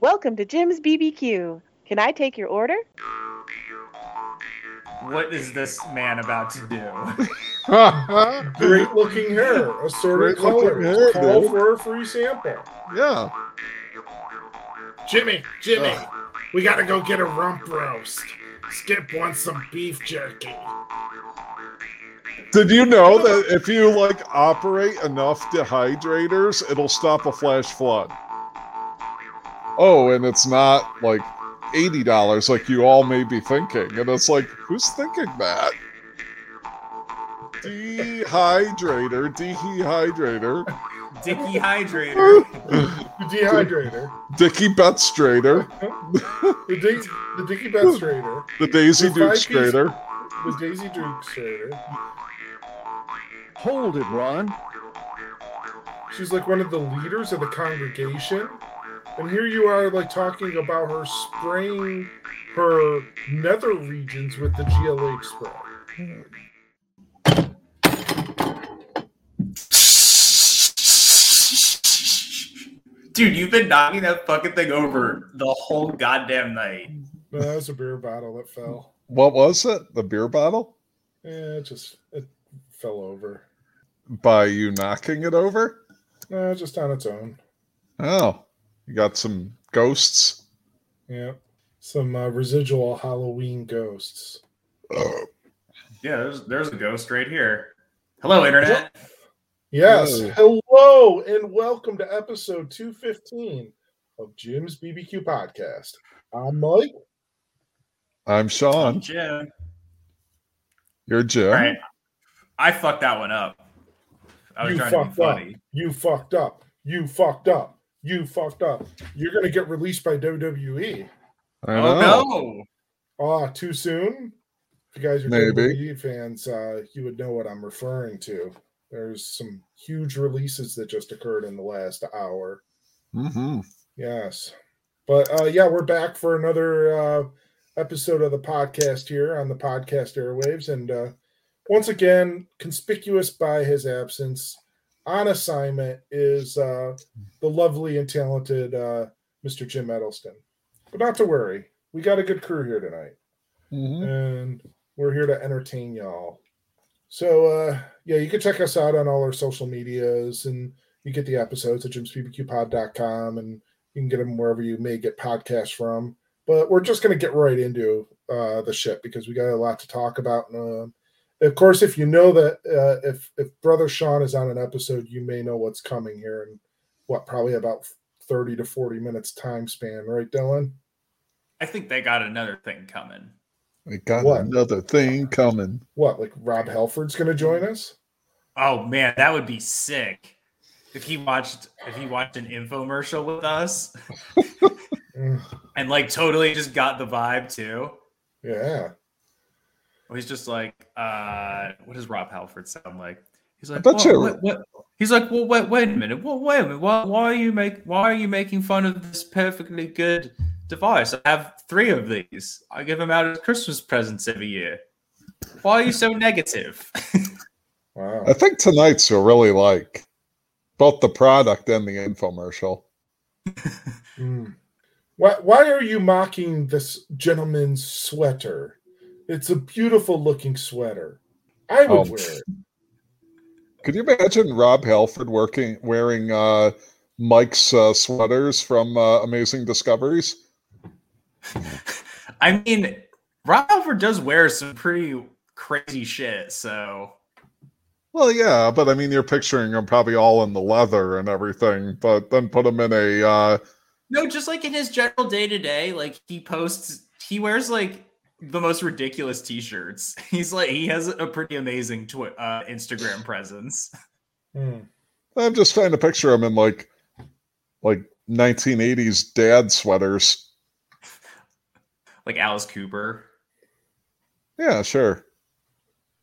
Welcome to Jim's BBQ. Can I take your order? What is this man about to do? Great looking hair, assorted Great looking colors. hair, Call dude. for a free sample. yeah. Jimmy, Jimmy, Ugh. we gotta go get a rump roast. Skip wants some beef jerky. Did you know that if you like operate enough dehydrators, it'll stop a flash flood? Oh, and it's not like eighty dollars like you all may be thinking. And it's like, who's thinking that? Dehydrator, dehydrator, Dicky Hydrator. Dehydrator. Dicky Betstrader, The, Dick, the Dickie Beth Strader. the Daisy The Duke five-piece- Strader. The Daisy Duke Strader. Hold it, Ron. She's like one of the leaders of the congregation. And here you are, like, talking about her spraying her nether regions with the GLH spray. Dude, you've been knocking that fucking thing over the whole goddamn night. No, that was a beer bottle that fell. What was it? The beer bottle? Yeah, it just it fell over. By you knocking it over? No, just on its own. Oh, you got some ghosts. Yeah. Some uh, residual Halloween ghosts. Oh. Yeah, there's there's a ghost right here. Hello, internet. Yes. Hello. Hello and welcome to episode 215 of Jim's BBQ podcast. I'm Mike. I'm Sean. Jim. You're Jim. All right. I fucked that one up. I was You trying to be fucked up. funny. You fucked up. You fucked up. You fucked up. You're going to get released by WWE. I Oh know. no. Ah, too soon? If you guys are Maybe. WWE fans, uh, you would know what I'm referring to. There's some huge releases that just occurred in the last hour. hmm Yes. But uh, yeah, we're back for another uh, episode of the podcast here on the podcast airwaves. And uh, once again, conspicuous by his absence, on assignment is uh, the lovely and talented uh, Mr. Jim Edelston. But not to worry, we got a good crew here tonight hmm and we're here to entertain y'all. So uh yeah, you can check us out on all our social medias and you get the episodes at jimsbbqpod.com and you can get them wherever you may get podcasts from. But we're just gonna get right into uh the shit because we got a lot to talk about. And, um of course, if you know that uh, if if Brother Sean is on an episode, you may know what's coming here in what probably about thirty to forty minutes time span, right, Dylan? I think they got another thing coming. We got What? another thing coming. What, like Rob Halford's gonna join us? Oh man, that would be sick. If he watched if he watched an infomercial with us and like totally just got the vibe too. Yeah. Or he's just like, uh, what does Rob Halford sound like? He's like, bet "What- you- what- what-" He's like, well, wait, wait a minute. Well, wait a minute. Why, why are you make Why are you making fun of this perfectly good device? I have three of these. I give them out as Christmas presents every year. Why are you so negative? Wow. I think tonight's you'll really like both the product and the infomercial. Mm. Why, why are you mocking this gentleman's sweater? It's a beautiful looking sweater. I would Oh. wear it. Could you imagine Rob Halford working wearing uh, Mike's uh, sweaters from uh, Amazing Discoveries? I mean, Rob Halford does wear some pretty crazy shit. So Well, yeah, but I mean, you're picturing them probably all in the leather and everything, but then put them in a. Uh, No, just like in his general day to day, like he posts, he wears like the most ridiculous t-shirts. He's like he has a pretty amazing twi- uh, Instagram presence. Mm. I'm just trying to picture him in like, like 1980s dad sweaters. Like Alice Cooper. Yeah, sure.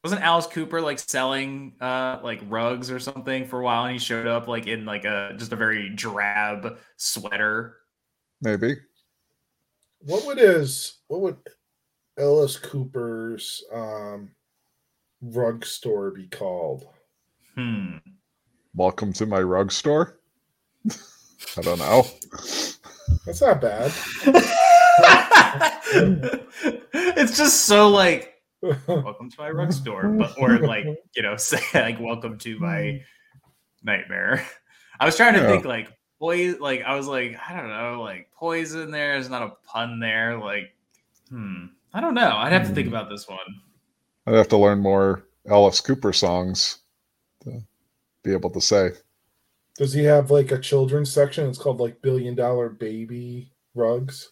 Wasn't Alice Cooper like selling uh like rugs or something for a while and he showed up like in like a just a very drab sweater. Maybe. What would his what would Alice Cooper's um rug store be called? Hmm. Welcome to my rug store. I don't know. That's not bad. it's just so like welcome to my rug store, but or like you know say like welcome to my nightmare. I was trying to Yeah. think like poison. Like I was like I don't know like poison. There is not a pun there. Like hmm, I don't know. I'd have to think Hmm. about this one. I'd have to learn more Alice Cooper songs to be able to say. Does he have like a children's section? It's called like Billion Dollar Baby Rugs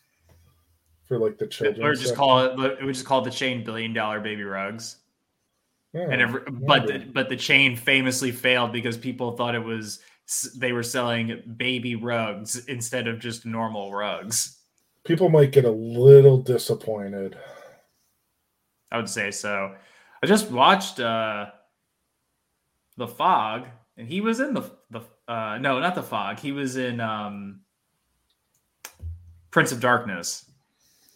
for like the children. or just call it. It would just call it the chain billion dollar baby rugs. and every, but the, but the chain famously failed because people thought it was they were selling baby rugs instead of just normal rugs. People might get a little disappointed. I would say so. I just watched uh The Fog and he was in the the uh no, not The Fog. He was in um Prince of Darkness.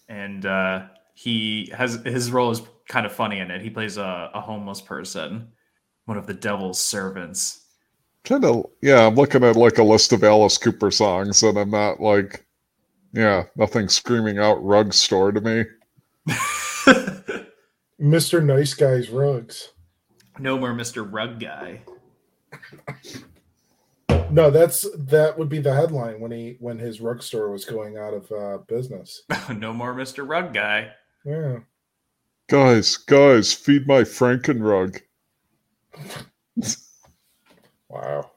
And uh he has his role is kind of funny in it. He plays a, a homeless person, one of the devil's servants. Kind of, yeah. I'm looking at like a list of Alice Cooper songs, and I'm not like, yeah, nothing screaming out rug store to me. Mr. Nice Guy's Rugs. no more Mr. Rug Guy. No, that's that would be the headline when he when his rug store was going out of uh, business. no more Mr. Rug Guy. Yeah. Guys, guys, feed my Franken rug. Wow.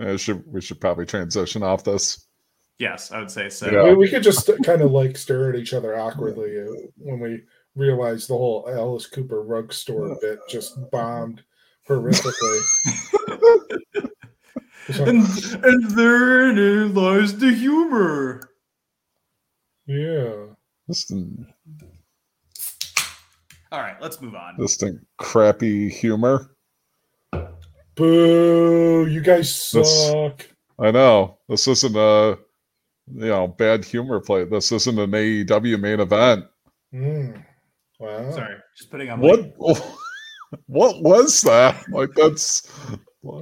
I should we should probably transition off this. Yes, I would say so. Yeah. We, we could just kind of like stare at each other awkwardly uh, when we realize the whole Alice Cooper rug store bit just bombed horrifically. And, and therein lies the humor. yeah. Listen. All right, let's move on. this thing crappy humor. Boo! You guys This- suck. I know this isn't a you know bad humor play. This isn't an AEW main event. Mm. Wow. Sorry, just putting on. What My, what was that? Like that's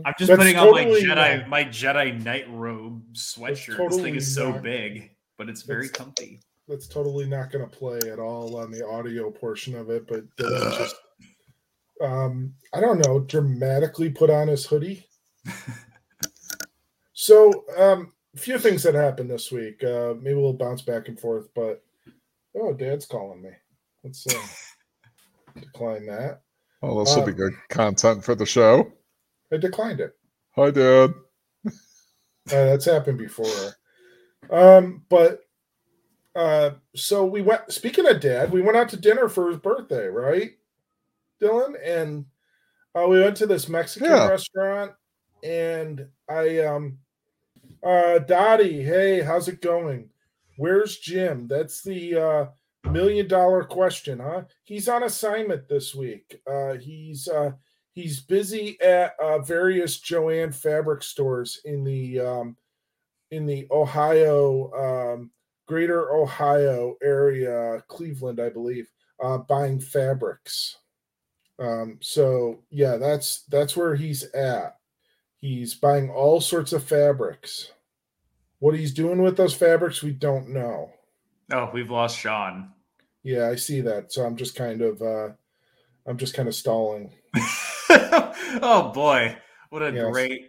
I'm just That's putting on my Jedi my Jedi knight robe sweatshirt. this thing is so not- big, but it's very That's- comfy. That's totally not going to play at all on the audio portion of it, but Dylan just, um, I don't know, dramatically put on his hoodie. so, um, a few things that happened this week. Uh, maybe we'll bounce back and forth, but oh, Dad's calling me. Let's uh, decline that. oh this will be Um, good content for the show. I declined it. Hi Dad. Uh, that's happened before. Um, but uh, so we went. Speaking of dad, we went out to dinner for his birthday, right, Dylan? And uh, we went to this Mexican Yeah. restaurant, and I um, uh, Dottie, hey, how's it going? Where's Jim? That's the uh, million dollar question, huh? He's on assignment this week. Uh, he's uh, he's busy at uh, various Joann fabric stores in the um, in the Ohio, um, greater Ohio area, Cleveland, I believe, uh, buying fabrics. Um, so yeah, that's that's where he's at. He's buying all sorts of fabrics. What he's doing with those fabrics, we don't know. Oh, we've lost Sean. Yeah, I see that. So I'm just kind of uh I'm just kind of stalling. oh boy, what a Yes. great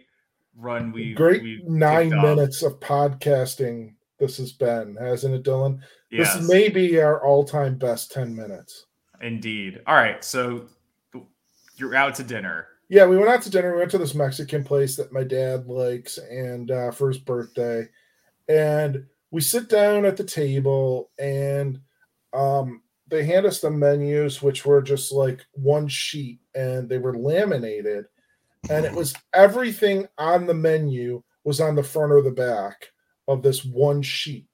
run we Great we've nine kicked off. minutes of podcasting this has been, hasn't it, Dylan? Yes, This may be our all-time best 10 minutes. indeed. All right, so you're out to dinner. Yeah, we went out to dinner. We went to this Mexican place that my dad likes, and uh, for his birthday, and we sit down at the table, and um, they hand us the menus, which were just like one sheet, and they were laminated, and it was everything on the menu was on the front or the back of this one sheet,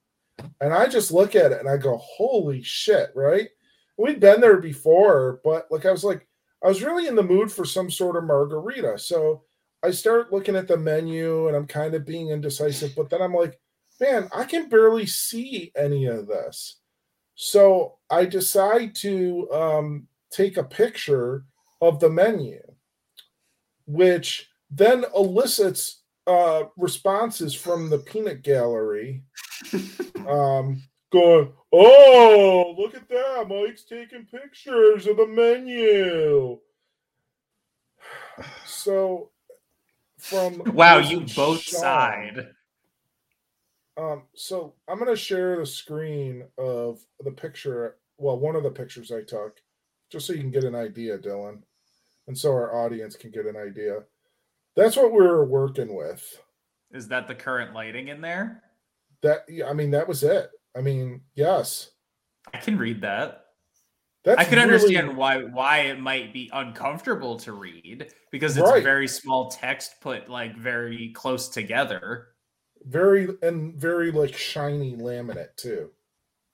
and I just look at it and I go, "Holy shit!" Right? We'd been there before, but like I was like. I was really in the mood for some sort of margarita. So I start looking at the menu and I'm kind of being indecisive, but then I'm like, man, I can barely see any of this. So I decide to um, take a picture of the menu, which then elicits uh, responses from the peanut gallery um, going, Oh, look at that. Mike's taking pictures of the menu. So, from Wow, you both Sean. side. Um, so I'm gonna share the screen of the picture. Well, one of the pictures I took, just so you can get an idea, Dylan, and so our audience can get an idea. That's what we were working with. Is that the current lighting in there? That yeah, I mean, that was it. I mean, yes, I can read that. that's I can really- understand why why it might be uncomfortable to read because it's Right. very small text put like very close together. very and very like shiny laminate too.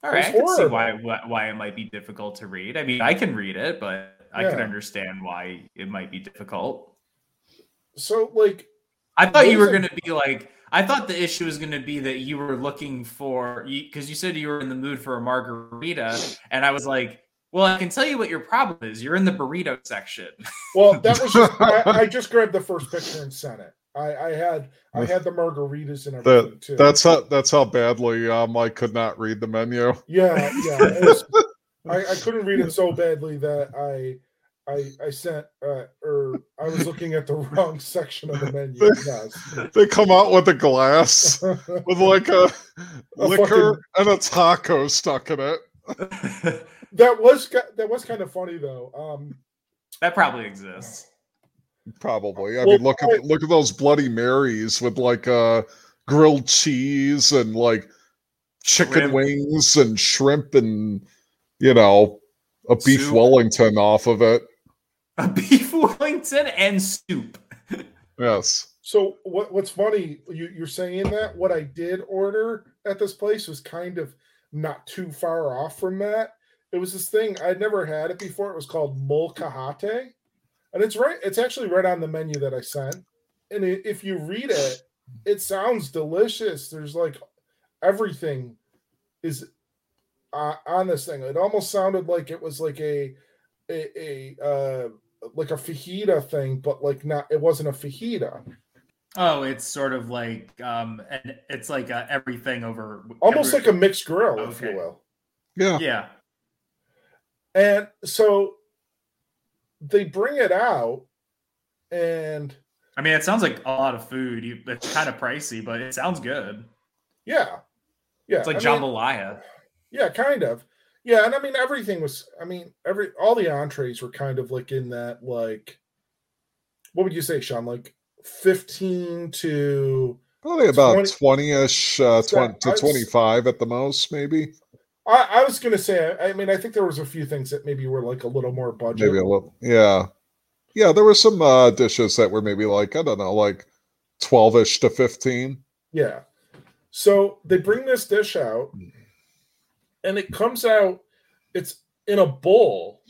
All right, I can see why, why why it might be difficult to read. I mean, I can read it, but I can understand why it might be difficult. So like, I thought you were going to be like, I thought the issue was going to be that you were looking for, because you said you were in the mood for a margarita. And I was like, well, I can tell you what your problem is. You're in the burrito section. well, that was just I, I just grabbed the first picture and sent it. I, I had I had the margaritas and everything too. That's how that's how badly uh, Mike could not read the menu. Yeah, yeah. was- I, I couldn't read it so badly that I I I sent uh, or I was looking at the wrong section of the menu. Yes. They come out with a glass with like a, A liquor fucking- and a taco stuck in it. that was that was kind of funny though. Um, that probably exists. Probably. I Well, mean, look I- at look at those Bloody Marys with like uh grilled cheese and like chicken Shrimp. wings and shrimp and you know a beef Soup. Wellington off of it. A beef Wellington and soup. Yes. so what what's funny you you're saying that what I did order at this place was kind of not too far off from that. It was this thing I'd never had it before. It was called molcajete, and it's right. It's actually right on the menu that I sent. And i- if you read it, it sounds delicious. There's like everything is uh, on this thing. It almost sounded like it was like a a, a uh, like a fajita thing, but like not. It wasn't a fajita. Oh, it's sort of like, um, and it's like uh, everything over. Almost every- like a mixed grill, if you will. Yeah. Yeah. And so they bring it out, and I mean, it sounds like a lot of food. You, it's kind of pricey, but it sounds good. yeah, yeah, It's like I mean, jambalaya. yeah, kind of, yeah. And I mean, everything was. I mean, every all the entrees were kind of like in that like, what would you say, Sean? Like fifteen to. Probably about 20 20-ish uh, 20 to was- 25 at the most, maybe. I, I was gonna say. I, I mean, I think there was a few things that maybe were like a little more budget. Maybe a little. Yeah. Yeah, there were some uh, dishes that were maybe like, I don't know, like 12-ish to 15. Yeah. So they bring this dish out, and it comes out. It's in a bowl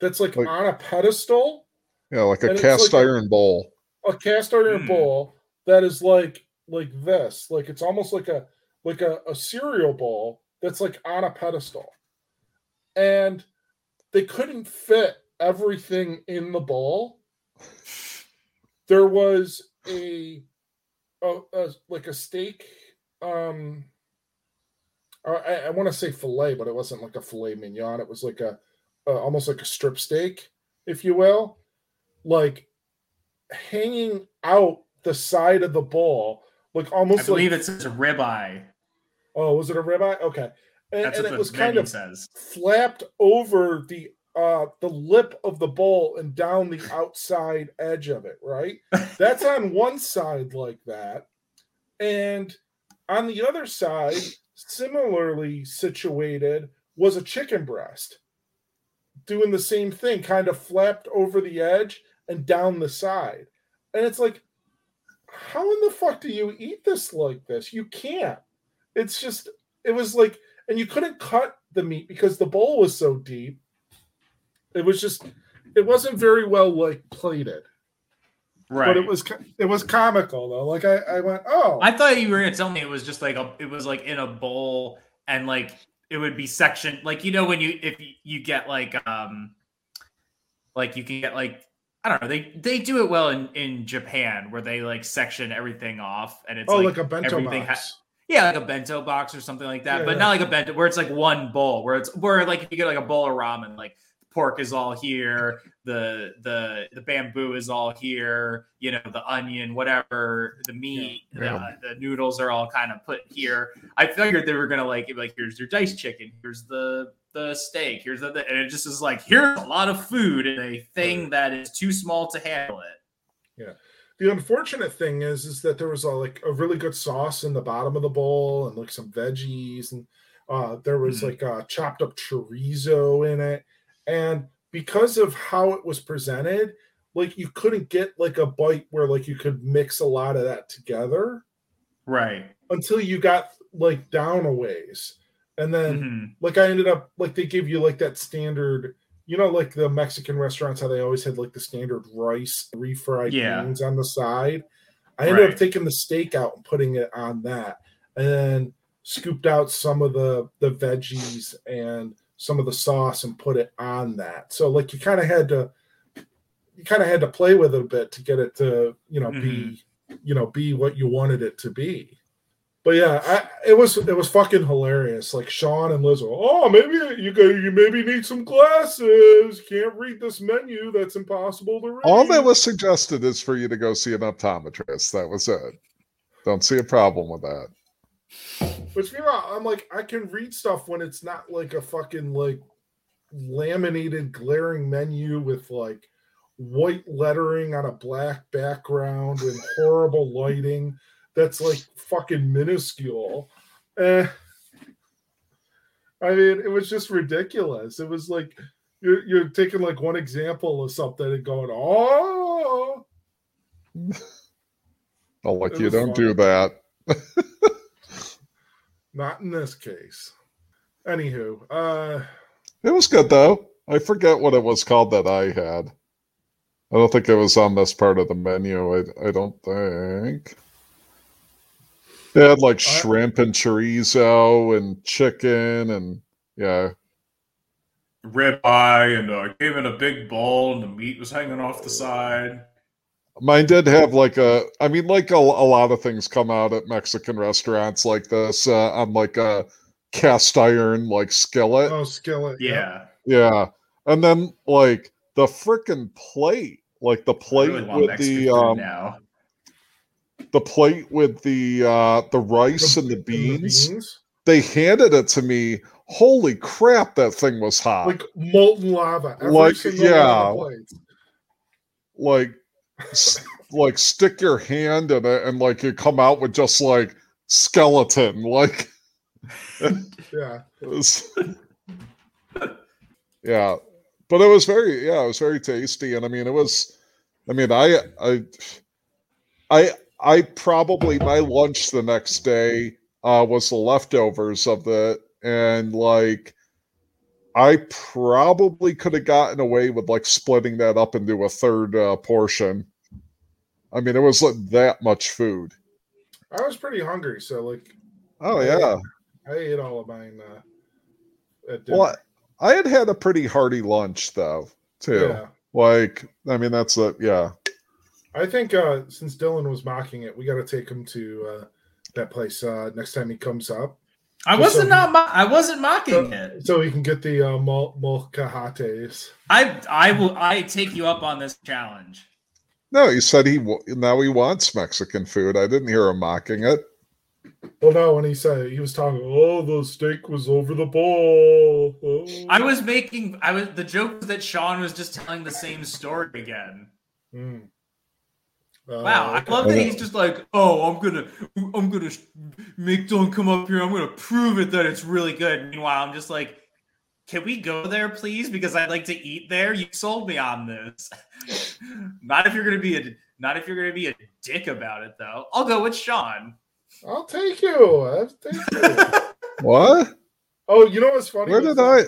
that's like, Like- on a pedestal, Yeah, like a cast like a- iron bowl. a cast iron Hmm. bowl that is like like this. Like it's almost like a like a, a cereal bowl that's like on a pedestal, and they couldn't fit everything in the bowl. There was a, a, a like a steak. Um, I, I want to say fillet, but it wasn't like a filet mignon. It was like a, a almost like a strip steak, if you will, like hanging out the side of the bowl, like almost. I believe like. it says ribeye. Oh, was it a ribeye? Okay, and, That's and what it was kind of says. flapped over the uh the lip of the bowl and down the outside edge of it right that's on one side like that and on the other side similarly situated was a chicken breast doing the same thing kind of flapped over the edge and down the side. And it's like how in the fuck do you eat this like this? You can't. It's just it was like and you couldn't cut the meat because the bowl was so deep. It was just it wasn't very well like plated, Right. but it was it was comical though. Like I, I went, oh, I thought you were gonna tell me it was just like a, it was like in a bowl and like it would be section like you know when you if you, you get like um like you can get like I don't know. They they do it well in in Japan where they like section everything off and it's oh, like, like, a bento everything box. ha- yeah, like a bento box or something like that, Yeah, but yeah. not like a bento where it's like one bowl where it's where like if you get like a bowl of ramen, like pork is all here, the the the bamboo is all here, you know, the onion, whatever, the meat, Yeah. The, the noodles are all kind of put here. I figured they were gonna like like here's your diced chicken, here's the the steak, here's the and it just is like here's a lot of food in a thing that is too small to handle it. Yeah. The unfortunate thing is, is that there was a, like a really good sauce in the bottom of the bowl and like some veggies and uh, there was Mhm. like uh, chopped up chorizo in it. And because of how it was presented, like you couldn't get like a bite where like you could mix a lot of that together Right. until you got like down a ways. And then Mhm. like I ended up like they give you like that standard, you know, like the Mexican restaurants how they always had like the standard rice refried Yeah. beans on the side. I ended Right. up taking the steak out and putting it on that, and then scooped out some of the the veggies and some of the sauce and put it on that. So like you kind of had to you kind of had to play with it a bit to get it to you know be mm-hmm. you know be what you wanted it to be. But yeah, I, it was it was fucking hilarious. Like Sean and Liz, were, oh maybe you go you maybe need some glasses. Can't read this menu. That's impossible to read. All that was suggested is for you to go see an optometrist. That was it. Don't see a problem with that. Which meanwhile, I'm like, I can read stuff when it's not like a fucking like laminated glaring menu with like white lettering on a black background and horrible lighting that's like fucking minuscule. Eh. I mean, it was just ridiculous. It was like you're you're taking like one example of something and going, oh Oh, like It you don't fun. do that. Not in this case. Anywho, uh It was good though. I forget what it was called that I had. I don't think it was on this part of the menu. I I don't think. They had like shrimp and chorizo and chicken and yeah. Rib eye and uh, came in a big bowl and the meat was hanging off the side. Mine did have like a, I mean, like a, a lot of things come out at Mexican restaurants like this uh, on like a cast iron like skillet. oh skillet. Yeah. Yeah. And then like the freaking plate, like the plate really with the um now. the plate with the uh the rice and the and beans. They handed it to me. Holy crap, that thing was hot. like molten lava. Every Like, yeah. one of the plates. like s- like stick your hand in it and like you come out with just like skeleton like Yeah. was yeah but it was very yeah it was very tasty and i mean it was i mean i i i i probably my lunch the next day uh was the leftovers of the and like i probably could have gotten away with like splitting that up into a third uh, portion i mean it was like that much food I was pretty hungry, so like oh yeah I ate all of mine uh, at dinner. well i had had a pretty hearty lunch though too Yeah. like i mean that's a yeah I think uh since Dylan was mocking it, we gotta take him to uh that place uh next time he comes up. I wasn't so- not mo- I wasn't mocking So, it. so he can get the uh mol- molcajetes. I I will I take you up on this challenge. no he said he wa- now he wants mexican food i didn't hear him mocking it Well no, when he said he was talking, oh the steak was over the bowl. Oh. I was making I was the joke was that Sean was just telling the same story again. Mm. Uh, Wow, I love that he's just like, oh, I'm gonna, I'm gonna make Dylan come up here. I'm gonna prove it that it's really good. Meanwhile, I'm just like, can we go there, please? Because I'd like to eat there. You sold me on this. not if you're gonna be a, not if you're gonna be a dick about it, though. I'll go with Sean. I'll take you. I'll take you. what oh, you know what's funny? where did i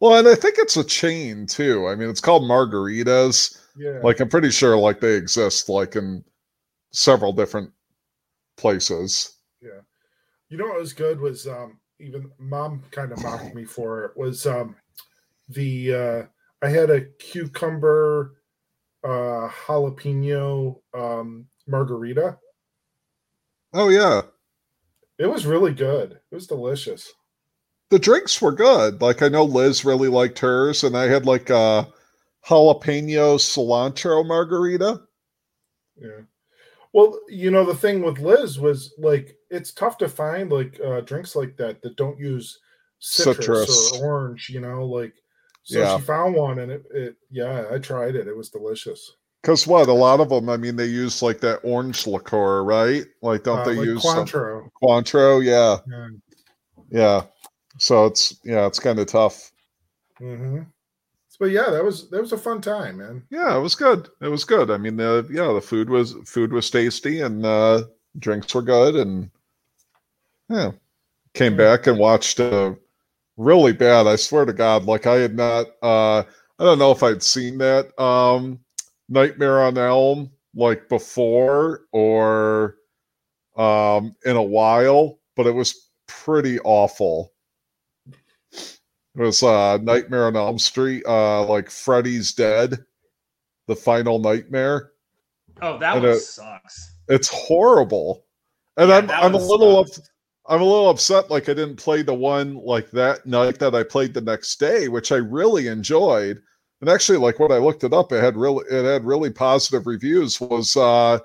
well and i think it's a chain too i mean it's called margaritas Yeah. like i'm pretty sure like they exist like in several different places Yeah. You know what was good was um even mom kind of mocked me for it was um the uh I had a cucumber uh, jalapeno um, margarita. Oh yeah, It was really good. It was delicious. the drinks were good. Like I know Liz really liked hers, and I had like a jalapeno cilantro margarita. Yeah. Well, you know, the thing with Liz was like it's tough to find like uh drinks like that that don't use citrus, Citrus. or orange, you know, like so Yeah. she found one and it, it yeah, I tried it. It was delicious. Because what a lot of them, I mean, they use like that orange liqueur, right? Like, don't Uh, they like use some- Cointreau. Cointreau? Yeah, Yeah. yeah. So it's yeah, it's kind of tough. hmm But yeah, that was that was a fun time, man. Yeah, it was good. It was good. I mean, the yeah, the food was food was tasty and uh, drinks were good, and yeah, came back and watched uh, really bad. I swear to God, like I had not. uh I don't know if I'd seen that um Nightmare on Elm like before or um in a while, but it was pretty awful. It was uh Nightmare on Elm Street, uh like Freddy's Dead, the final nightmare. Oh, that And, one uh, sucks. It's horrible. And Yeah, I'm I'm a little up. I'm a little upset like I didn't play the one like that night that I played the next day, which I really enjoyed. And actually, like when I looked it up, it had really it had really positive reviews. Was uh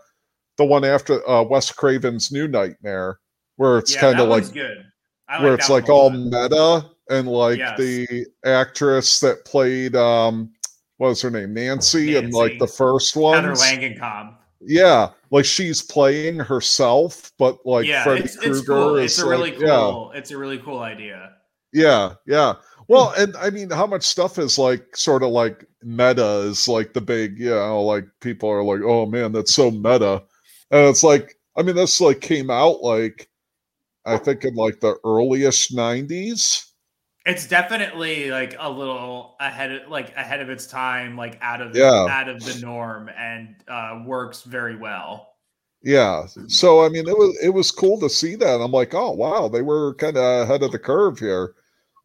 the one after uh Wes Craven's New Nightmare, where it's yeah, kind of like good. I where like it's like all meta and like Yes. the actress that played um what was her name Nancy, and like the first Heather one Langenkamp. yeah like she's playing herself but like yeah, Freddy it's, it's Krueger cool. It's a really like- yeah cool. It's a really cool idea. yeah yeah well and I mean how much stuff is like sort of like meta is like the big you know like people are like oh man that's so meta and it's like I mean this like came out like I think in like the earliest 90s It's definitely like a little ahead of like ahead of its time, like out of Yeah. out of the norm, and uh, works very well. Yeah. So I mean it was it was cool to see that. I'm like, oh wow, they were kind of ahead of the curve here.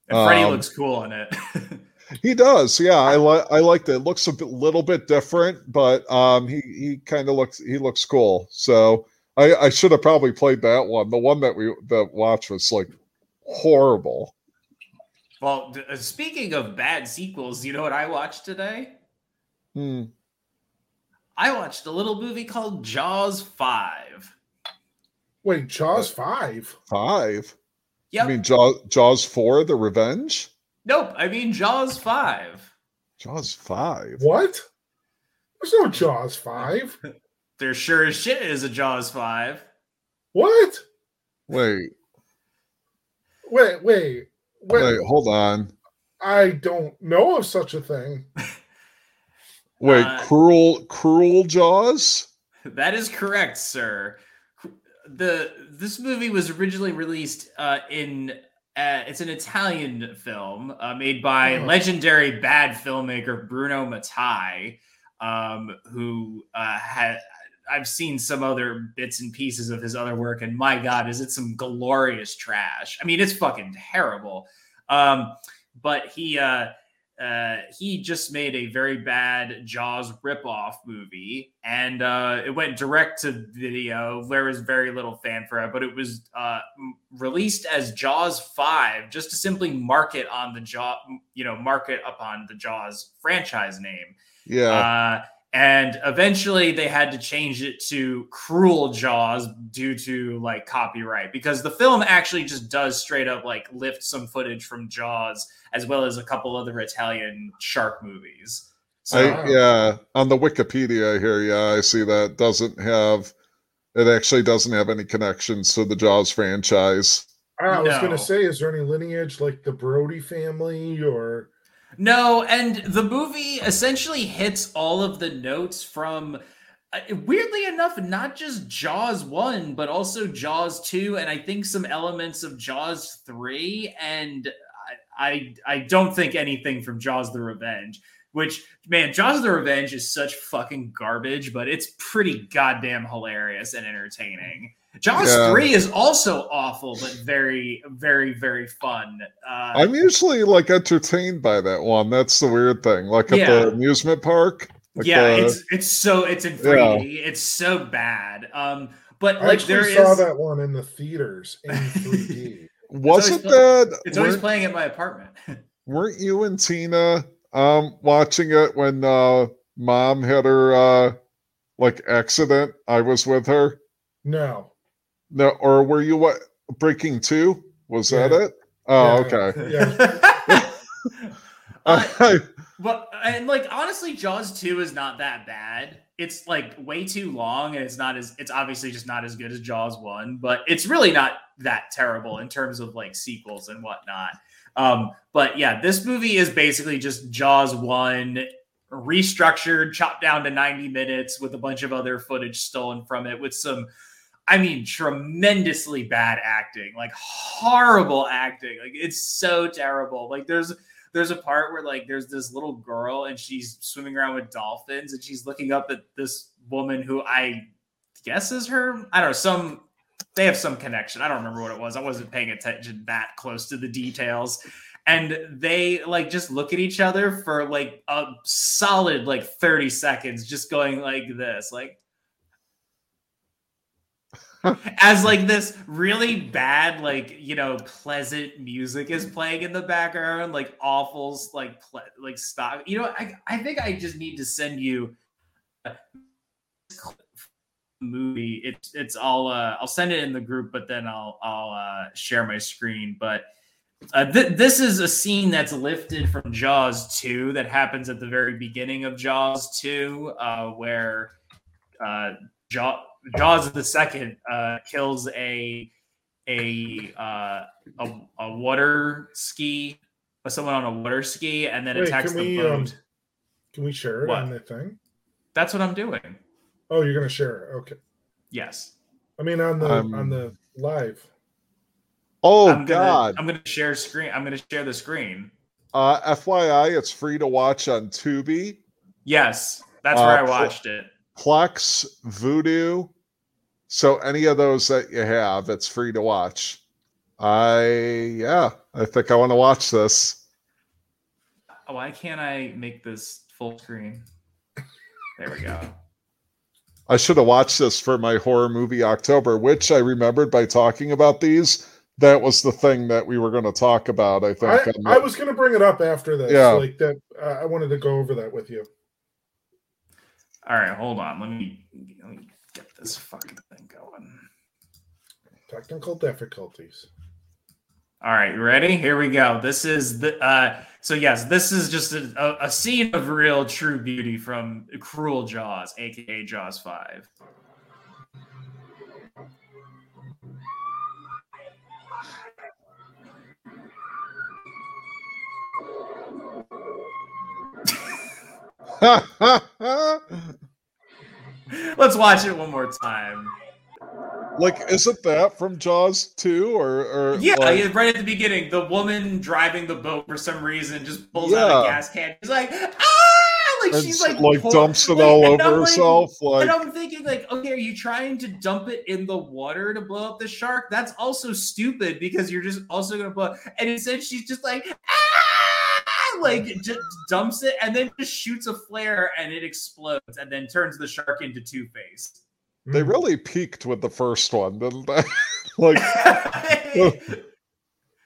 And Freddy Um, looks cool in it. He does. Yeah, I like I liked it. it. Looks a bit, little bit different, but um he he kind of looks he looks cool. So I I should have probably played that one. The one that we that watched was like horrible. Well, d- uh, speaking of bad sequels, you know what I watched today? Hmm. I watched a little movie called Jaws Five. Wait, Jaws five. Five. Yeah. I mean Jaws Jaws 4 The Revenge? nope. I mean Jaws Five. Jaws 5. What? There's no Jaws five. There sure as shit is a Jaws Five. What? Wait, Wait, wait, wait. wait, hold on. I don't know of such a thing. Wait, Uh, cruel cruel Jaws? That is correct, sir. The this movie was originally released uh, in uh, it's an Italian film uh, made by Oh. legendary bad filmmaker Bruno Mattei, um, who uh, had I've seen some other bits and pieces of his other work, and my God, is it some glorious trash? I mean, it's fucking terrible. Um, but he uh, uh, he just made a very bad Jaws ripoff movie, and uh, it went direct to video. There was very little fanfare, but it was uh, released as Jaws Five, just to simply market on the Jaw, you know, market upon the Jaws franchise name. Yeah. Uh, and eventually they had to change it to Cruel Jaws due to like copyright because the film actually just does straight up like lift some footage from Jaws as well as a couple other Italian shark movies. So I, yeah, on the Wikipedia here, yeah, I see that doesn't have it actually doesn't have any connections to the Jaws franchise. I was No. gonna say, is there any lineage like the Brody family or No, and the movie essentially hits all of the notes from uh, weirdly enough, not just Jaws 1, but also Jaws 2, and I think some elements of Jaws 3. And I, I, I don't think anything from Jaws the Revenge, which, man, Jaws the Revenge is such fucking garbage, but it's pretty goddamn hilarious and entertaining. Jaws Yeah. 3 is also awful, but very, very, very fun. Uh, I'm usually like entertained by that one. That's the weird thing. Like at Yeah. the amusement park, Like yeah, the- it's it's so it's in 3D. It's so bad. Um, but I like there actually is saw that one in the theaters in 3D. wasn't always that it's always playing at my apartment. weren't you and Tina um watching it when uh mom had her uh like accident? I was with her. no. No, or were you what Breaking Two? Was that it? Oh, Yeah. okay. Yeah. Uh, But and like honestly, Jaws 2 is not that bad. It's like way too long and it's not as it's obviously just not as good as Jaws 1, but it's really not that terrible in terms of like sequels and whatnot. Um, but yeah, this movie is basically just Jaws 1 restructured, chopped down to 90 minutes with a bunch of other footage stolen from it with some I mean, tremendously bad acting, like horrible acting. Like it's so terrible. Like there's there's a part where like there's this little girl and she's swimming around with dolphins and she's looking up at this woman who I guess is her. I don't know, some they have some connection. I don't remember what it was. I wasn't paying attention that close to the details. And they like just look at each other for like a solid like 30 seconds, just going like this, like as like this really bad like you know pleasant music is playing in the background like awful like ple- like stop you know I, I think i just need to send you movie. It's it's all uh i'll send it in the group but then i'll i'll uh share my screen. But uh, th- this is a scene that's lifted from jaws 2 that happens at the very beginning of jaws 2 uh where uh jaws Jaws the second uh, kills a a, uh, a a water ski, someone on a water ski, and then Wait, attacks the we, boat. um, Can we share it What? on the thing? That's what I'm doing. Oh, you're gonna share it. Okay. Yes. I mean on the Um, on the live. Oh I'm gonna, God! I'm gonna share screen. I'm gonna share the screen. Uh, FYI, it's free to watch on Tubi, Yes, that's Uh, where I pl- watched it. Plex, Vudu. So any of those that you have, it's free to watch. I yeah, I think I want to watch this. Why can't I make this full screen? There we go. I should have watched this for my horror movie October, which I remembered by talking about these. That was the thing that we were going to talk about. I think. I, I was gonna bring it up after this. Yeah. Like that uh, I wanted to go over that with you. All right, hold on. Let me, let me get this fucking thing going. Technical difficulties. All right, you ready? Here we go. This is the uh so yes, this is just a, a, scene of real true beauty from Cruel Jaws, aka Jaws 5. Let's watch it one more time. like, isn't that from Jaws 2 or or Yeah, like- yeah, right at the beginning, the woman driving the boat for some reason just pulls out a gas can. She's like, ah, like and she's like, like, dumps it like, all over I'm herself. Like, and I'm thinking, like, okay, are you trying to dump it in the water to blow up the shark? That's also stupid because you're just also gonna blow. And instead, she's just like, ah, like just dumps it and then just shoots a flare and it explodes and then turns the shark into Two Face. they Mm. really peaked with the first one, didn't they? like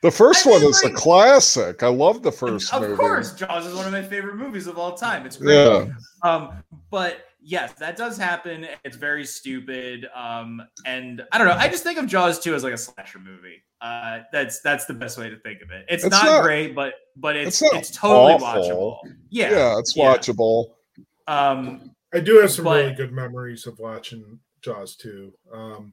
the first I one is like- a classic. I love the first of movie. course, Jaws is one of my favorite movies of all time. It's great. Yeah. Um, but yes, that does happen. It's very stupid. Um, and I don't know. I just think of Jaws 2 as like a slasher movie. Uh, that's that's the best way to think of it. It's, It's not, not- great, but but it's it's it's, totally awful. watchable. Yeah. Yeah, it's yeah. watchable. Um, I do have some But- really good memories of watching Jaws 2. Um,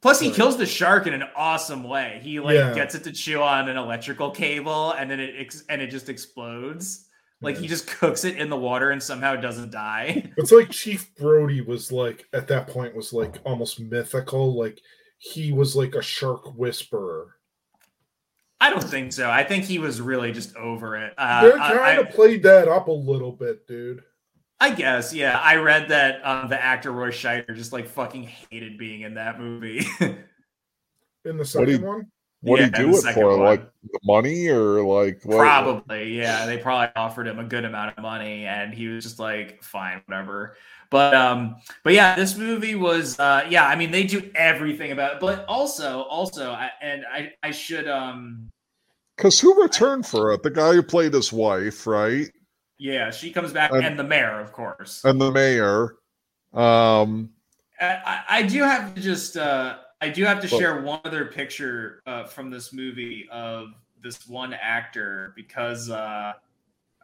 plus, he Right. kills the shark in an awesome way. He like Yeah. gets it to chew on an electrical cable, and then it ex- and it just explodes. Like he just cooks it in the water and somehow doesn't die. it's like Chief Brody was like at that point was like almost mythical. Like he was like a shark whisperer. I don't think so. I think he was really just over it. Uh, they I- kind I- of played that up a little bit, dude. I guess, yeah. I read that um, the actor Roy Scheider just like fucking hated being in that movie. In the What do second one, What Yeah, do you do it for? one. Like the money or like what? Probably, yeah. They probably offered him a good amount of money, and he was just like, "Fine, whatever." But um, but yeah, this movie was uh, yeah. I mean, they do everything about it, but also, also, I, and I, I should um, Because who returned for it? The guy who played his wife, right? yeah, she comes back, And- and the mayor, of course. And the mayor. Um, I, I- I do have to just uh, I do have to Well- share one other picture uh, from this movie of this one actor because uh,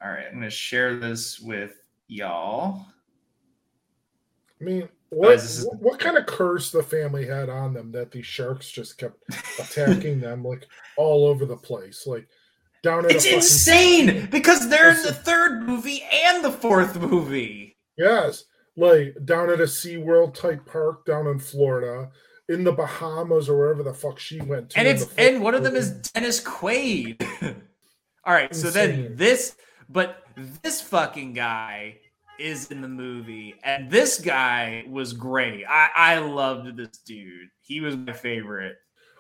all right, I'm gonna share this with y'all. I mean, what is- what, kind of curse the family had on them that these sharks just kept attacking them like all over the place, like down at It's fucking insane because they're in the third movie and the fourth movie. yes, like down at a SeaWorld type park down in Florida, in the Bahamas or wherever the fuck she went to. And it's and one of them is. Dennis Quaid. All right, so then this but this fucking guy is in the movie and this guy was great. I I loved this dude. He was my favorite.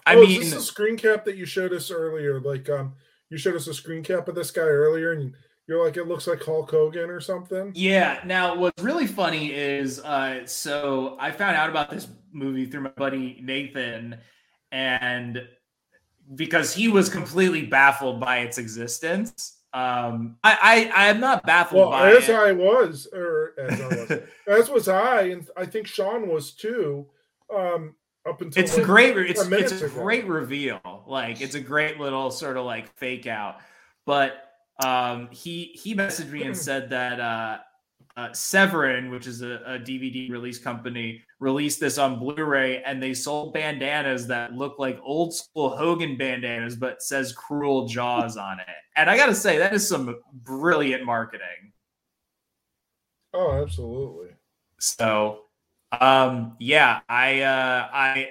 I oh, mean is this a screen cap that you showed us earlier? Like, um, you showed us a screen cap of this guy earlier, and you're like, it looks like Hulk Hogan or something. Yeah. Now, what's really funny is, uh, so I found out about this movie through my buddy Nathan, and because he was completely baffled by its existence. Um, I, I, I am not baffled Well, by as it. I was, or as I was, as was I, and I think Sean was too. Um, up until it's a like- great, it's, it's a ago. great reveal. Like, it's a great little sort of like fake out. But um, he he messaged me and said that uh, uh, Severin, which is a, a DVD release company, released this on Blu-ray, and they sold bandanas that look like old school Hogan bandanas, but says "Cruel Jaws" on it. And I gotta say, that is some brilliant marketing. Oh, absolutely. So, um, yeah, I, uh, I,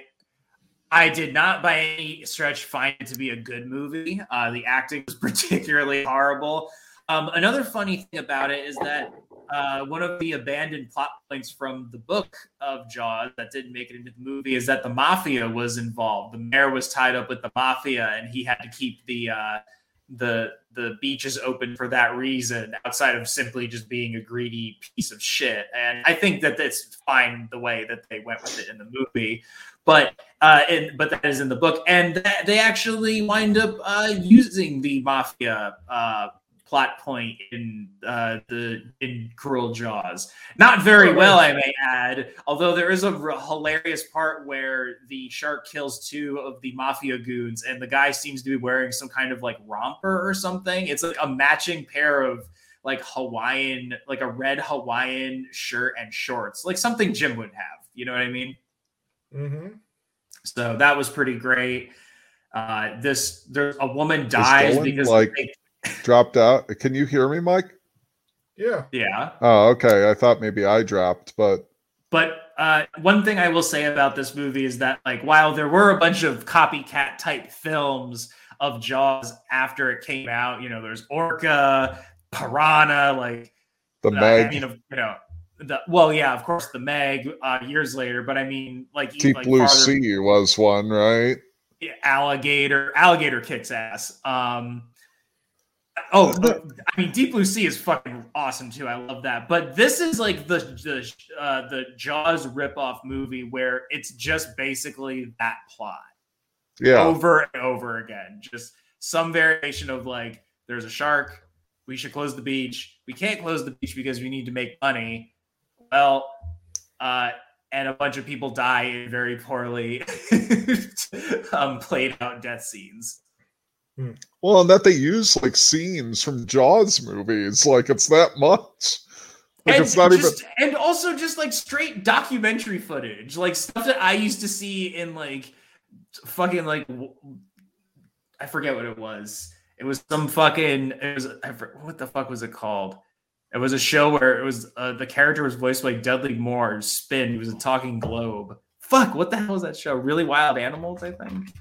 I did not by any stretch find it to be a good movie. Uh, the acting was particularly horrible. Um, another funny thing about it is that uh, one of the abandoned plot points from the book of Jaws that didn't make it into the movie is that the mafia was involved. The mayor was tied up with the mafia, and he had to keep the uh, the the beach is open for that reason, outside of simply just being a greedy piece of shit. And I think that that's fine the way that they went with it in the movie, but uh, and, but that is in the book, and that, they actually wind up uh, using the mafia uh, plot point in uh, the in Cruel Jaws. Not very Oh, well. I may add. Although there is a r- hilarious part where the shark kills two of the mafia goons, and the guy seems to be wearing some kind of like romper or something. It's like a matching pair of like Hawaiian, like a red Hawaiian shirt and shorts, like something Jim would have. You know what I mean? hmm So that was pretty great. Uh, this there's a woman Is dies Dylan, because like- they- dropped out. Can you hear me, Mike? Yeah. yeah. Oh, okay. I thought maybe I dropped, but But uh, one thing I will say about this movie is that, like, while there were a bunch of copycat type films of Jaws after it came out, you know, there's Orca, Piranha, like, the uh, Meg, I mean, of- you know, the well, yeah, of course, the Meg uh, years later, but I mean, like, Deep like Blue farther- Sea was one, right? Yeah, alligator alligator kicks ass um oh i mean deep blue sea is fucking awesome too. I love that. But this is like the the uh the jaws ripoff movie where it's just basically that plot Yeah. over and over again. Just some variation of like there's a shark. We should close the beach. We can't close the beach because we need to make money. Well uh and a bunch of people die in very poorly um, played out death scenes. Well, and that they use like scenes from Jaws movies, like it's that much. Like and it's not even. and also just like straight documentary footage, like stuff that I used to see in like fucking like w- I forget what it was. It was some fucking. It was I for, what the fuck was it called? It was a show where it was uh, the character was voiced by Dudley Moore. Spin. He was a talking globe. Fuck. What the hell was that show? Really Wild Animals, I think.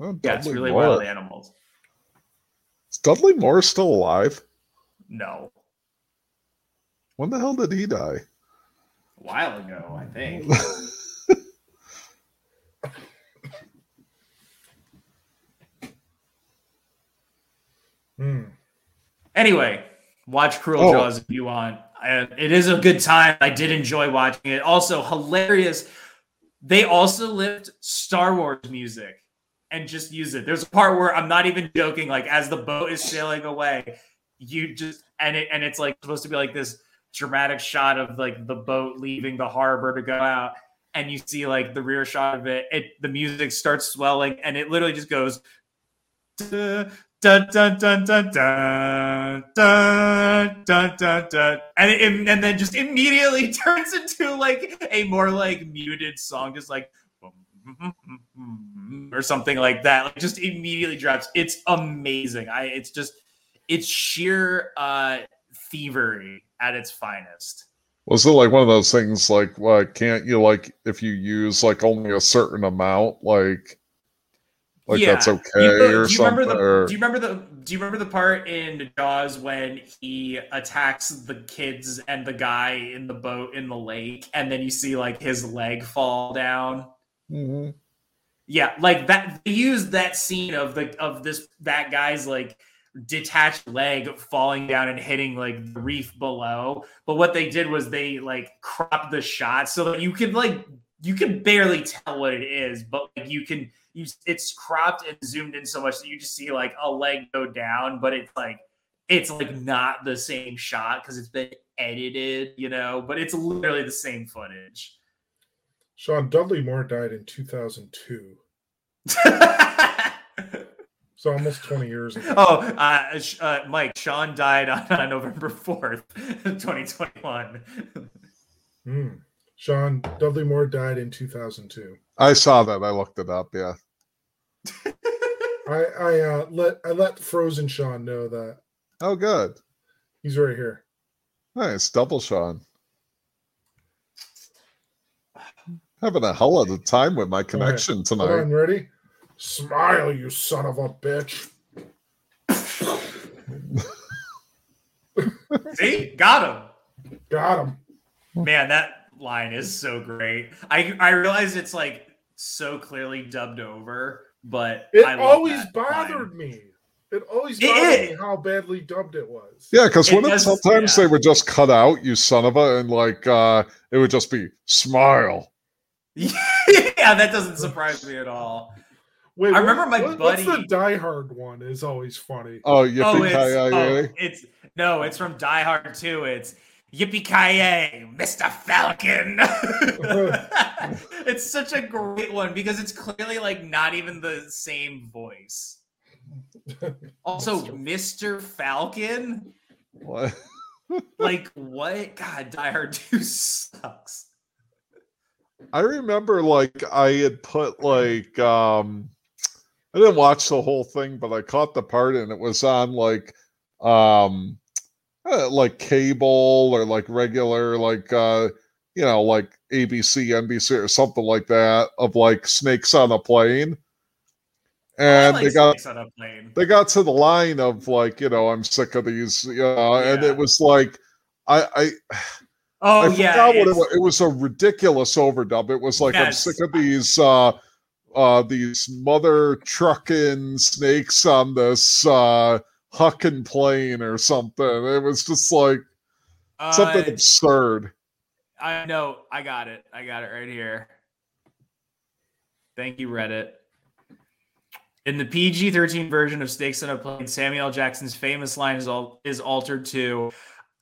Oh, yeah, it's really Moore. wild animals. Is Dudley Moore still alive? No. When the hell did he die? A while ago, I think. hmm. Anyway, watch Cruel oh. Jaws if you want. It is a good time. I did enjoy watching it. Also, hilarious. They also lived Star Wars music and just use it. There's a part where I'm not even joking. Like as the boat is sailing away, you just and it and it's like supposed to be like this dramatic shot of like the boat leaving the harbor to go out, and you see like the rear shot of it. It the music starts swelling, and it literally just goes. Dun, dun, dun, dun, dun, dun, dun, dun, dun. And, it, and then just immediately turns into like a more like muted song, just like or something like that. Like just immediately drops. It's amazing. I it's just it's sheer uh thievery at its finest. Was it like one of those things like, well, can't you like if you use like only a certain amount, like like that's okay Do you, or do you something? remember the or- do you remember the do you remember the part in Jaws when he attacks the kids and the guy in the boat in the lake and then you see like his leg fall down? Mhm. Yeah, like that they used that scene of the of this that guy's like detached leg falling down and hitting like the reef below. But what they did was they like cropped the shot so that you could like you can barely tell what it is, but like you can you it's cropped and zoomed in so much that you just see like a leg go down, but it's like it's like not the same shot because it's been edited, you know, but it's literally the same footage. Sean Dudley Moore died in 2002. So almost 20 years ago. Oh, uh, uh, Mike, Sean died on, on November 4th, 2021. Hmm. Sean Dudley Moore died in 2002. I saw that. I looked it up. Yeah. I I uh, let I let Frozen Sean know that Oh, good. he's right here. Nice. Double Sean. Having a hell of a time with my connection Hold tonight. on, ready? Smile, you son of a bitch. See, got him. Got him. him. Man, that line is so great. I I realize it's like so clearly dubbed over, but It I always bothered line. me. It always bothered it- me how badly dubbed it was. Yeah, because when it, sometimes yeah. they would just cut out you son of a and like uh it would just be smile. yeah, that doesn't surprise me at all. Wait, I remember my what- What's the Die Hard one? Is always funny. Oh, yippee Oh, it's, ki oh, it's no, it's from Die Hard 2. It's Yippee Ki Mr. Falcon. it's such a great one because it's clearly like not even the same voice. Also, Mr. Falcon, What? like what? God, Die Hard 2 sucks. I remember like I had put like um I didn't watch the whole thing, but I caught the part and it was on like um uh, like cable or like regular like uh you know like ABC, NBC or something like that of like snakes on a plane. And I they got Snakes on a plane. they got to the line of like, you know, I'm sick of these, you know, and it was like I I Oh I yeah, forgot what it was. It was a ridiculous overdub. It was like I'm sick of these uh uh these mother trucking snakes on this uh hucking plane or something. It was just like something uh, absurd. I know. I got it. I got it right here. Thank you, Reddit. In the PG 13 version of Snakes on a Plane, Samuel Jackson's famous line is, al- is altered to,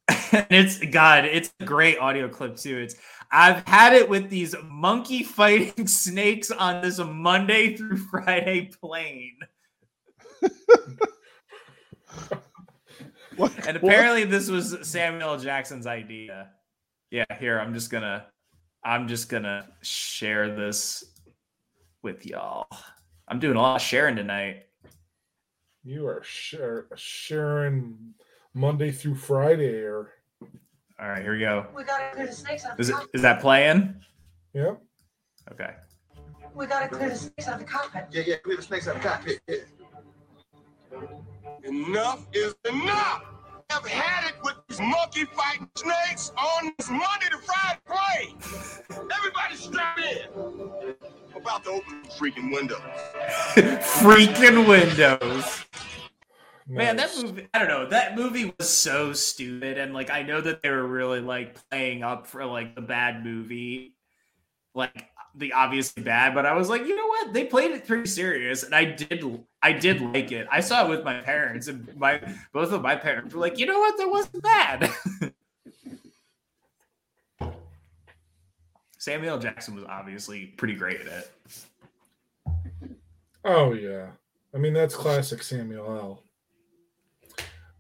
and it's, God, it's a great audio clip too. It's, I've had it with these monkey fighting snakes on this Monday through Friday plane. What- And what? apparently, this was Samuel Jackson's idea. Yeah, here I'm just gonna, I'm just gonna share this with y'all. I'm doing a lot of sharing tonight. You are share, sharing Monday through Friday, or All right, here we go. We gotta clear the snakes out Is the cockpit. is that playing? yeah. Okay. We gotta clear the snakes out of the cockpit. Yeah, yeah, clear the snakes out of the cockpit. Yeah. Enough is enough. I've had it with these monkey fighting snakes on this Monday to Friday plane. Everybody strap in. I'm about to open the freaking windows. Freaking Windows. Man, that movie, I don't know. That movie was so stupid. And like, I know that they were really like playing up for like the bad movie, like the obviously bad, but I was like, you know what? They played it pretty serious. And I did, I did like it. I saw it with my parents, and my both of my parents were like, you know what? That wasn't bad. Samuel Jackson was obviously pretty great at it. Oh yeah, I mean that's classic Samuel L.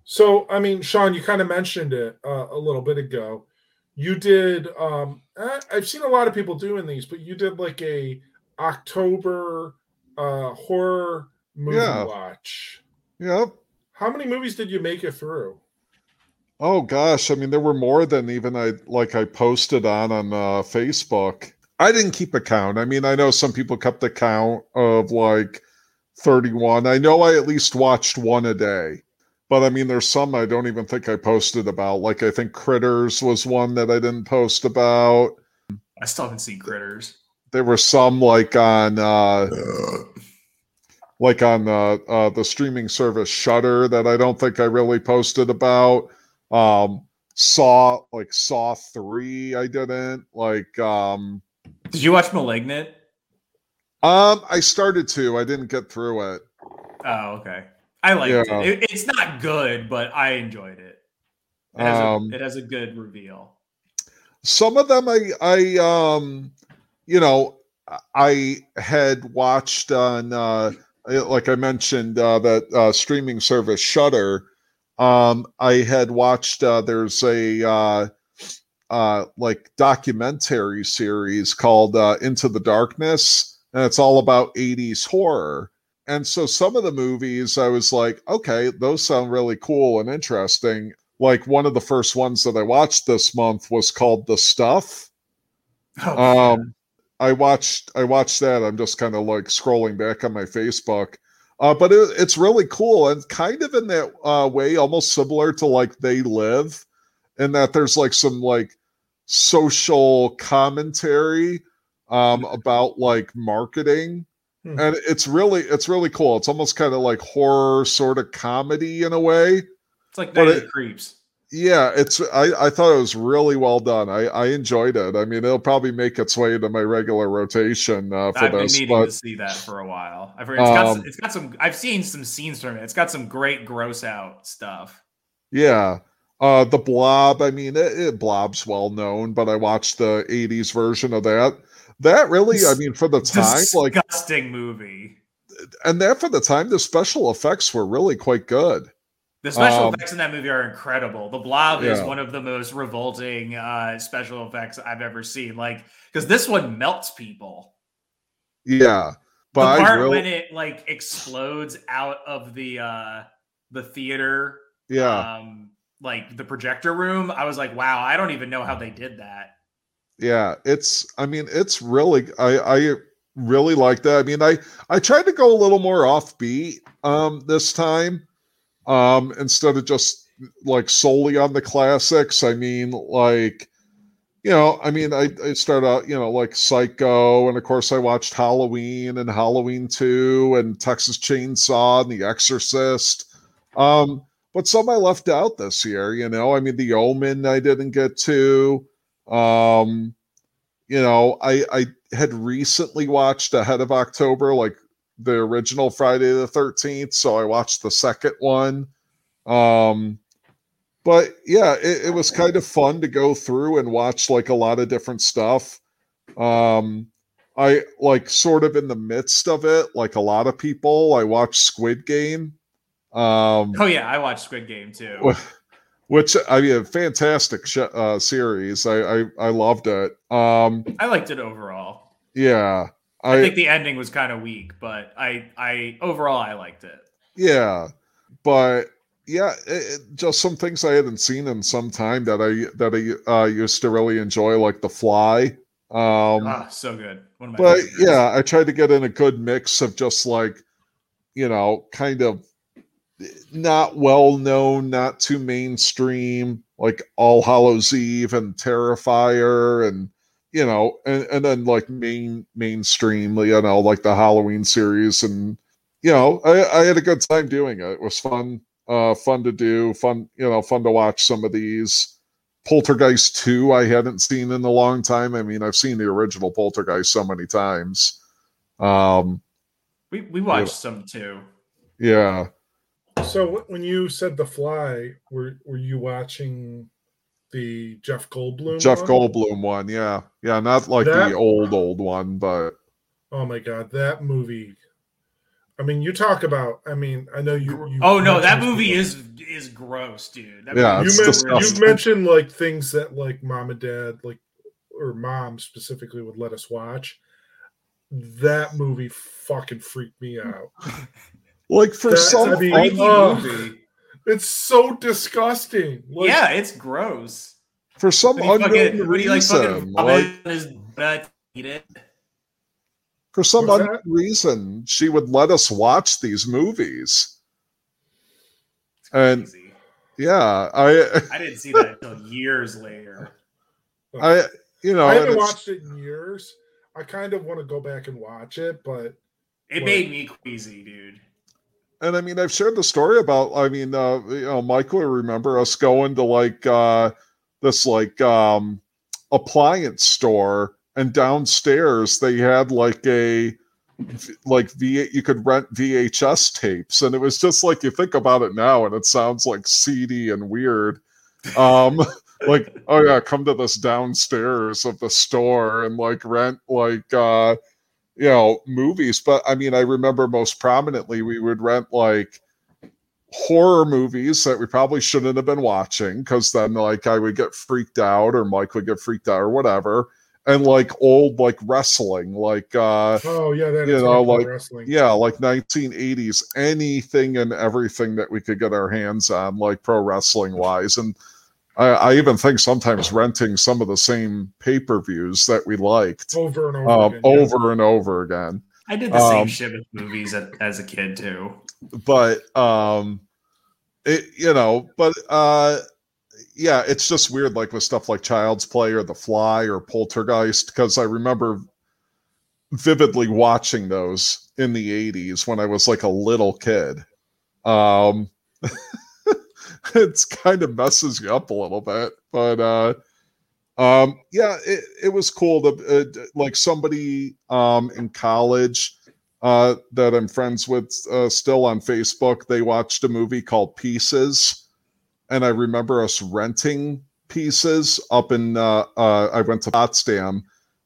So I mean, Sean, you kind of mentioned it uh, a little bit ago. You did. Um, I- I've seen a lot of people doing these, but you did like a October uh, horror movie Yeah. watch. Yep. How many movies did you make it through? Oh gosh, I mean there were more than even I like I posted on on uh, Facebook. I didn't keep a count. I mean, I know some people kept a count of like 31. I know I at least watched one a day. But I mean there's some I don't even think I posted about. Like I think Critters was one that I didn't post about. I still haven't seen Critters. There were some like on uh like on uh, uh the streaming service Shudder that I don't think I really posted about. Um Saw like Saw 3 I didn't. Like um Did you watch *Malignant*? um I started to, I didn't get through it. Oh, okay. I liked Yeah. it. it. It's not good, but I enjoyed it. It has, Um, a, it has a good reveal. some of them I I um you know I had watched on uh like I mentioned uh that uh streaming service Shudder um I had watched uh there's a uh uh like documentary series called uh Into the Darkness and it's all about 80s horror and so some of the movies I was like okay those sound really cool and interesting like one of the first ones that I watched this month was called The Stuff. Oh, Um, I watched I watched that. I'm just kind of like scrolling back on my Facebook, uh, but it, it's really cool and kind of in that uh, way, almost similar to like They Live, in that there's like some like social commentary um, about like marketing. Hmm. And it's really it's really cool. It's almost kind of like horror sort of comedy in a way it's like Night it- Creeps. yeah it's i i thought it was really well done i i enjoyed it i mean it'll probably make its way into my regular rotation uh, for I've been needing but to see that for a while. I've heard it's got, Um, some, it's got some. I've seen some scenes from it. It's got some great gross out stuff. yeah uh the blob i mean it, it blob's well known but i watched the 80s version of that that really i mean for the time like Disgusting movie. and that for the time the special effects were really quite good The special Um, effects in that movie are incredible. The Blob is one of the most revolting uh, special effects I've ever seen. Like, because this one melts people. yeah but the part really when it like explodes out of the uh the theater, yeah um, like the projector room, I was like, wow, I don't even know how they did that. Yeah it's i mean it's really i i really like that. I mean i i tried to go a little more offbeat um this time um instead of just like solely on the classics. I mean like you know i mean i i started out you know like psycho and of course i watched halloween and halloween 2 and texas chainsaw and the exorcist. Um but some i left out this year you know? I mean the omen i didn't get to um you know i i had recently watched ahead of october like the original friday the 13th so i watched the second one. Um but yeah it, it was kind of fun to go through and watch like a lot of different stuff. Um i like sort of in the midst of it like a lot of people i watched squid game. Um Oh yeah, I watched Squid Game too. Which I mean, a fantastic sh- uh, series. I, I I loved it. Um, I liked it overall. yeah, I, I, think the ending was kind of weak, but I I overall I liked it. yeah, but yeah, it, just some things I hadn't seen in some time that I that I uh, used to really enjoy, like The Fly. Um, ah, so good. One of my but yeah, I tried to get in a good mix of just like, you know, kind of not well known, not too mainstream, like All Hallows Eve and Terrifier, and you know, and, and then like main mainstream, you know, like the Halloween series, and you know, I, I had a good time doing it. It was fun, uh, fun to do, fun you know, fun to watch some of these. Poltergeist 2 I hadn't seen in a long time. I mean, I've seen the original Poltergeist so many times. Um, We we watched some too. yeah. So when you said The Fly, were were you watching the Jeff Goldblum? Jeff one? Goldblum one, yeah. Yeah, not like That- the old old one, but Oh my god, that movie! I mean, you talk about. I mean, I know you. you Oh no, that mentioned- movie is is gross, dude. That Yeah, movie it's You, is men- you mentioned like things that like mom and dad like or mom specifically would let us watch. That movie fucking freaked me out. like for That's- some I mean, freaky oh. movie. It's so disgusting. Like, yeah, it's gross. for some unknown fucking, when he like reason, like, like, his butt, eat it. for some unknown reason, she would let us watch these movies. It's And- Yeah, I, I didn't see that until years later. I, you know, I haven't watched it in years. I kind of want to go back and watch it, but It What? made me queasy, dude. And I mean, I've shared the story about. I mean, uh, you know, Michael, will remember us going to like uh, this like um, appliance store, and downstairs they had like a like V. You could rent VHS tapes, and it was just like you think about it now, and it sounds like seedy and weird. Um, like, oh yeah, come to this downstairs of the store and like rent like uh you know movies but i mean i remember most prominently we would rent like horror movies that we probably shouldn't have been watching because then like i would get freaked out or mike would get freaked out or whatever and like old like wrestling like uh oh yeah, that You know, like, wrestling. yeah like 1980s anything and everything that we could get our hands on like pro wrestling wise and I, I even think sometimes renting some of the same pay-per-views that we liked over and over. um, again, yeah. over and over again I did the same Um, shit with movies as, as a kid too. but um it you know but uh yeah it's just weird like with stuff like child's play or the fly or poltergeist because i remember vividly watching those in the 80s when i was like a little kid um it's kind of messes you up a little bit but uh um yeah it, it was cool to uh, like somebody um in college uh that i'm friends with uh, still on facebook they watched a movie called pieces and i remember us renting pieces up in uh, uh i went to potsdam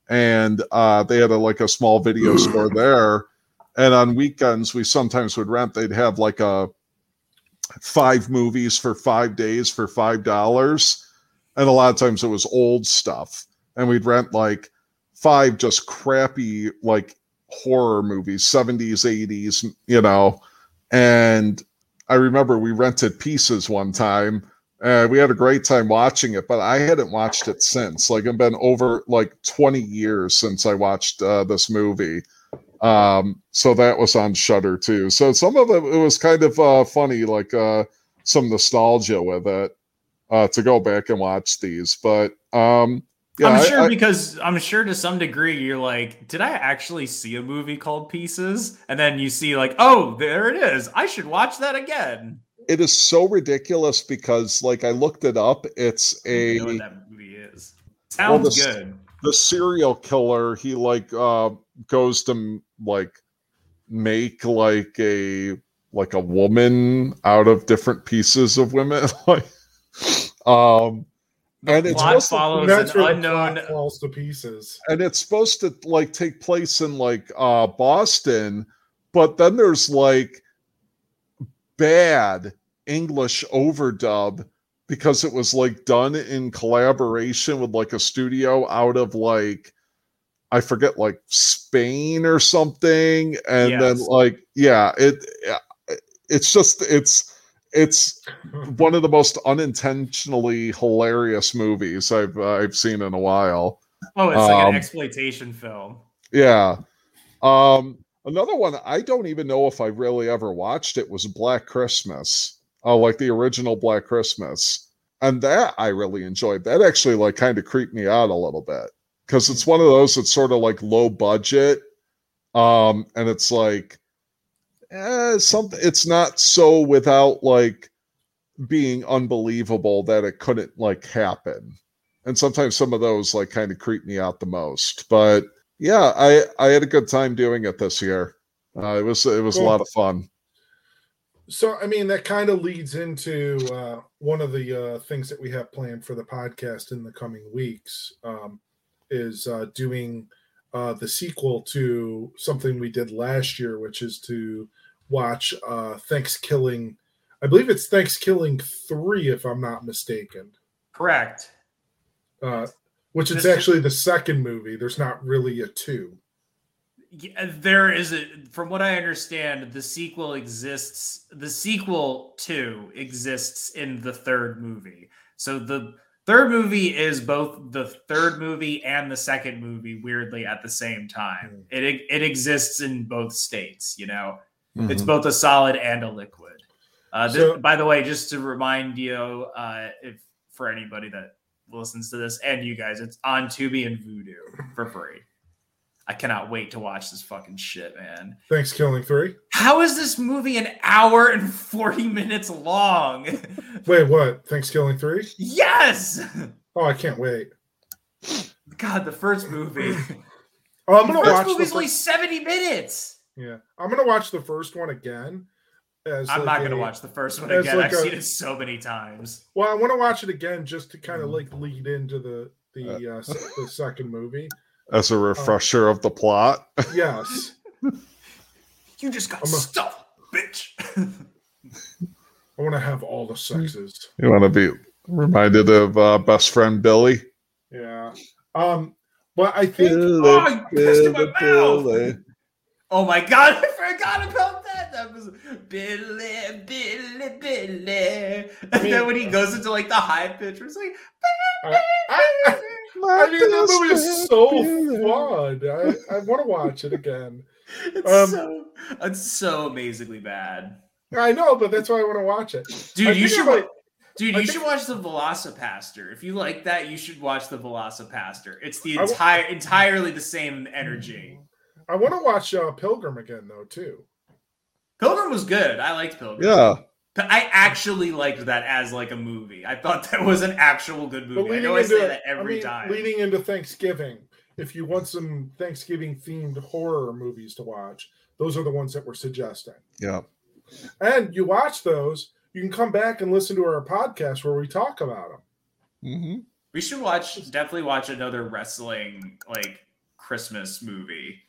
and uh they had a like a small video store there and on weekends we sometimes would rent they'd have like a five movies for five days for five dollars. And a lot of times it was old stuff. And we'd rent like five just crappy like horror movies 70s 80s you know. And i remember we rented pieces one time and we had a great time watching it but i hadn't watched it since. Like it's been over like 20 years since i watched uh, this movie um so that was on shudder too so some of it, it was kind of uh funny like uh some nostalgia with it uh to go back and watch these but um yeah I'm sure I- because I'm sure to some degree you're like, did I actually see a movie called Pieces? And then you see like, oh, there it is. I should watch that again. it is so ridiculous because like i looked it up it's a know what that movie is. Sounds Well, the- good. the serial killer he like uh goes to like make like a like a woman out of different pieces of women like um and it's supposed to, follows And that's an unknown. falls to pieces. and it's supposed to like take place in like uh boston but then there's like bad english overdub because it was like done in collaboration with like a studio out of like i forget like spain or something and then like yeah it it's just it's it's one of the most unintentionally hilarious movies I've uh, I've seen in a while. Oh, it's like um, an exploitation film. Yeah. Um another one I don't even know if I really ever watched it was Black Christmas. Uh, like the original Black Christmas. And that I really enjoyed. That actually like kind of creeped me out a little bit cuz it's one of those that's sort of like low budget um and it's like eh, something. It's not so without like being unbelievable that it couldn't like happen. And sometimes some of those like kind of creep me out the most. But yeah, I I had a good time doing it this year. Uh, it was it was a lot of fun. So, I mean, that kind of leads into uh, one of the uh, things that we have planned for the podcast in the coming weeks um, is uh, doing uh, the sequel to something we did last year, which is to watch uh, Thanksgiving. I believe it's ThanksKilling 3, if I'm not mistaken, Correct. uh, which is This- actually the second movie. There's not really a two. Yeah, there is a from what I understand, the sequel exists. The sequel to exists in the third movie. So the third movie is both the third movie and the second movie. Weirdly, at the same time, it it exists in both states. You know, it's Mhm. both a solid and a liquid. Uh, thi- So- by the way, just to remind you, uh, if for anybody that listens to this and you guys, it's on Tubi and Vudu for free. I cannot wait to watch this fucking shit, man. ThanksKilling 3. How is this movie an hour and 40 minutes long? Wait, what? ThanksKilling 3? yes! Oh, I can't wait. God, the first movie. Oh, I'm going to first watch the movie's fir- only 70 minutes. Yeah, I'm gonna watch the first one again. As I'm like not going to watch the first one again. like I've a- seen it so many times. Well, I want to watch it again just to kind of Mm-hmm. like lead into the the uh, se- the second movie. As a refresher of the plot. Yes, You just got I'm a- stuffed, bitch. I want to have all the sexes. You want to be reminded of uh, best friend Billy? Yeah. Um, but I think Oh, you pissed in my mouth. Billy. Oh my god, I forgot about that. That was Billy, Billy, Billy. And mean- then when he goes into like the high pitch, it's like I, I, I mean that movie is so fun. I, I want to watch it again. it's Um, so it's so amazingly bad. I know, but that's why I want to watch it. Dude, I you should might- wa- Dude, I you think- should watch the VelociPastor. If you like that, you should watch the VelociPastor. It's the I wa- entire entirely the same energy. I want to watch uh, Pilgrim again though too. Pilgrim was good. I liked Pilgrim. Yeah. I actually liked that as like a movie. I thought that was an actual good movie. I leading know I say into that I every mean, time. leading into Thanksgiving, if you want some Thanksgiving themed horror movies to watch, those are the ones that we're suggesting. Yeah. And you watch those, you can come back and listen to our podcast where we talk about them. hmm We should watch definitely watch another wrestling like Christmas movie.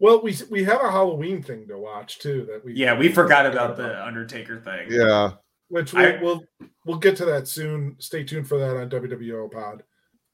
Well, we we have a Halloween thing to watch too. That we Yeah, we forgot about the Undertaker thing. Yeah. which we'll, I- we'll we'll get to that soon. Stay tuned for that on WWO Pod.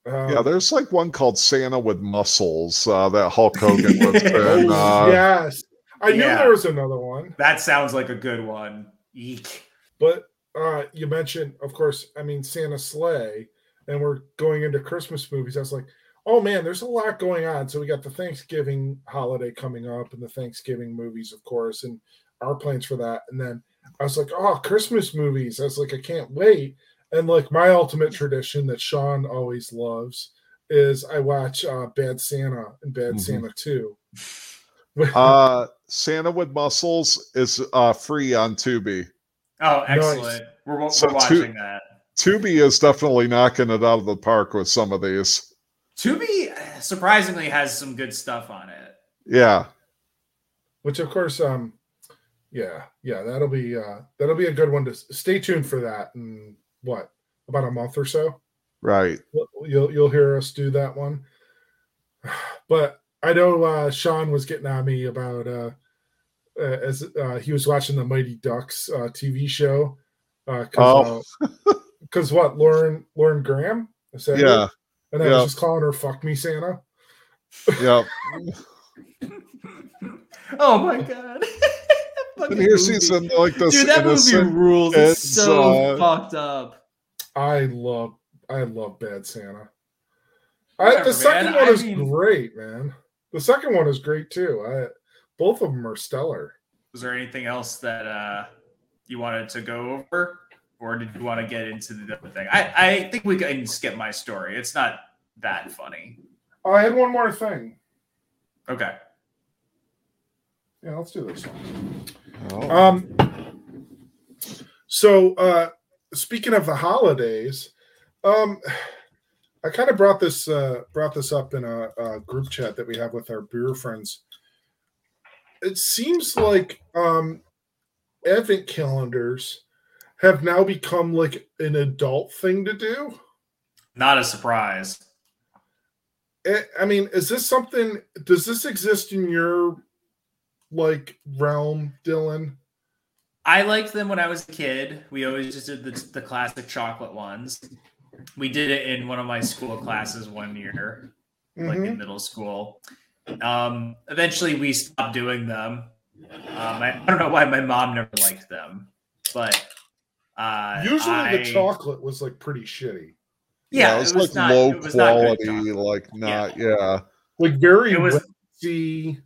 Um, Yeah, there's like one called Santa with Muscles uh, that Hulk Hogan was in. oh, Uh, yes, I knew Yeah. there was another one. That sounds like a good one. Eek. But uh, you mentioned, of course, I mean Santa's Slay, and we're going into Christmas movies. I was like, oh man, there's a lot going on. So we got the Thanksgiving holiday coming up, and the Thanksgiving movies, of course, and our plans for that. And then I was like, oh, Christmas movies. I was like, I can't wait. And like my ultimate tradition that Sean always loves is I watch uh, Bad Santa and Bad Mhm. Santa Two. uh, Santa with Muscles is uh, free on Tubi. Oh, Nice. excellent. We're, we're So watching two- that. Tubi is definitely knocking it out of the park with some of these. Tubi uh, surprisingly has some good stuff on it. Yeah. which of course um yeah yeah that'll be uh that'll be a good one to stay tuned for that in what about a month or so Right. you'll you'll hear us do that one but i know uh sean was getting on me about uh, uh as uh he was watching the mighty ducks uh tv show uh Oh. because what lauren lauren graham is that it? Yeah. and i yeah. was just calling her fuck me santa Yep. Oh my god. Fucking And here movie. she's in like this Dude, that movie rules. It's it's, so uh, fucked up. I love I love Bad Santa. I, Whatever, the second man. one I is mean- great, man. The second one is great too. I both of them are stellar. Was there anything else that uh you wanted to go over? Or did you want to get into the other thing? I, I think we can skip my story. It's not that funny. Oh, I had one more thing. Okay. Yeah, let's do this one. Oh. Um, so uh, speaking of the holidays, um, I kind of brought this uh, brought this up in a, a group chat that we have with our beer friends. It seems like um, advent calendars have now become like an adult thing to do. Not a surprise. I- I mean, is this something? Does this exist in your like realm, Dylan? I liked them when I was a kid. We always just did the, the classic chocolate ones. We did it in one of my school classes one year, like Mhm. in middle school. Um, eventually, we stopped doing them. Um, I, I don't know why my mom never liked them, but uh, Usually, I- the chocolate was like pretty shitty, Yeah, it was, it was like not, low was quality, chocolate. like not yeah. like very It was waxy.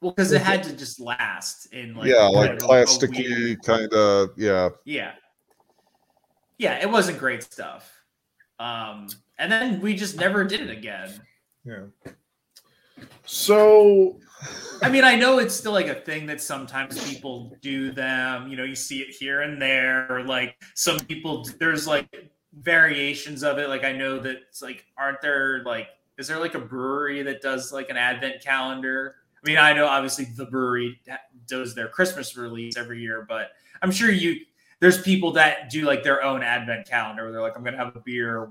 well because it had to just last in like yeah, like of a- a plasticky kind of yeah. Yeah. Yeah, it wasn't great stuff. Um, and then we just never did it again. Yeah. So I mean, I know it's still like a thing that sometimes people do them. You know, you see it here and there, or like some people, there's like variations of it. Like I know that it's like, aren't there like, is there like a brewery that does like an advent calendar? I mean, I know obviously the brewery does their Christmas release every year, but I'm sure you there's people that do like their own advent calendar where they're like, I'm gonna have a beer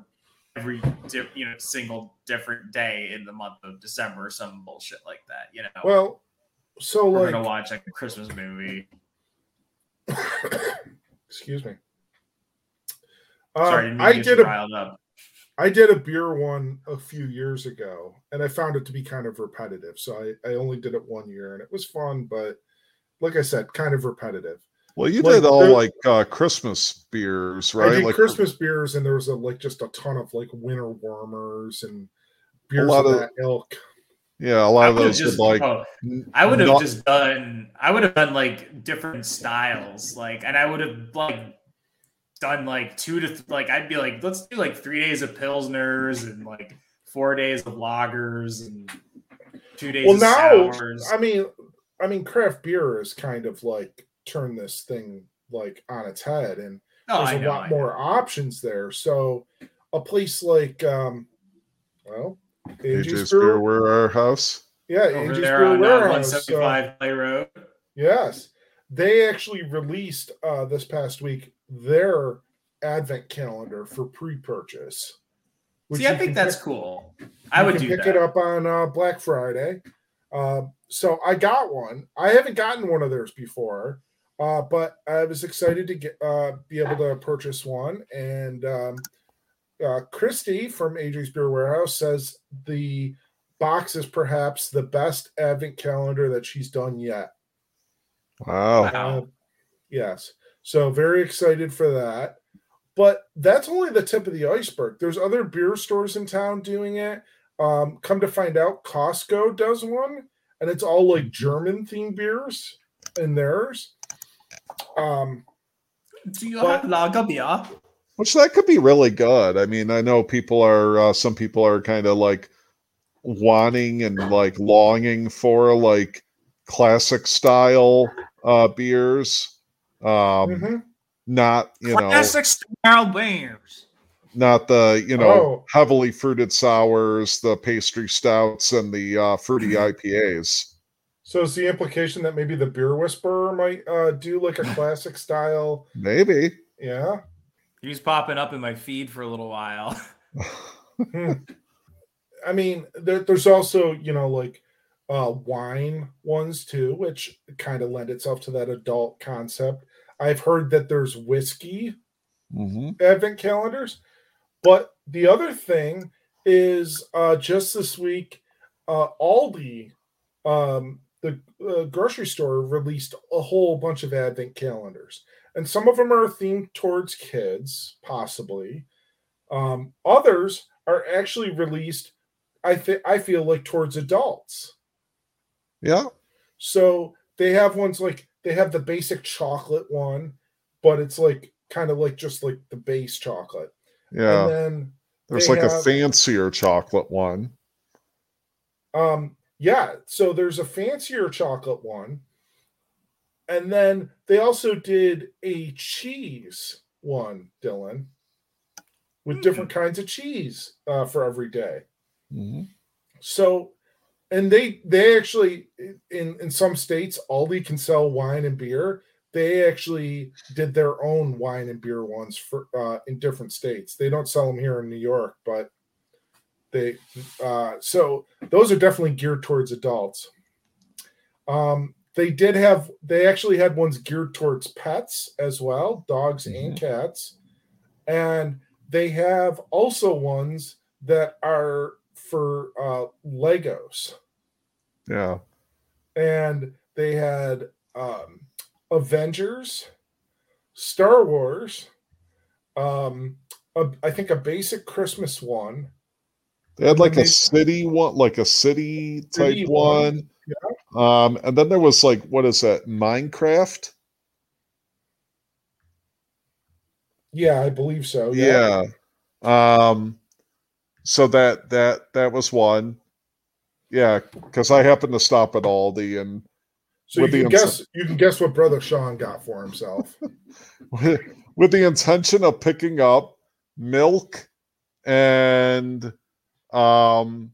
every di- you know single different day in the month of December or some bullshit like that. You know, well, so we're like gonna watch like a Christmas movie. excuse me. Sorry, Um, I did you a riled up. I did a beer one a few years ago, and I found it to be kind of repetitive. So I, I only did it one year, and it was fun, but like I said, kind of repetitive. Well, you Like, did all there- like uh Christmas beers, right? I did like Christmas beers, and there was a, like just a ton of like winter warmers and beers lot of of- that ilk. yeah, a lot I of those just, like oh, I would have not- just done. I would have done like different styles, like, and I would have like done like two to th- like I'd be like, let's do like three days of pilsners and like four days of lagers and two days Well, of now sours. I mean, I mean, craft beer is kind of like turned this thing like on its head, and oh, there's I a know, lot I know. more options there. So a place like, um, well, AJ's Beer- Beer Warehouse. yeah, over AJ's there Beer on uh, Warehouse. 175 Clay Road. uh, yes, they actually released uh, this past week their advent calendar for pre-purchase. which See, I think that's pick- cool. I would do pick that. it up on uh, Black Friday. Uh, so I got one. I haven't gotten one of theirs before, uh, but I was excited to get uh, be able to purchase one. And um, uh, Christy from AJ's Beer Warehouse says the box is perhaps the best advent calendar that she's done yet. Wow. Wow. Uh, yes. So very excited for that. But that's only the tip of the iceberg. There's other beer stores in town doing it. Um, come to find out, Costco does one, and it's all like German themed beers in theirs. Um, Do you But- have lager beer? Which that could be really good. I mean, I know people are uh, some people are kind of like wanting and like longing for like classic style uh beers. Um mhm. not, you know, Classic style beers. not the, you know, Oh. heavily fruited sours, the pastry stouts and the uh fruity Mm-hmm. IPAs. So is the implication that maybe the beer whisperer might uh, do like a classic style? Maybe. Yeah. He was popping up in my feed for a little while. Hmm. I mean, there, there's also you know like uh, wine ones too, which kind of lend itself to that adult concept. I've heard that there's whiskey hmm advent calendars, but the other thing is uh, just this week, uh, Aldi, um, the uh, grocery store, released a whole bunch of advent calendars, and some of them are themed towards kids, possibly. Um, others are actually released. I think I feel like towards adults. Yeah. So they have ones like they have the basic chocolate one, but it's like kind of like just like the base chocolate. Yeah. And then There's like a fancier chocolate one. um Yeah, so there's a fancier chocolate one. And then they also did a cheese one, Dylan, with different kinds of cheese uh, for every day. Mhm. So, and they they actually in in some states Aldi can sell wine and beer. They actually did their own wine and beer ones for uh, in different states. They don't sell them here in New York, but they uh, so those are definitely geared towards adults. Um, they did have they actually had ones geared towards pets as well, dogs and cats, and they have also ones that are for uh, Legos, Yeah. and they had um, Avengers, Star Wars, um, a, I think a basic Christmas one. They had like a city one, like a city type City one, one. Um, and then there was like, what is that? Minecraft? Yeah, I believe so. Yeah. Um, so that that that was one. Yeah, because I happened to stop at Aldi and So you with the can guess you can guess what brother Sean got for himself. with the intention of picking up milk and um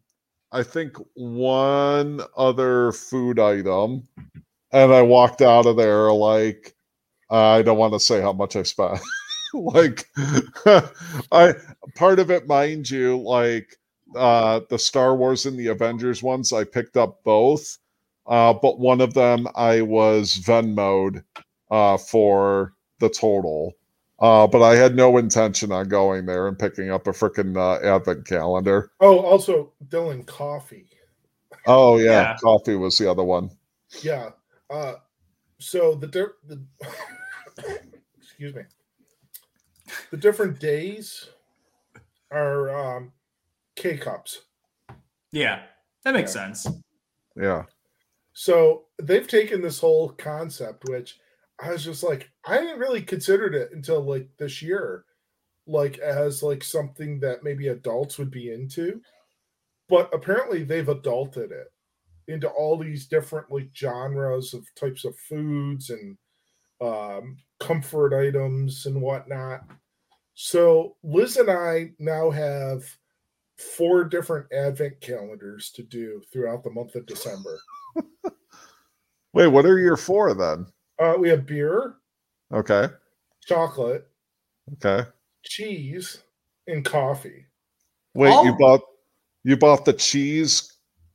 I think one other food item and I walked out of there like I don't want to say how much I spent. like I part of it mind you like uh the Star Wars and the Avengers ones I picked up both uh but one of them I was Venmoed uh for the total. Uh, but I had no intention on going there and picking up a freaking uh, advent calendar. oh, also Dylan coffee. Oh yeah, Yeah. coffee was the other one. Yeah. Uh, so the di- the excuse me. The different days are um, K cups. Yeah, that makes Yeah. sense. Yeah, So they've taken this whole concept, which I was just like, I hadn't really considered it until like this year, like as like something that maybe adults would be into. But apparently they've adulted it into all these different like genres of types of foods and um, comfort items and whatnot. So Liz and I now have four different advent calendars to do throughout the month of December. Wait, what are your four then? Uh, we have beer, Okay, chocolate, okay. cheese, and coffee. Wait, you Oh. bought you bought the cheese,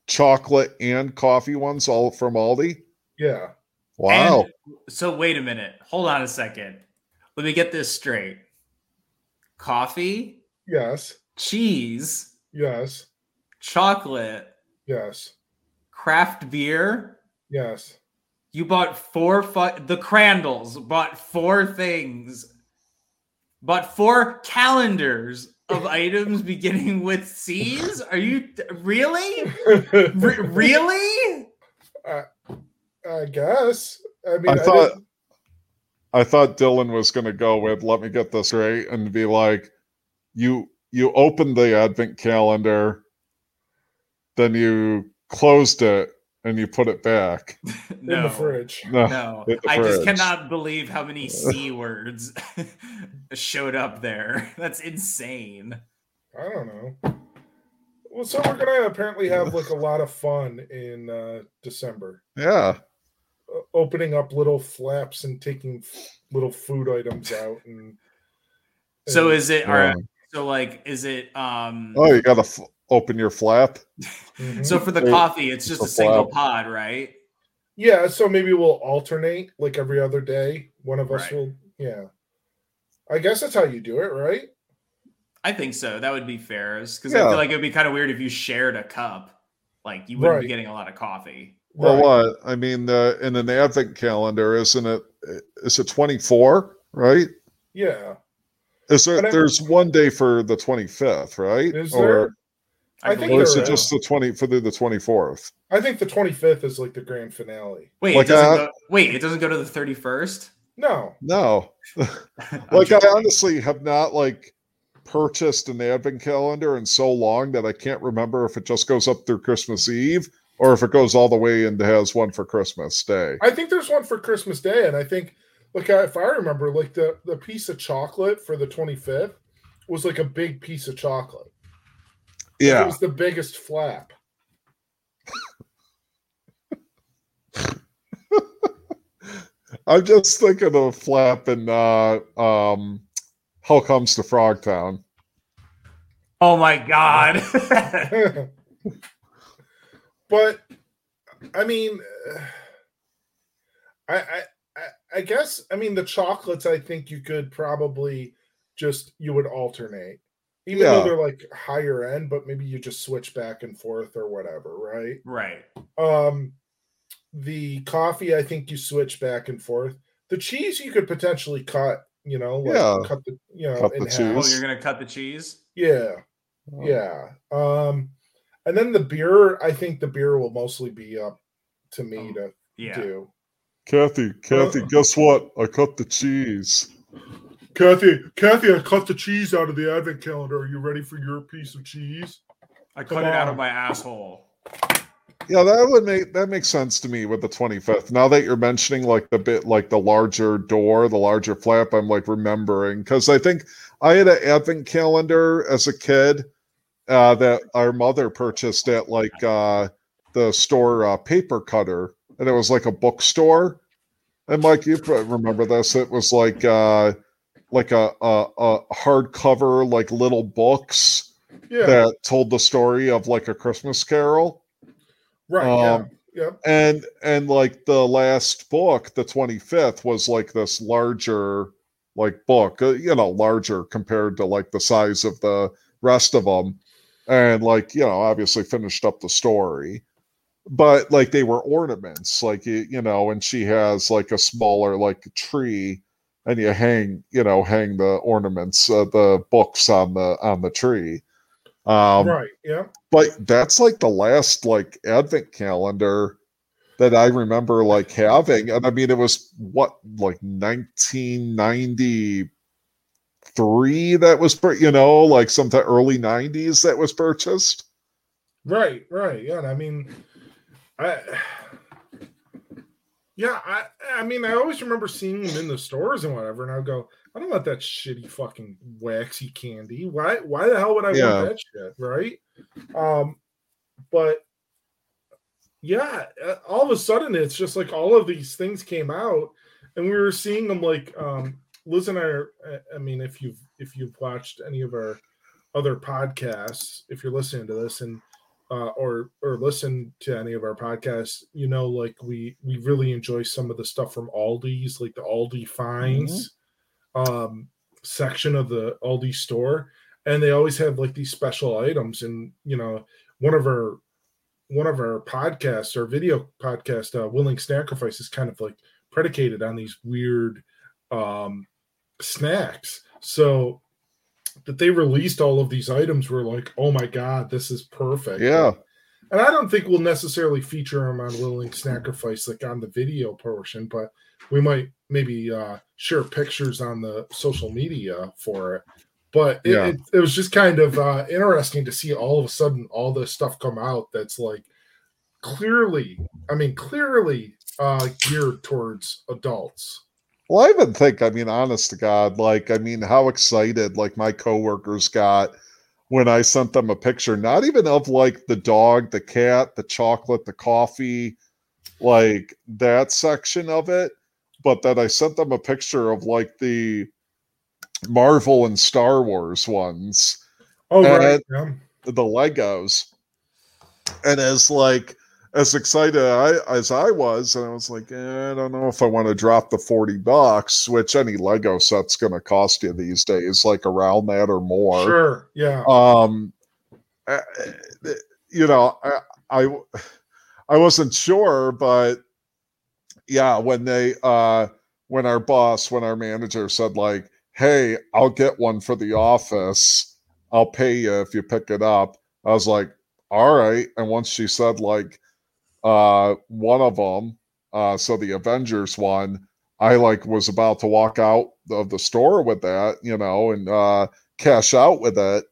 chocolate, and coffee ones all from Aldi? Yeah. Wow. And- so wait a minute. Hold on a second. Let me get this straight. Coffee, Yes. cheese, Yes. chocolate, Yes. craft beer. Yes. You bought four fu- the Crandalls bought four things. Bought four calendars of items beginning with C's? Are you really? Re- really? I guess. I mean, I I thought didn't- I thought Dylan was going to go with "Let me get this right" and be like, "You you opened the advent calendar, then you closed it and you put it back." in the fridge. No, No, the I just cannot believe how many C words showed up there. That's insane. I don't know. Well, so we're gonna apparently have like a lot of fun in uh, December, Yeah, opening up little flaps and taking f- little food items out. And, So is it all Yeah. right? So like, is it um? Oh, you got to f- open your flap. Mhm. So for the coffee, it's just a a single pod, right? yeah, so maybe we'll alternate like every other day. One of us Right. will. Yeah. I guess that's how you do it, right? I think so. That would be fair, because Yeah. I feel like it would be kind of weird if you shared a cup. Like you wouldn't be getting a lot of coffee. Well, Right. what? I mean, uh, in an advent calendar, isn't it? Is it twenty four? Right? Yeah. Is there? But I- There's one day for the twenty fifth, right? Is or, there? I think believe or is there it just the twenty for the twenty fourth? I think the 25th is like the grand finale. Wait, Like, it doesn't uh, go, wait, it doesn't go to the thirty first. No. No, like I honestly have not like purchased an advent calendar in so long that I can't remember if it just goes up through Christmas Eve or if it goes all the way and has one for Christmas Day. I think there's one for Christmas Day, and I think, like, I- if I remember, like the the piece of chocolate for the 25th was like a big piece of chocolate. Yeah. It was the biggest flap. I'm just thinking of Flap and uh, um, Hell Comes to Frogtown. Oh my god. but I mean, I, I I- I guess I mean the chocolates. I think you could probably just you would alternate, even Yeah. though they're like higher end. But maybe you just switch back and forth or whatever, right? right. Um, the coffee, I think you switch back and forth. The cheese, you could potentially cut. You know, like Yeah. cut the you know Cut in the half. Oh, cheese. you're gonna cut the cheese? Yeah, Oh. yeah. Um, and then the beer, I think the beer will mostly be up to me Oh, to Yeah. do. Kathy, Kathy, Uh, guess what? I cut the cheese. Kathy, Kathy, I cut the cheese out of the advent calendar. Are you ready for your piece of cheese? I Come cut it out of my asshole. Yeah, that would make that makes sense to me with the 25th. Now that you're mentioning like the bit like the larger door, the larger flap, I'm like remembering because I think I had an advent calendar as a kid uh, that our mother purchased at like uh, the store uh, Paper Cutter, and it was like a bookstore. And Mike, you probably remember this? It was like uh, like a, a a hardcover like little books Yeah, that told the story of like a Christmas Carol right. um, yeah, yep. and and like the last book the 25th was like this larger like book uh, you know larger compared to like the size of the rest of them and like you know obviously finished up the story but like they were ornaments like you, know and she has like a smaller like tree and you hang you know hang the ornaments uh, the books on the on the tree um right. Yeah. but that's like the last like advent calendar that I remember like having. And I mean, it was what like 1993 that was, you know, like some the early 90s that was purchased. Right. Right. Yeah. I mean, I. Yeah, I I mean I always remember seeing them in the stores and whatever, and I'd go, I don't want that shitty fucking waxy candy. Why why the hell would I Yeah. want that shit? Right? Um, but yeah, uh, all of a sudden it's just like all of these things came out, and we were seeing them like um Liz and I are I- mean, if you've if you've watched any of our other podcasts, if you're listening to this and uh, or or listen to any of our podcasts, you know, like we we really enjoy some of the stuff from Aldi's, like the Aldi finds um, section of the Aldi store, and they always have like these special items. And you know, one of our one of our podcasts, our video podcast, uh, Willing Sacrifice, is kind of like predicated on these weird um, snacks. So that they released all of these items were like, oh my god, this is perfect. Yeah. And I don't think we'll necessarily feature them on Willing Sacrifice like on the video portion, but we might maybe uh share pictures on the social media for it. But it, Yeah. it, it was just kind of uh interesting to see all of a sudden all this stuff come out that's like clearly, I mean, clearly uh geared towards adults. Well, I even think, I mean, honest to God, like, I mean, how excited like my coworkers got when I sent them a picture, not even of like the dog, the cat, the chocolate, the coffee, like that section of it, but that I sent them a picture of like the Marvel and Star Wars ones, Oh, right. Yeah. the Legos. And as like as excited I, as I was, and I was like, eh, I don't know if I want to drop the 40 bucks, which any Lego set's gonna cost you these days, like around that or more. Sure. Yeah. Um uh, you know, I, I I wasn't sure, but yeah, when they uh when our boss, when our manager said like, "Hey, I'll get one for the office. I'll pay you if you pick it up." I was like, "All right." And once she said like uh one of them, uh so the Avengers one, I like was about to walk out of the store with that, you know, and uh cash out with it.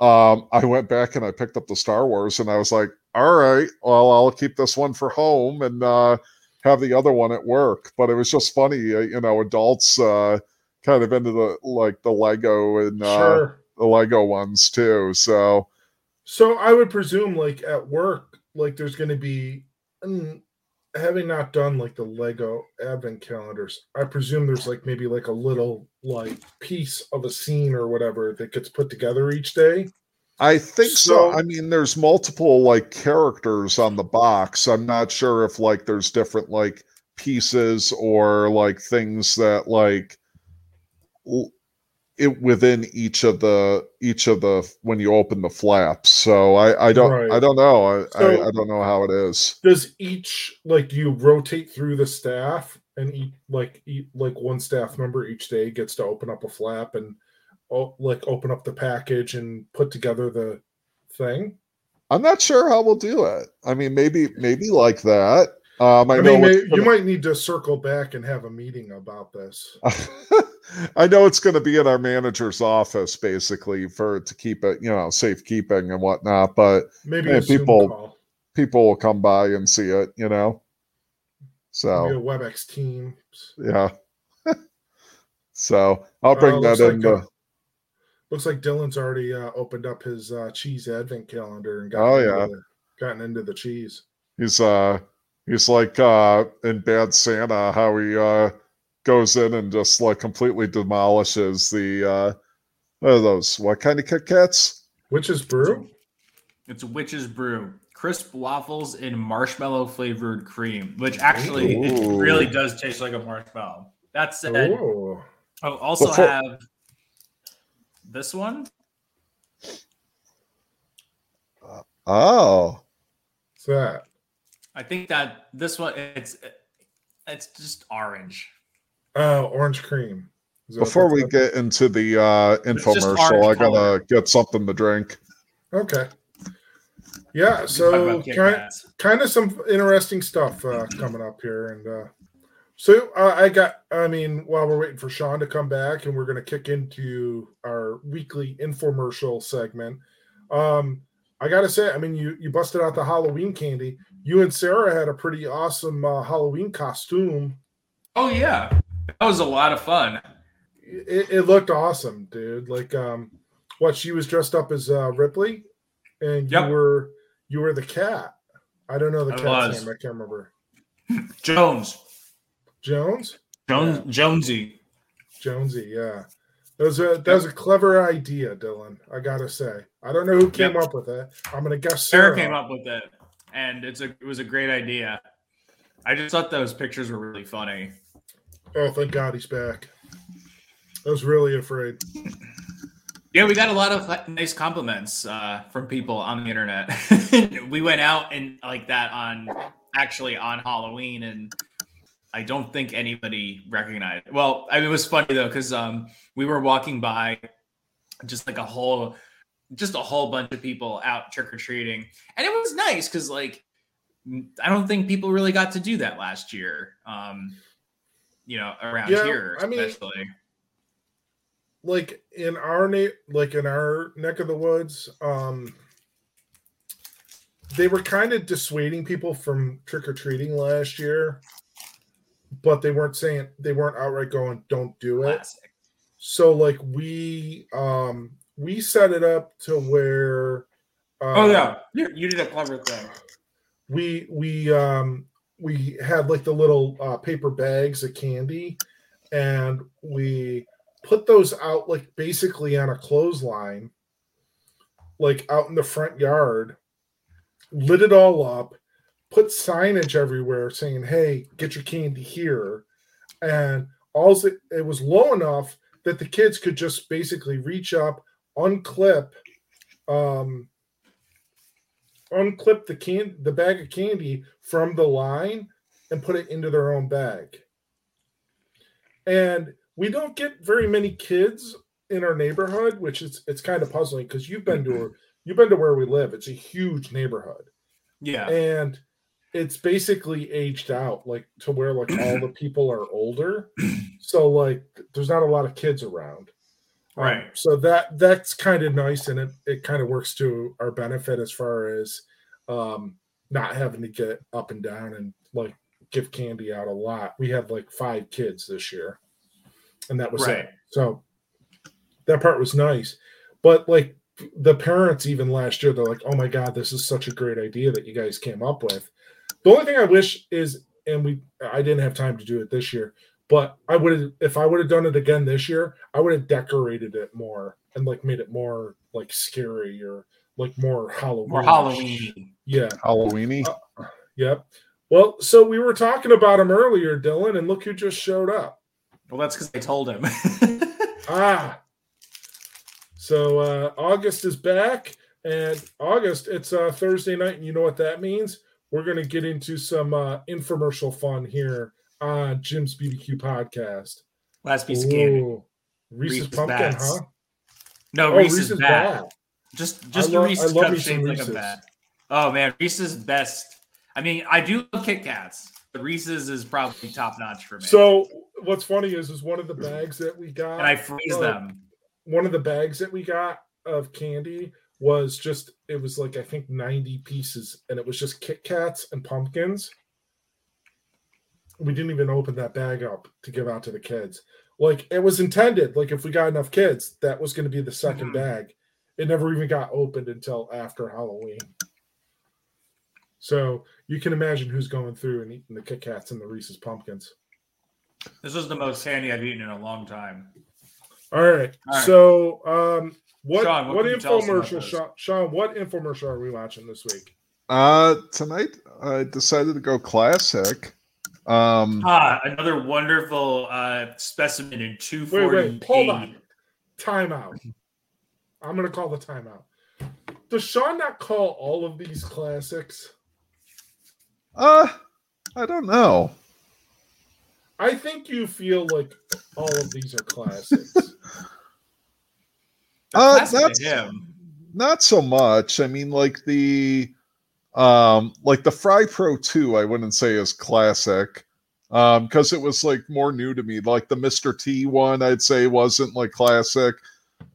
Um I went back and I picked up the Star Wars and I was like, all right, well, I'll keep this one for home and uh, have the other one at work. But it was just funny, uh, you know, adults uh, kind of into the like the Lego and uh, Sure. the Lego ones too. So So I would presume, like at work, like there's going to be, mm, having not done like the Lego advent calendars, I presume there's like maybe like a little like piece of a scene or whatever that gets put together each day. I think so. So- I mean, there's multiple like characters on the box. I'm not sure if like there's different like pieces or like things that like l- it within each of the each of the when you open the flaps. So I I don't I don't know. I, So- I I don't know how it is. Does each like you rotate through the staff and each like eat like one staff member each day gets to open up a flap and like open up the package and put together the thing? I'm not sure how we'll do it. I mean, maybe maybe like that. Um, I, I, know mean, you might need to circle back and have a meeting about this. I know it's going to be in our manager's office, basically, for to keep it, you know, safekeeping and whatnot. But Maybe Zoom people- people will come by and see it, you know. maybe a So WebEx Teams. yeah. so I'll bring Uh, that in. like, uh, Looks like Dylan's already uh, opened up his uh, cheese advent calendar and Oh, yeah. into the, gotten into the cheese. he's uh he's like uh in Bad Santa, how he uh goes in and just like completely demolishes the uh what are those? What kind of Kit Kats? Which is brew? It's Witch's Brew. Crisp waffles in marshmallow flavored cream, which actually it really does taste like a marshmallow. That said, Oh, I'll also Before- have this one. Oh. what's that? I think that this one it's it's just orange. Oh, orange cream. Before we get into the uh infomercial, I gotta color. get something to drink. okay. Yeah, so kind, kind of some interesting stuff uh, coming up here, and uh, so uh, I got. I mean, while we're waiting for Sean to come back, and we're going to kick into our weekly infomercial segment. Um, I got to say, I mean, you you busted out the Halloween candy. You and Sarah had a pretty awesome uh, Halloween costume. Oh yeah, that was a lot of fun. It, it looked awesome, dude. Like, um, what she was dressed up as uh, Ripley, and you were you were the cat. I don't know the I cat's was. name. I can't remember. Jones, Jones. Jones, Jonesy. Jonesy, yeah. That was a that was a clever idea, Dylan. I gotta say. I don't know who came Yep. up with it. I'm gonna guess Sarah Sarah. came up with it, and it's a it was a great idea. I just thought those pictures were really funny. Oh, thank God he's back. I was really afraid. Yeah, we got a lot of nice compliments uh, from people on the internet. we went out and like that on actually on Halloween, and I don't think anybody recognized. It. Well, I mean, it was funny though because um, we were walking by, just like a whole, just a whole bunch of people out trick or treating, and it was nice because like I don't think people really got to do that last year. Um, you know, around Yeah, here, I mean- Like in our na- like in our neck of the woods, um they were kind of dissuading people from trick or treating last year, but they weren't saying they weren't outright going, "Don't do it." Classic. So like we um we set it up to where uh, Oh yeah, you, you did a clever thing. we we um we had like the little uh, paper bags of candy and we put those out like basically on a clothesline like out in the front yard lit it all up put signage everywhere saying hey get your candy here and all it, it was low enough that the kids could just basically reach up unclip um unclip the can the bag of candy from the line and put it into their own bag. And we don't get very many kids in our neighborhood, which is it's kind of puzzling because you've been to mm-hmm. you've been to where we live. It's a huge neighborhood. Yeah. And it's basically aged out like to where like all the people are older. So like there's not a lot of kids around. Um, Right. so that that's kind of nice and it, it kind of works to our benefit as far as um, not having to get up and down and like give candy out a lot. We had like five kids this year, and that was Right. it. So that part was nice. But like the parents, even last year, they're like, "Oh my god, this is such a great idea that you guys came up with." The only thing I wish is, and we, I didn't have time to do it this year, but I would have, if I would have done it again this year, I would have decorated it more and like made it more like scary or like more Halloween. More Halloween. Yeah. Halloweeny. Yep. Well, so we were talking about him earlier, Dylan, and look who just showed up. Well, that's because I told him. Ah. So uh August is back, and August, it's uh Thursday night, and you know what that means? We're gonna get into some uh infomercial fun here on Jim's BBQ podcast. Last piece of candy. Reese's, Reese's pumpkin, Bats. huh? No, Oh, Reese's, bat. Bat. Just just a love- Reese's cup shaped like a bat. Oh man, Reese's best. I mean, I do love Kit Kats, but Reese's is probably top notch for me. So what's funny is is one of the bags that we got and I freeze uh, them. one of the bags that we got of candy was just it was like I think 90 pieces and it was just Kit Kats and pumpkins. We didn't even open that bag up to give out to the kids. Like it was intended, like if we got enough kids, that was going to be the 2nd Mhm. bag. It never even got opened until after Halloween. So you can imagine who's going through and eating the Kit Kats and the Reese's pumpkins. This was the most candy I've eaten in a long time. All right. All right. So, um, what Sean, what what, can you tell us about infomercial. Sean, Sean? What infomercial are we watching this week? Uh, tonight I decided to go classic. Um, Ah, another wonderful uh, specimen in Wait, 240 wait, hold on. Timeout. I'm gonna call the timeout. Does Sean not call all of these classics? uh, I don't know. I think you feel like all of these are classics. Uh, Classic that's him. not so much. I mean, like the um, like the Fry Pro Two, I wouldn't say is classic. Um, because it was like more new to me. Like the Mr. T one, I'd say wasn't like classic.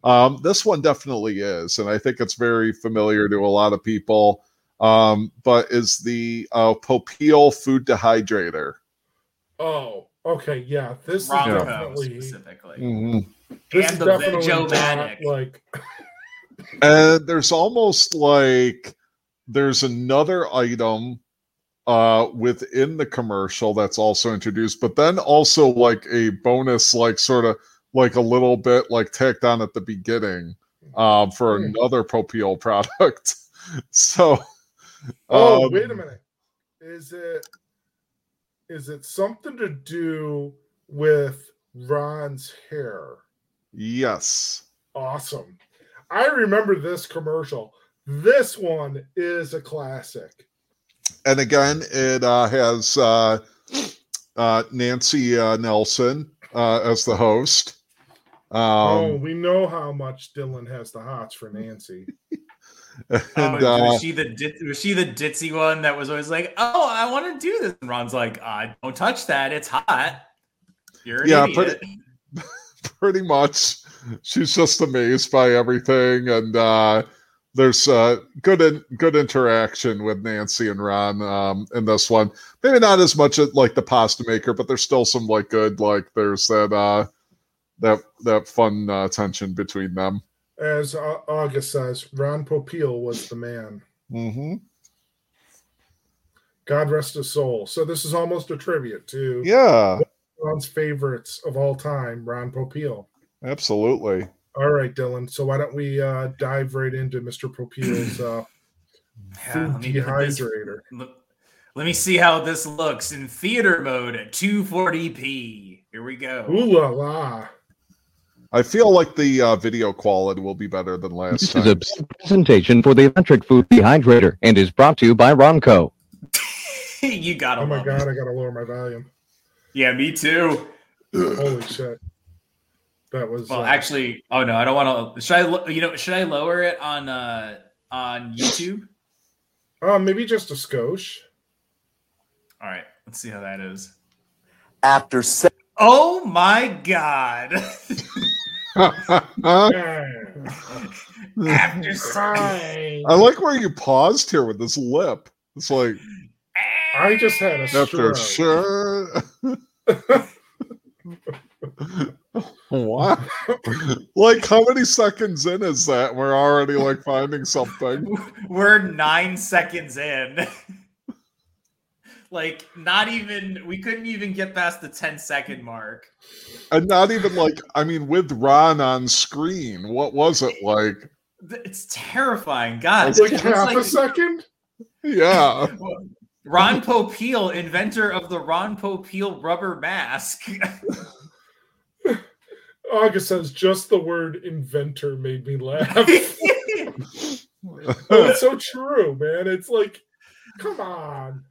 Um, this one definitely is, and I think it's very familiar to a lot of people. Um, but is the uh Popeil food dehydrator. oh, okay, yeah. This is definitely specifically. Mhm. this And is the definitely Veg-O-Matic. not like and there's almost like there's another item uh within the commercial that's also introduced but then also like a bonus like sort of like a little bit like tacked on at the beginning um for Hmm. another Popeil product so Oh, um, wait a minute. Is it is it something to do with Ron's hair? yes Awesome. I remember this commercial. This one is a classic. and again it uh has uh uh Nancy uh, Nelson uh as the host oh, um we know how much Dylan has the hots for Nancy. and oh, uh was she the dit- was she the ditzy one that was always like, "Oh, I want to do this," and Ron's like, uh, "Don't touch that; it's hot." You're an Yeah, idiot. but pretty much she's just amazed by everything and uh there's uh good in, good interaction with nancy and ron um in this one maybe not as much as like the pasta maker but there's still some like good like there's that uh that that fun uh, tension between them As Au- August says, Ron Popeil was the man. hmm God rest his soul. So this is almost a tribute to yeah Ron's favorites of all time, Ron Popeil. absolutely All right, Dylan. So why don't we uh, dive right into Mr. Popeil's uh, Yeah, food let me dehydrator? Look- Let me see how this looks in theater mode at 240p. Here we go. Ooh la la. i feel like the uh, video quality will be better than last This time is a presentation for the electric food dehydrator and is brought to you by Ronco. you gotta Oh my god, it. I gotta lower my volume. Yeah, me too. Holy shit. That was Well, uh, actually, oh no, I don't want to. Should I? You know, should I lower it on uh on YouTube? uh, maybe just a skosh. All right, let's see how that is. After seven Oh my god! After Fine. I like where you paused here with this lip. It's like I just had a after stroke. sure. what? like how many seconds in is that? We're already like finding something. We're nine seconds in. like, not even, we couldn't even get past the 10 second mark. And not even like I mean with Ron on screen. What was it like? It's terrifying. God, It's like half like- a second. Yeah. Ron Popeil, inventor of the Ron Popeil rubber mask. August says just the word inventor made me laugh. oh, it's so true, man. It's like, come on.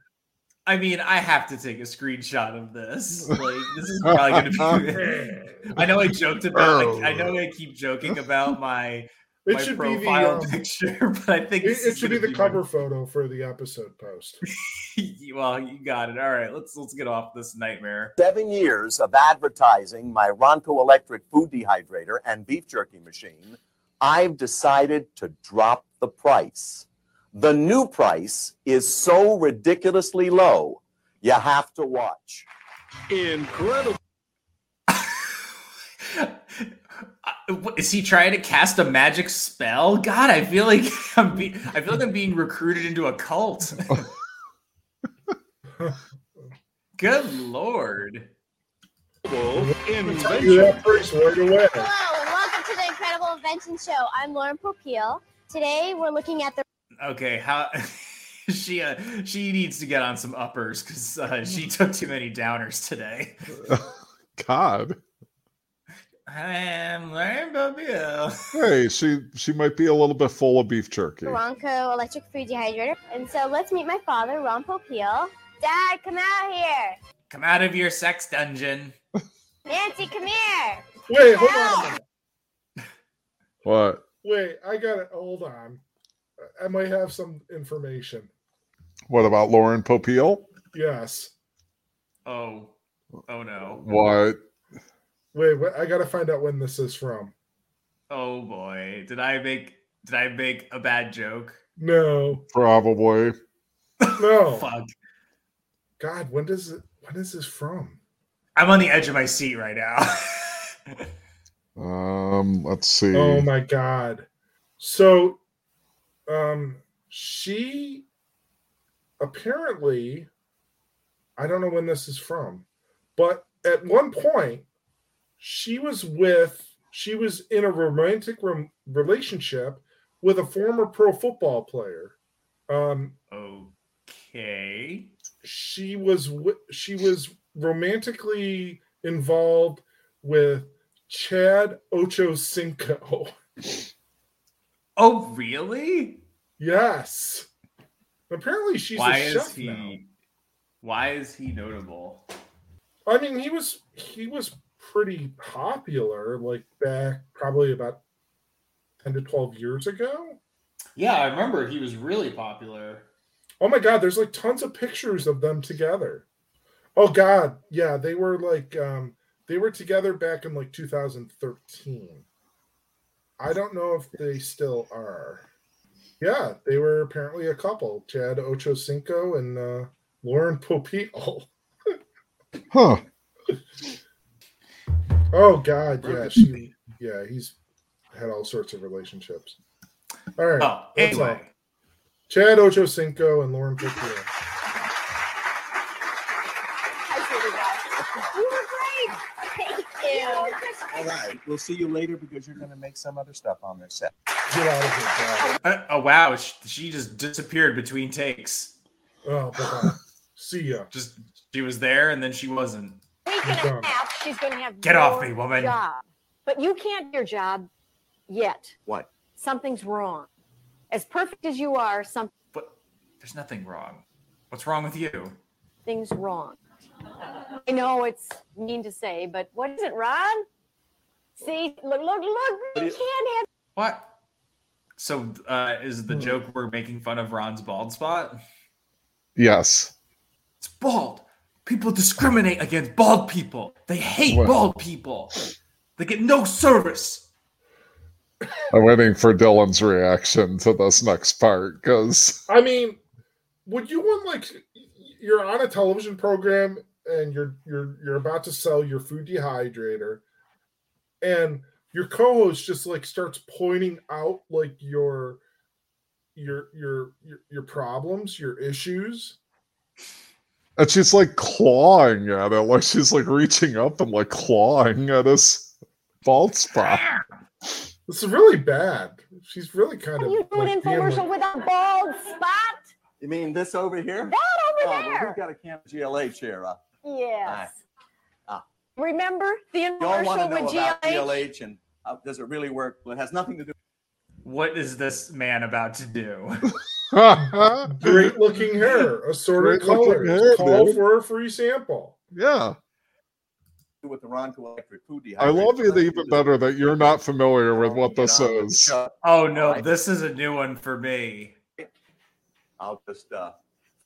I mean, I have to take a screenshot of this. Like, this is probably going to be. I know I joked about. Like, I know I keep joking about my It my should be the profile um, picture, but I think it, this it is should be the my- cover photo for the episode post. well, you got it. All right, let's let's get off this nightmare. Seven years of advertising my Ronco electric food dehydrator and beef jerky machine, I've decided to drop the price. The new price is so ridiculously low, you have to watch. Incredible. Uh, what- Is he trying to cast a magic spell? God, I feel like I'm be- I feel like I'm being recruited into a cult. Good lord. Tell you that first right away. Hello and welcome to the Incredible Invention Show. I'm Lauren Popeil. Today we're looking at the Okay, how she uh, she needs to get on some uppers because uh, she took too many downers today. God. I'm Lauren Popeil. Hey, she she might be a little bit full of beef jerky. Ronco electric food dehydrator. And so let's meet my father, Ron Popeil. Dad, come out here. Come out of your sex dungeon. Nancy, come here. Wait, hold on. What? Wait, I got it. Hold on. I might have some information. What about Lauren Popeil? Yes. Oh, oh no. What? Wait, wait I got to find out when this is from. Oh boy, did I make did I make a bad joke? No. Probably. No. Fuck. God, when does it when is this from? I'm on the edge of my seat right now. Um, let's see. Oh my god. So um she apparently I don't know when this is from, but at one point she was with she was in a romantic rom- relationship with a former pro football player. Um okay. she was wi- she was romantically involved with Chad Ocho Cinco. Oh really? Yes. Apparently she's Why a is chef he now. why is he notable? I mean, he was he was pretty popular like back probably about 10 to 12 years ago. Yeah, I remember he was really popular. Oh my god, there's like tons of pictures of them together. Oh god, yeah, they were like um they were together back in like 2013. I don't know if they still are. Yeah, they were apparently a couple, Chad Ocho Cinco and uh, Lauren Popeil. Huh. Oh god, yeah, she yeah, he's had all sorts of relationships. All right. Oh, that's all. anyway. Chad Ocho Cinco and Lauren Popeil. You were great. Thank you. All right, we'll see you later because you're going to make some other stuff on this set. Get out of here, Uh, oh wow, she, she just disappeared between takes. Oh, bye-bye. See ya. Just she was there and then she wasn't. Week and a half, she's going to have Get off me, woman. Job. But you can't do your job yet. What? Something's wrong. As perfect as you are, something. But There's nothing wrong. What's wrong with you? Things wrong. I know it's mean to say, but what is it, Ron? See, look, look, look. We can't have. What? So uh, is the joke we're making fun of Ron's bald spot? Yes. It's bald. People discriminate against bald people. They hate What? bald people. They get no service. I'm waiting for Dylan's reaction to this next part because I mean, would you want like you're on a television program and you're you're you're about to sell your food dehydrator and your co-host just like starts pointing out like your your your your, your problems, your issues. And she's like clawing at it, like she's like reaching up and like clawing at his bald spot. This is really bad. She's really kind of You do an like, being, like- infomercial with a bald spot? You mean this over here? That Oh, over well, there. we've got a can of GLH here. Uh, Yes. Ah. Remember the you all want to infomercial know with about GLH? GLH and uh, does it really work? Well, it has nothing to do. What is this man about to do? great looking hair, assorted Great looking colors. hair, Call dude. for a free sample. yeah. with the Ronco Electric Food I love it even better that you're not familiar with what this is. Oh no, this is a new one for me. I'll just uh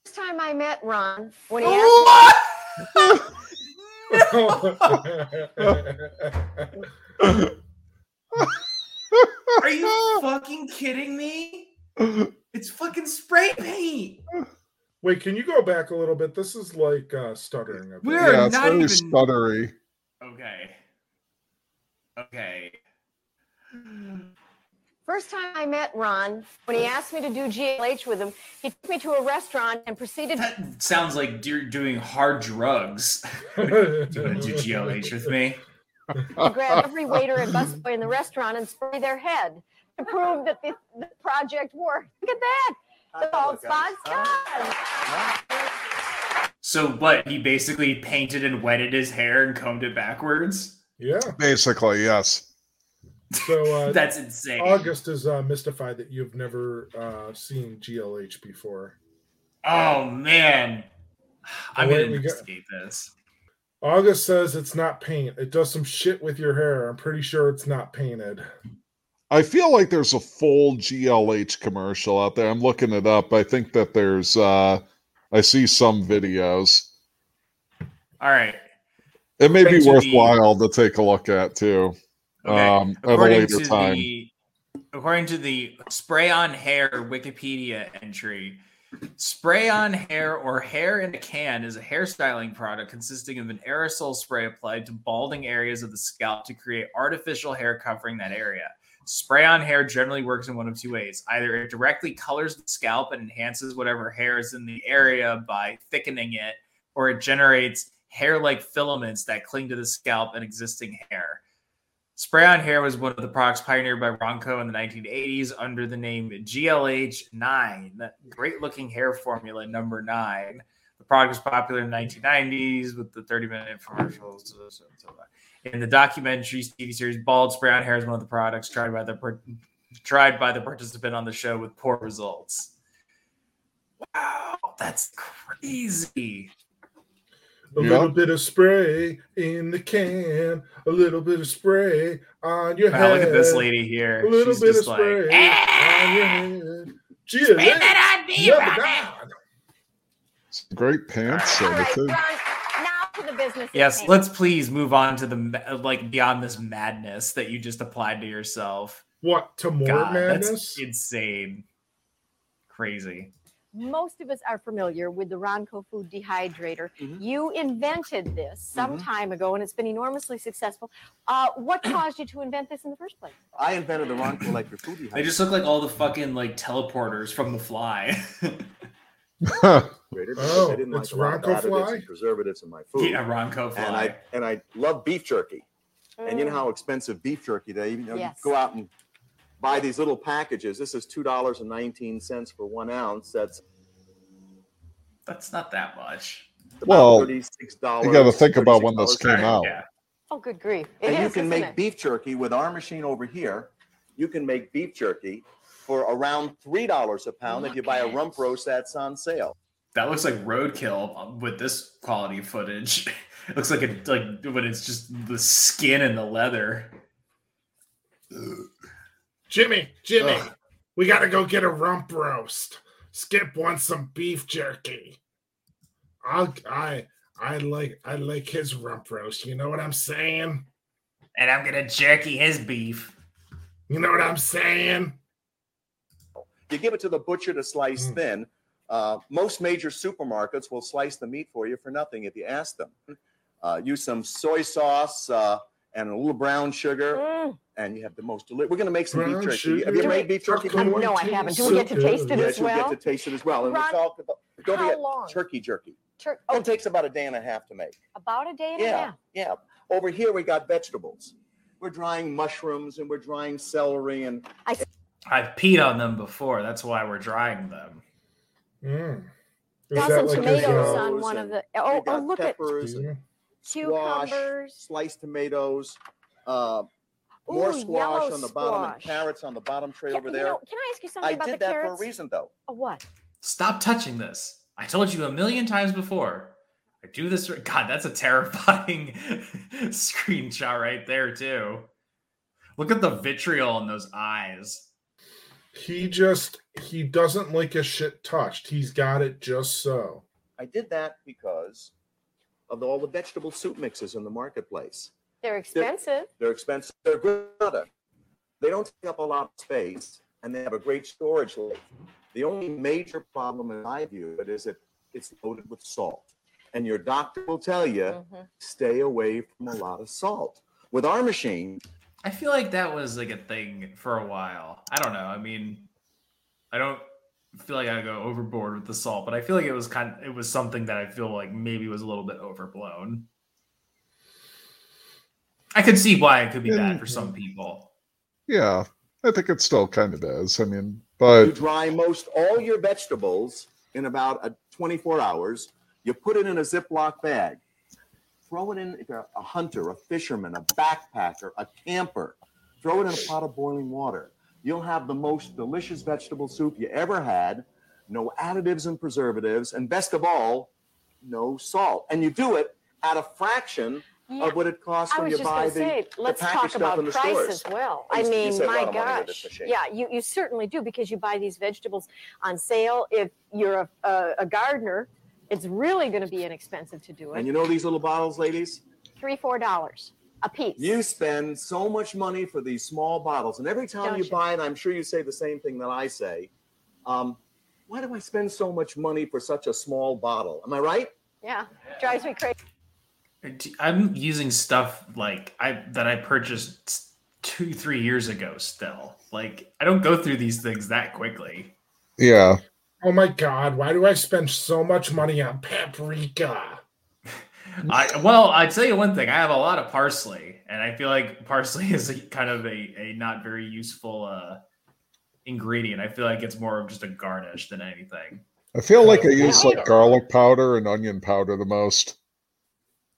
First time I met Ron, when he asked Are you fucking kidding me? It's fucking spray paint. Wait, can you go back a little bit? This is like uh, stuttering. a bit. We're yeah, it's not very even- stuttery. Okay. Okay. First time I met Ron, when he asked me to do GLH with him, he took me to a restaurant and proceeded That Sounds like you're doing hard drugs. do you want to do GLH with me? to grab every waiter and busboy in the restaurant and spray their head to prove that the, the project worked. Look at that. The bald spot's gone. So but He basically painted and wetted his hair and combed it backwards. Yeah. Basically, yes. So uh, That's insane. August is uh, mystified that you've never uh, seen GLH before. Oh man, I'm wait, gonna we got- investigate this. August says it's not paint. It does some shit with your hair. I'm pretty sure it's not painted. I feel like there's a full GLH commercial out there. I'm looking it up. I think that there's uh I see some videos. All right. It may be According to the- worthwhile to take a look at too. Okay. Um at a later time. the according to the spray on hair Wikipedia entry, spray on hair or hair in a can is a hairstyling product consisting of an aerosol spray applied to balding areas of the scalp to create artificial hair covering that area. Spray on hair generally works in one of two ways. Either it directly colors the scalp and enhances whatever hair is in the area by thickening it, or it generates hair like filaments that cling to the scalp and existing hair. Spray on hair was one of the products pioneered by Ronco in the 1980s under the name GLH9, great looking hair formula number nine. The product was popular in the 1990s with the 30 minute commercials. so- so- so- In the documentary TV series Bald, spray on hair is one of the products tried by the par- tried by the participant on the show with poor results. Wow, that's crazy. A Yeah. little bit of spray in the can, a little bit of spray on your Wow, head. look at this lady here. A little She's bit of just like, spray on your ah! head. GLH, that on me, Robin. Great pants All there right, too. Ron, now to the business. Yes, paint. let's please move on to the like beyond this madness that you just applied to yourself. What to more God, madness? that's insane, crazy. Most of us are familiar with the Ronco food dehydrator. Mhm. You invented this some Mhm. time ago, and it's been enormously successful. Uh, what caused you to invent this in the first place? I invented the Ronco like Electric Food They Dehydrator. just look like all the fucking like teleporters from The Fly. because Oh, I didn't like it's a lot of Ronco Fly? and preservatives in my food. yeah, Ronco Fly. and I and I love beef jerky. And you know Mm. how expensive beef jerky they you know you Yes. go out and buy these little packages. This is two dollars and nineteen cents for one ounce. That's That's not that much. Well, thirty-six dollars. You got to think about when this came out. Yeah. Oh, good grief! It And is, you can make it? beef jerky with our machine over here. You can make beef jerky for around three dollars a pound if you buy a rump roast that's on sale. That looks like roadkill um, with this quality footage. It looks like a like when it's just the skin and the leather. Jimmy, Jimmy, Ugh. we gotta go get a rump roast. Skip wants some beef jerky. I'll, I I like I like his rump roast. You know what I'm saying? And I'm gonna jerky his beef. You know what I'm saying? You give it to the butcher to slice Mm. thin. Uh, most major supermarkets will slice the meat for you for nothing if you ask them. Uh, use some soy sauce uh, and a little brown sugar, Mm. and you have the most delicious. We're going to make some Brown beef jerky. sugar. Have you Do made we- beef jerky? Chocolate before? No, I haven't. Do we get to taste it Yes, as you'll well? get to taste it as well. And Ron, we'll talk about don't how forget long? turkey jerky. Tur- Oh, it takes about a day and a half to make. about a day and a Yeah, half. yeah. Over here we got vegetables. We're drying mushrooms and we're drying celery and I've peed on them before. That's why we're drying them. Mm. Got some like tomatoes on one of the. Oh, oh got look at peppers and squash, cucumbers. sliced tomatoes, uh, more Ooh, squash on the bottom and carrots on the bottom tray Can, over you there. know, can I ask you something I about did the that carrots? for a reason though. A what? Stop touching this. I told you a million times before. I do this. God, that's a terrifying screenshot right there, too. Look at the vitriol in those eyes. He just he doesn't like a shit touched. He's got it just so. I did that because of all the vegetable soup mixes in the marketplace. They're expensive. They're expensive. They're good product. They don't take up a lot of space, and they have a great storage life. The only major problem, in my view, it is that it's loaded with salt, and your doctor will tell you Mhm. stay away from a lot of salt. With our machine, I feel like that was like a thing for a while. I don't know. I mean, I don't feel like I go overboard with the salt, but I feel like it was kind it was something that I feel like maybe was a little bit overblown. I could see why it could be bad for some mm-hmm. people. Yeah, I think it still kind of is. I mean, but you dry most all your vegetables in about a 24 hours. You put it in a Ziploc bag. Throw it in if you're a hunter, a fisherman, a backpacker, a camper. Throw it in a pot of boiling water. You'll have the most delicious vegetable soup you ever had. No additives and preservatives, and best of all, no salt. And you do it at a fraction Yeah. of what it costs I when was you just buy going to the, say, let's packaged talk about the price stores. as well. I you mean, save my of money with this gosh. Yeah, you, you certainly do because you buy these vegetables on sale. If you're a, a, a gardener, it's really going to be inexpensive to do it. And you know these little bottles, ladies? Three, four dollars a piece. You spend so much money for these small bottles, and every time you, you? buy it, I'm sure you say the same thing that I say. Um, why do I spend so much money for such a small bottle? Am I right? Yeah, drives me crazy. I'm using stuff like I that I purchased two, three years ago still. Like I don't go through these things that quickly. yeah, Oh my god, why do I spend so much money on paprika? I well, I tell you one thing. I have a lot of parsley, and I feel like parsley is a, kind of a, a not very useful uh, ingredient. I feel like it's more of just a garnish than anything. I feel like I use like garlic powder and onion powder the most.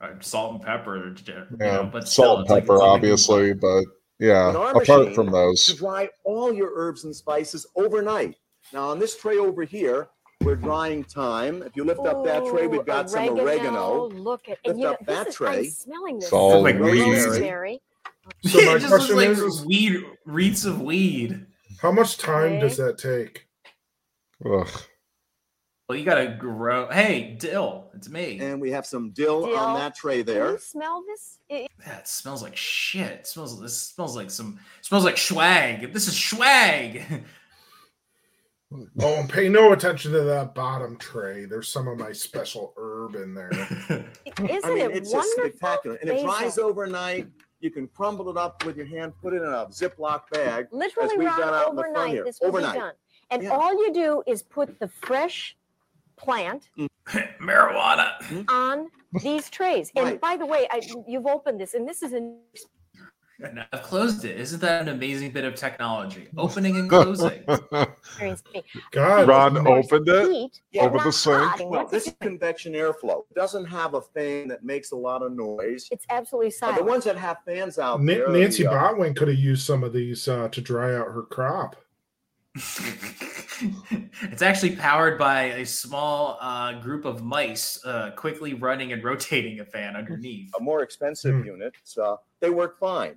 Uh, salt and pepper, you Yeah, know, but still, salt and it's like pepper, obviously, but yeah, apart from those, dry all your herbs and spices overnight. Now, on this tray over here, we're drying thyme. If you lift up that tray, we've Ooh, got some oregano. Look at Lift and you know, up that this is, tray. I'm smelling this. It's all Like weed. rosemary. So it my just looks question like is, is weed, wreaths of weed. how much time Okay. does that take? ugh. Well, you gotta grow. Hey, dill, it's me. And we have some dill, Dill. on that tray Can there. you smell this? It- Yeah, it smells like shit. It smells. This smells like some. It smells like swag. This is swag. Oh, and pay no attention to that bottom tray. There's some of my special herb in there. Isn't I mean, it it's just wonderful? spectacular. And it dries Basil. overnight. You can crumble it up with your hand, put it in a Ziploc bag. Literally, we've Ron, done out in the front overnight, here. this will Overnight. be done. And Yeah. all you do is put the fresh plant Marijuana. on these trays. And Right. by the way, I, you've opened this, and this is an And I've closed it. Isn't that an amazing bit of technology? Opening and closing. experience. for me. God, Ron opened it Yeah, over the sink. Well, this is convection airflow. It doesn't have a fan that makes a lot of noise. It's absolutely Uh, the ones that have fans out Na- there. Nancy the, uh, Botwin could have used some of these uh, to dry out her crop. it's actually powered by a small uh, group of mice uh, quickly running and rotating a fan underneath. a more expensive Hmm. unit. So they work fine,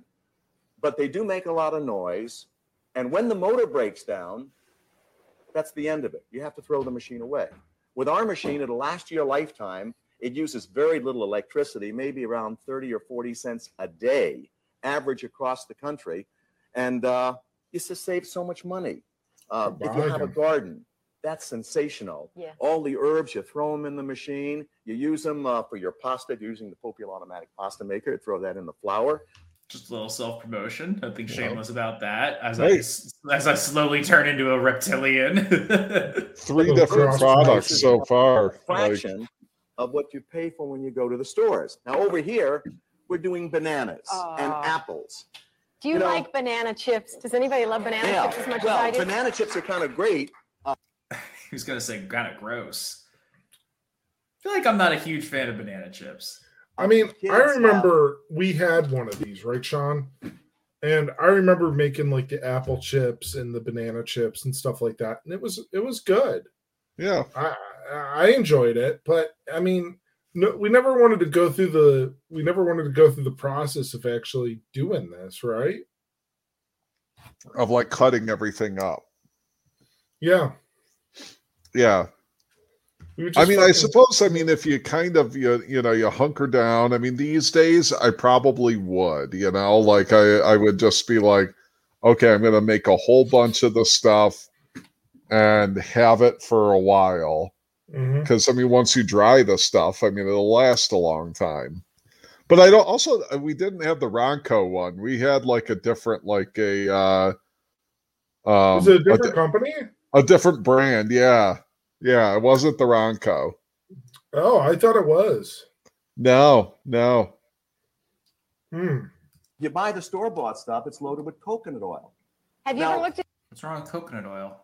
but they do make a lot of noise. And when the motor breaks down, that's the end of it. You have to throw the machine away. With our machine, it'll last you a lifetime. It uses very little electricity, maybe around 30 or 40 cents a day average across the country, and uh, you just save so much money. Uh, if you have a garden, that's sensational. Yeah. All the herbs, you throw them in the machine. You use them uh, for your pasta, if you're using the Popeil automatic pasta maker. You throw that in the flour. Just a little self promotion. Nothing Yeah. shameless about that. As Hey. I s- as I slowly turn into a reptilian. Three different products so far. Like, fraction of what you pay for when you go to the stores. Now over here, we're doing bananas and apples. Do you, You know- like banana chips? Does anybody love banana Yeah. chips as much well, as I do? banana chips are kind of great. he was gonna say kind of gross. I feel like I'm not a huge fan of banana chips. I mean, Kids, I remember we had one of these, right, Sean? And I remember making like the apple chips and the banana chips and stuff like that, and it was it was good. yeah. I I enjoyed it, but I mean, no, we never wanted to go through the we never wanted to go through the process of actually doing this, right? Of like cutting everything up. Yeah. Yeah. We I mean, I suppose. I mean, if you kind of you you know you hunker down. I mean, these days I probably would. You know, like I I would just be like, okay, I'm going to make a whole bunch of the stuff and have it for a while. Because I mean, once you dry the stuff, I mean, it'll last a long time. But I don't. Also, uh, we didn't have the Ronco one. We had like a different, like a uh, um, was it a a different di- company? a different brand. Yeah, yeah. It wasn't the Ronco. Oh, I thought it was. No, no. Hmm. You buy the store bought stuff, it's loaded with coconut oil. Have you Now- ever looked at What's wrong with coconut oil?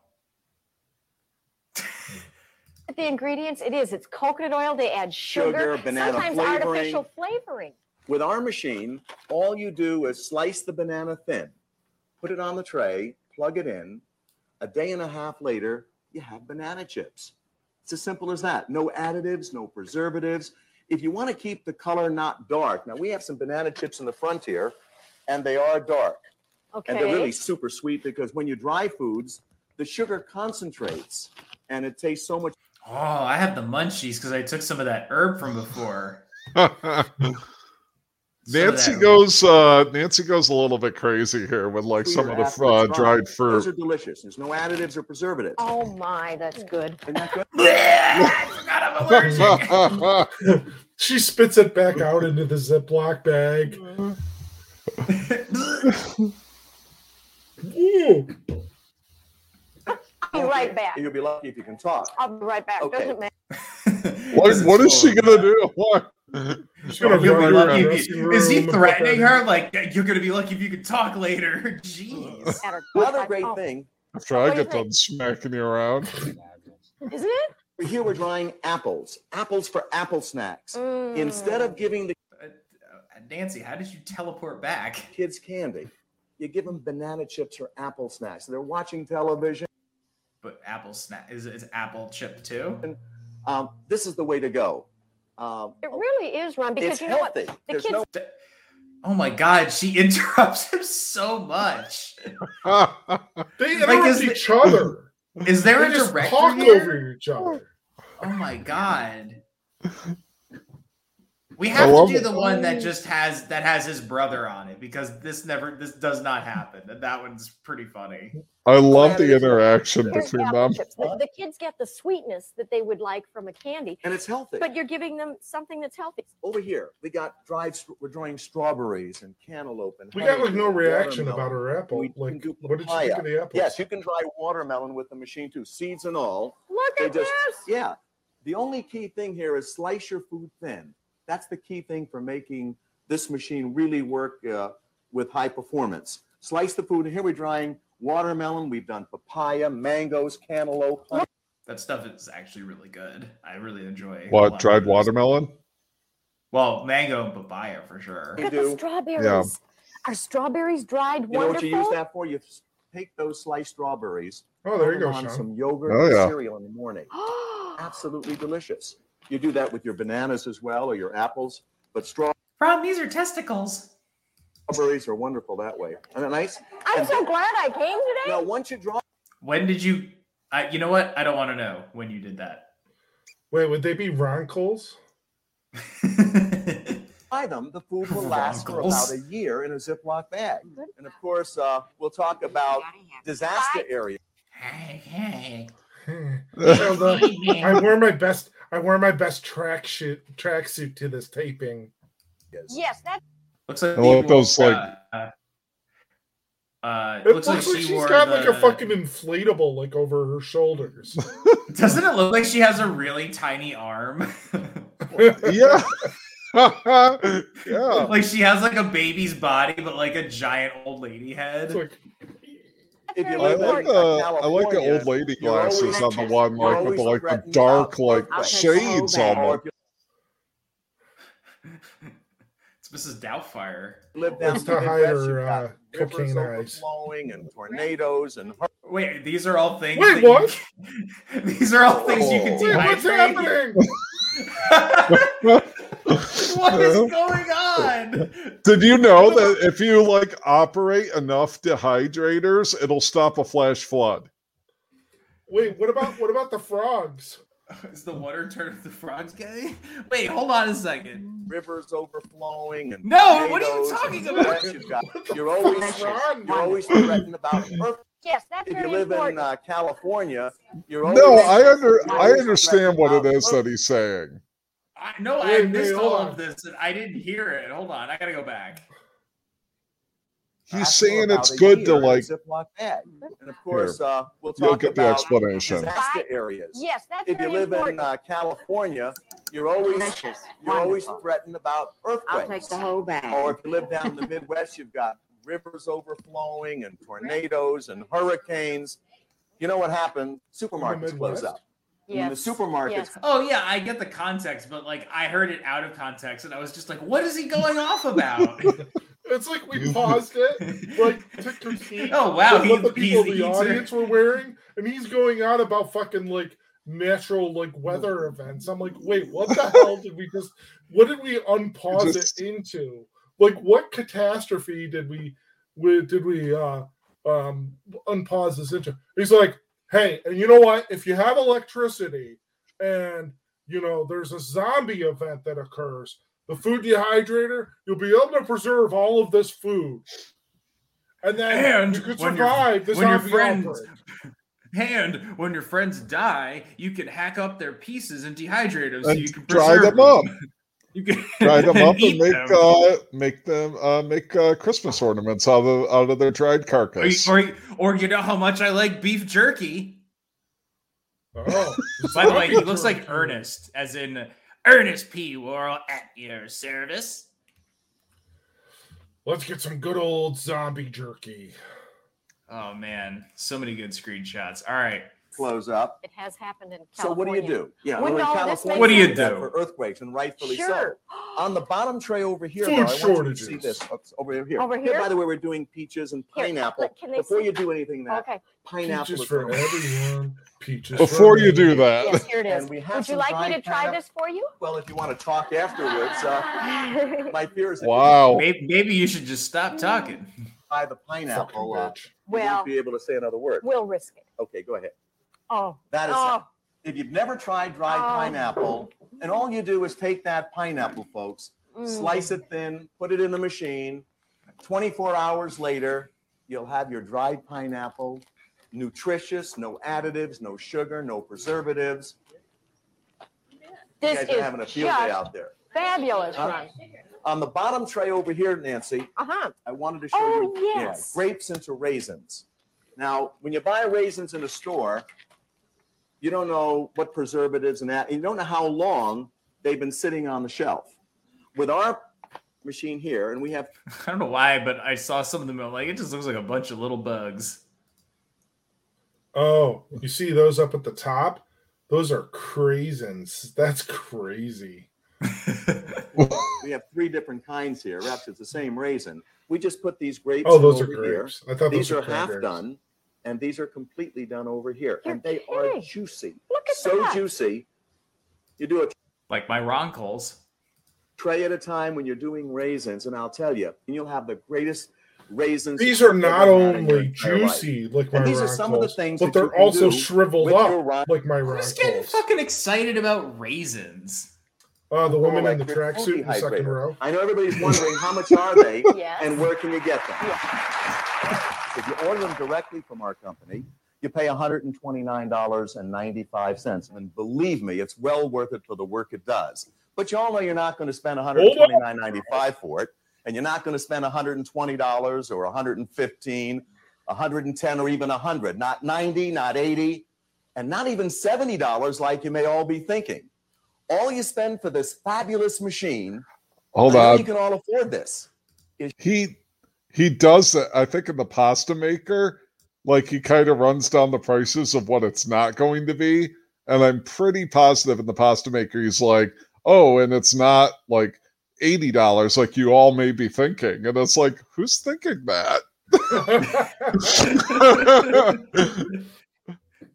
at the ingredients? It is. It's coconut oil. They add sugar, Sugar, banana sometimes flavoring. artificial flavoring. With our machine, all you do is slice the banana thin, put it on the tray, plug it in. A day and a half later, you have banana chips. It's as simple as that. No additives, no preservatives. If you want to keep the color not dark, now we have some banana chips in the front here, and they are dark. Okay. And they're really super sweet because when you dry foods, the sugar concentrates and it tastes so much Oh, I have the munchies because I took some of that herb from before. Some of Nancy goes. uh Nancy goes a little bit crazy here with like some of the after uh, it's dried Those are delicious. There's no additives or preservatives. Oh my, that's good. Isn't that good? I forgot I'm. She spits it back out into the Ziploc bag. I'll be right back. You'll be lucky if you can talk. I'll be right back. Okay. Doesn't matter. What, what is she gonna do? What? She's gonna You'll be run lucky if you- Is he threatening her? Like you're gonna be lucky if you can talk later. Jeez. Matter. Another great Oh, thing, After I What do you get done smacking you around. Isn't it? here we're drying apples. Apples for apple snacks. Instead of giving the Uh, uh, Nancy, how did you teleport back? kids candy, you give them banana chips or apple snacks. They're watching television. But apple snack is is apple chip too? Um, this is the way to go. Um, It really is, Ron, because it's you know what? healthy. The There's kids no Oh my god, she interrupts him so much. They Like, interrupt is each other. Is there They a just director talk here? over each other. Oh my god. We have to do it. the one that mm. just has that has his brother on it because this never this does not happen. And that one's pretty funny. I love the interaction between apple them. The, the kids get the sweetness that they would like from a candy, and it's healthy. but you're giving them something that's healthy. Over here, we got dried. We're drying strawberries and cantaloupe and. We got like no reaction watermelon. about our apple. We can Like, do what did you think papaya. of the apple? Yes, you can dry watermelon with the machine too, seeds and all. Look They at just- this. Yeah. The only key thing here is slice your food thin. That's the key thing for making this machine really work uh, with high performance. Slice the food, and here we're drying watermelon. We've done papaya, mangoes, cantaloupe. honey- That stuff is actually really good. I really enjoy What dried watermelon? Well, mango and papaya for sure. Look at do. the strawberries. Are strawberries dried You know what you use that for? You take those sliced strawberries, Oh, there you go, them on Sean. some yogurt Oh, and cereal in the morning. Absolutely delicious. You do that with your bananas as well or your apples, but Ron, these are testicles. strawberries are wonderful that way. Isn't that nice? I'm And so glad I came today. Now, once you draw When did you I you know what? I don't want to know when you did that. Wait, would they be roncles? dry dry them, the food will last for about a year in a Ziploc bag. And of course, uh, we'll talk about disaster areas. So the- I wear my best. I wear my best track suit tracksuit to this taping. Yes, that Looks like I like he those, wore, like- uh, uh, It looks, looks, like, like she she's wore got like a fucking inflatable like over her shoulders. Doesn't it look like she has a really tiny arm? yeah. yeah. like she has like a baby's body, but like a giant old lady head. If you I live like the I like the old lady glasses on the one like with the like the dark like shades Or almost. if It's Mrs. Doubtfire. live down It's to hide her uh, cocaine eyes. overflowing and tornadoes and Wait, these are all things. Wait, that you what? can- these are all things you can do. what's happening? What is going on? Did you know that if you like operate enough dehydrators, it'll stop a flash flood? Wait, what about what about the frogs? Is the water turn the frogs gay? Wait, hold on a second. rivers overflowing and No, what are you talking about? You've got, you're always Ron? you're always threatened about earthquakes. yes, that's If you very live in uh, California, you're No, I under I understand what it threatened is about that he's saying. I, no, I Wait, wait, missed all on. of this and I didn't hear it. Hold on, I gotta go back. He's last saying it's good to like Ziploc bag. And of course, uh, we'll you'll talk get the explanation. disaster areas. Yes, that's If you very live in uh, California, you're always Delicious. you're always Wonderful. threatened about earthquakes. I'll earthquakes. take the whole bag. Or if you live down in the Midwest, you've got rivers overflowing and tornadoes and hurricanes. You know what happened? Supermarkets close Midwest? up. When the yes. supermarkets Yes. Oh yeah, I get the context, but like I heard it out of context and I was just like, what is he going off about? It's like we paused it, like to critique Oh, wow, what the people in the he's- audience were wearing, and he's going on about fucking like natural like weather events. I'm like, wait, what the hell did we just? What did we unpause Just- it into? Like, what catastrophe did we? we did we uh um unpause this into? He's like, hey, and you know what? If you have electricity and you know there's a zombie event that occurs, the food dehydrator, you'll be able to preserve all of this food. And then And you could survive the when your zombie friends- outbreak. and when your friends die, you can hack up their pieces and dehydrate them so you can dry preserve them up. You can Dry them up and make them. uh make them uh make uh Christmas ornaments out of out of their dried Or, carcass. or, or you know how much I like beef jerky. Oh, By the way, he looks like. Ernest, as in Ernest P. Worrell at your service. Let's get some good old zombie jerky. Oh man, so many good screenshots. All right, close up. It has happened in California. So what do you do? Yeah, Well, well, in no, this California, makes What do you do? for earthquakes, and rightfully Sure. so. On the bottom tray over here, Food though, I want you to shortages. see this Oops, over here. Over here? By the way, we're doing peaches and Here, pineapple. look, can they Before see? you do anything, that Okay. pineapple Peaches for everyone. Peaches. Before you do that, Yes, here it is. And we have Would you like me to try pineapple- this for you? Well, if you want to talk afterwards, uh, my fear is wow. maybe, maybe you should just stop talking. if you buy the pineapple, Fucking uh, bitch. you well, won't be able to say another word. we'll risk it. Okay, go ahead. Oh, That is oh, if you've never tried dried Oh. pineapple, and all you do is take that pineapple, folks, mm. slice it thin, put it in the machine. 24 hours later, you'll have your dried pineapple, nutritious, no additives, no sugar, no preservatives. You This guys are having a is field day out there. fabulous, Huh? On the bottom tray over here, Nancy, Uh huh. I wanted to show Oh, you yeah, grapes into raisins. Now, when you buy raisins in a store, you don't know what preservatives and that, you don't know how long they've been sitting on the shelf. With our machine here, and we have I don't know why, but I saw some of them. I'm like, it just looks like a bunch of little bugs. Oh, you see those up at the top? Those are craisins. That's crazy. we have three different kinds here. Actually, it's the same raisin. We just put these grapes. Oh, those are over here. grapes. I thought These those are were half cranberries. done, and these are completely done over here, You're and they kidding. are juicy. Look at So that. juicy. You do it like my roncles. tray at a time when you're doing raisins, and I'll tell you, and you'll have the greatest raisins. These are not ever had in your only juicy like my And these are some of the things but they're also shriveled up your ron- like my Who's getting fucking excited about raisins? Uh, the woman in the tracksuit in the second row. I know everybody's wondering how much are they Yes. and where can you get them? If you order them directly from our company, you pay $129.95. And believe me, it's well worth it for the work it does. But you all know you're not going to spend $129.95 for it, and you're not going to spend $120 or $115, $110, or even 100. Not 90, not 80, and not even $70 like you may all be thinking. All you spend for this fabulous machine, Hold on. you can all afford this. he he does that i think in the pasta maker like he kind of runs down the prices of what it's not going to be and i'm pretty positive in the pasta maker he's like oh and it's not like $80 like you all may be thinking and it's like who's thinking that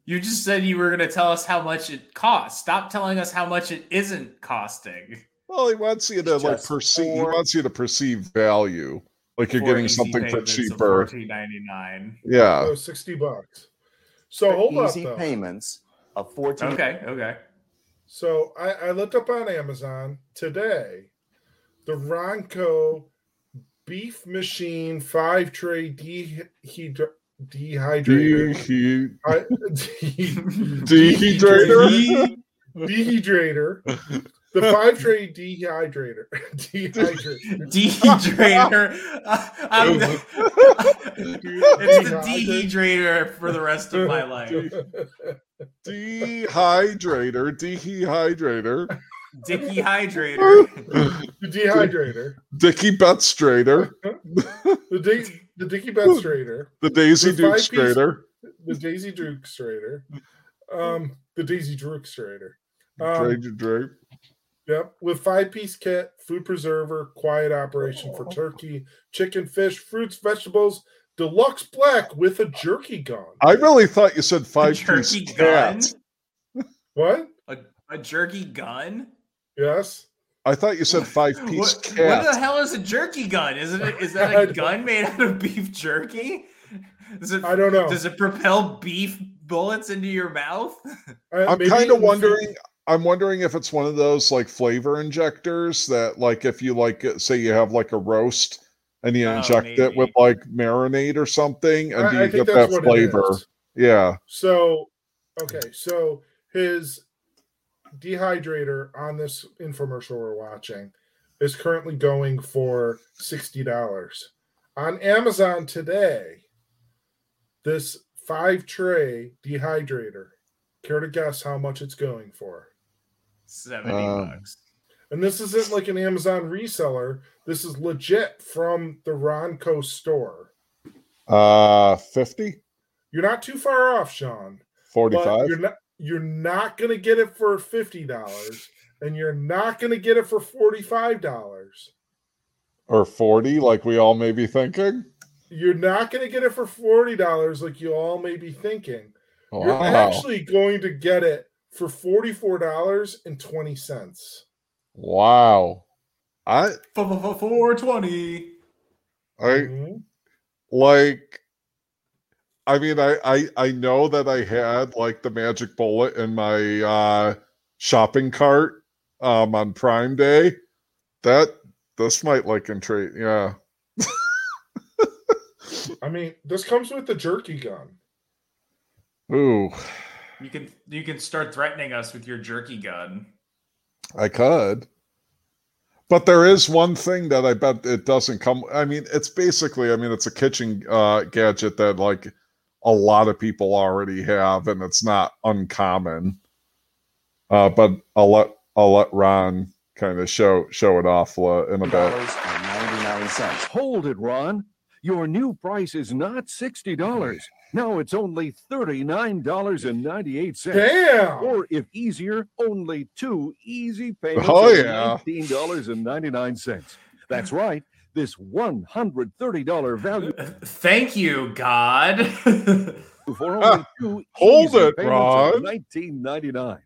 You just said you were going to tell us how much it costs. Stop telling us how much it isn't costing. well he wants you to like just perceive he wants you to perceive value like you're getting something for payments of cheaper $14.99. yeah So 60 bucks. So hold up Easy though. payments of 14 Okay, okay. So I, I looked up on Amazon today the Ronco beef machine five tray dehydra- dehydrator. Dehy- I- dehydrator dehydrator. The five tray dehydrator. dehydrator. Dehydrator. Uh, I'm the- it's the dehydrator for the rest of my life. dehydrator dehydrator Dicky Hydrator. The dehydrator. Dicky Betstrader, The, da- the Dicky Betstrader. the Daisy The Duke five-piece- Strader, The Daisy Duke Strader. Um, the Daisy Duke Strader. Um, Draper Drape. Yep, with five piece kit, food preserver, quiet operation for oh. turkey, chicken, fish, fruits, vegetables, deluxe black with a jerky gun. I really thought you said five jerky piece gun? cat. What? A, a jerky gun? Yes. I thought you said five piece What, what the hell is a jerky gun? Isn't it is that a gun made out of beef jerky? Does it, I don't know. Does it propel beef bullets into your mouth? I'm kind of in- wondering. I'm wondering if it's one of those like flavor injectors that, like, if you like, uh, say you have like a roast and you Oh, inject it with like marinade or something, and I- do I you get that flavor? Yeah. So, okay, so his dehydrator on this infomercial we're watching is currently going for $60. On Amazon today, this five tray dehydrator, care to guess how much it's going for? Seventy Um, bucks. And this isn't like an Amazon reseller. This is legit from the Ronco store. Uh, 50, You're not too far off, Sean. 45. you're not you're not gonna get it for fifty dollars, and you're not gonna get it for forty five dollars. or 40, like we all may be thinking. You're not gonna get it for forty dollars, like you all may be thinking. You're actually going to get it for forty four dollars and twenty cents. Wow. I Four twenty. I Mm-hmm. like I mean I, I I know that I had like the magic bullet in my uh shopping cart um on Prime Day. That this might like intrigue yeah. I mean, this comes with the jerky gun. Ooh, You can you can start threatening us with your jerky gun. I could. But there is one thing that I bet it doesn't come. I mean, it's basically, I mean, it's a kitchen uh, gadget that like a lot of people already have, and it's not uncommon. Uh, but I'll let I'll let Ron kind of show show it off uh, in a bit. Hold it, Ron. Your new price is not $60. Now it's only $39.98. Damn! Or if easier, only two easy payments Oh, of yeah. $19.99. That's right. This $130 value uh, Thank you, God. for only ah, two Hold easy it, payments Ron. of $19.99.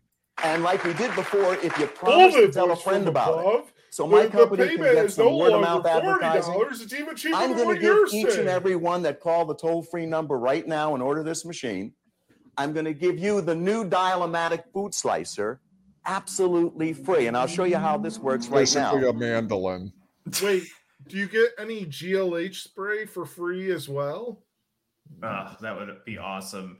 And like we did before, if you Hold promise to tell a friend from about it, above. So my The- the company can payment get is some no word of mouth advertising. $40. It's even cheaper I'm going to give you're each and every one that call the toll free number right now and order this machine. I'm going to give you the new Dial-O-Matic food slicer absolutely free. And I'll show you how this works right now. Basically a mandolin. Wait, do you get any GLH spray for free as well? Oh, that would be awesome.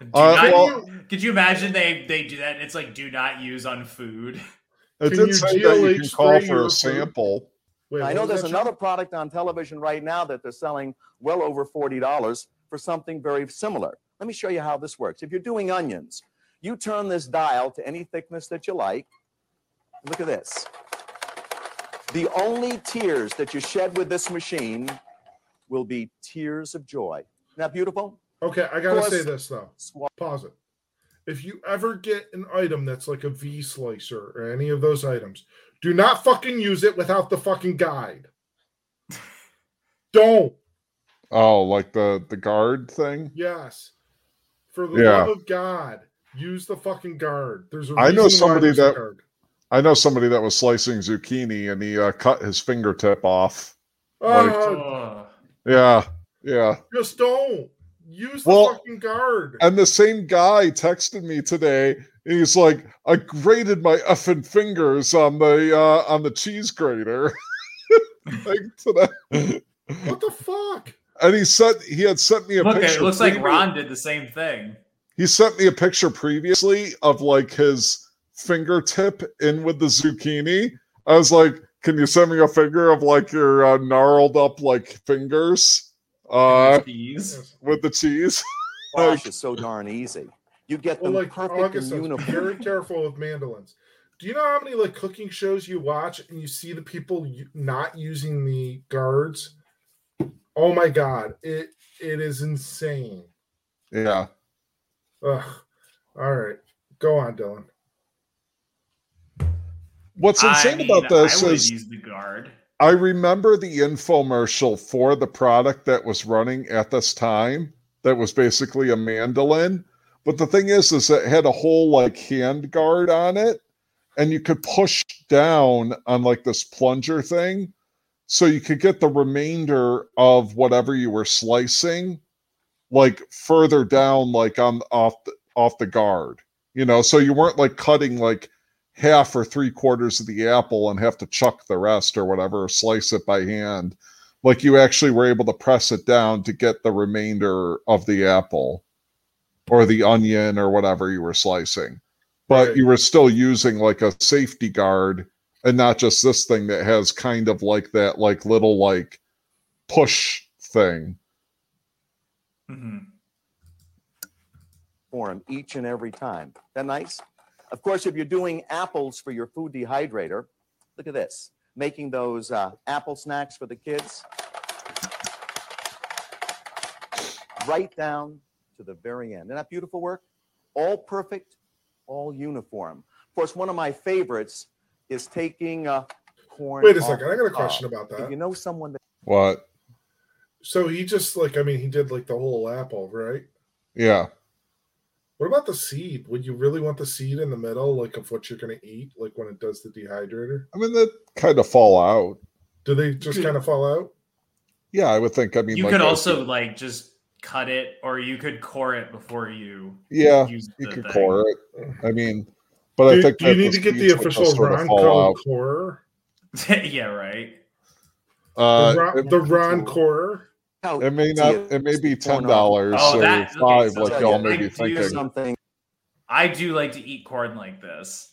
Do Uh, not- well- could you imagine they they do that? and It's like do not use on food. It Can did you say that you can call for a sample. Wait, I know there's another John? product on television right now that they're selling well over $40 for something very similar. Let me show you how this works. If you're doing onions, you turn this dial to any thickness that you like. Look at this. The only tears that you shed with this machine will be tears of joy. Isn't that beautiful? Okay, I gotta Plus- say this though. Pause it. If you ever get an item that's like a V slicer or any of those items, do not fucking use it without the fucking guide. Don't. Oh, like the the guard thing. Yes. For the Yeah. love of God, use the fucking guard. There's a I know somebody that guard. I know somebody that was slicing zucchini and he uh, cut his fingertip off. Like, Oh, yeah, yeah. just don't use the Well, fucking guard. And the same guy texted me today. And he's like, I grated my effing fingers on the uh, on the cheese grater. like today. What the fuck? And he said he had sent me a Look, picture. it looks like Ron did the same thing. He sent me a picture previously of like his fingertip in with the zucchini. I was like, "Can you send me a figure of like your uh, gnarled up like fingers uh, Cheese. with the cheese?" Gosh, it's so darn easy. You get Well, them like perfect August and says, uniform. very careful with mandolins. Do you know how many like cooking shows you watch and you see the people not using the guards? Oh my god, it it is insane. yeah. Ugh. All right, go on, Dylan. What's I insane mean, about this I is use the guard. I remember the infomercial for the product that was running at this time that was basically a mandolin. But the thing is, is it had a whole like hand guard on it, and you could push down on like this plunger thing. So you could get the remainder of whatever you were slicing, like further down, like on off the off the guard. You know, so you weren't like cutting like half or three quarters of the apple and have to chuck the rest or whatever, or slice it by hand. Like you actually were able to press it down to get the remainder of the apple or the onion or whatever you were slicing. But Right. you were still using like a safety guard and not just this thing that has kind of like that like little like push thing. Mhm. him each and every time. That nice? Of course, if you're doing apples for your food dehydrator, look at this. Making those uh, apple snacks for the kids. Right down to the very end. Isn't that beautiful work? All perfect, all uniform. Of course, one of my favorites is taking uh, corn. Wait a off second, I got a question cob. about If that. you know someone that What? So he just like I mean he did like the whole apple, right? Yeah. What about the seed? Would you really want the seed in the middle, like of what you're gonna eat, like when it does the dehydrator? I mean, that kind of fall out. Do they just kind of fall out? Yeah, I would think. I mean, You like could I- also like just cut it, or you could core it before you. Yeah, use you could thing. core it. I mean, but I think do you need to get the seeds would official just sort Ron fall core? yeah, right. Uh, the Ron, the Ron core. It may not. It may be ten dollars Oh, or that- okay, five, so like y'all I may be thinking. something I do like to eat corn like this.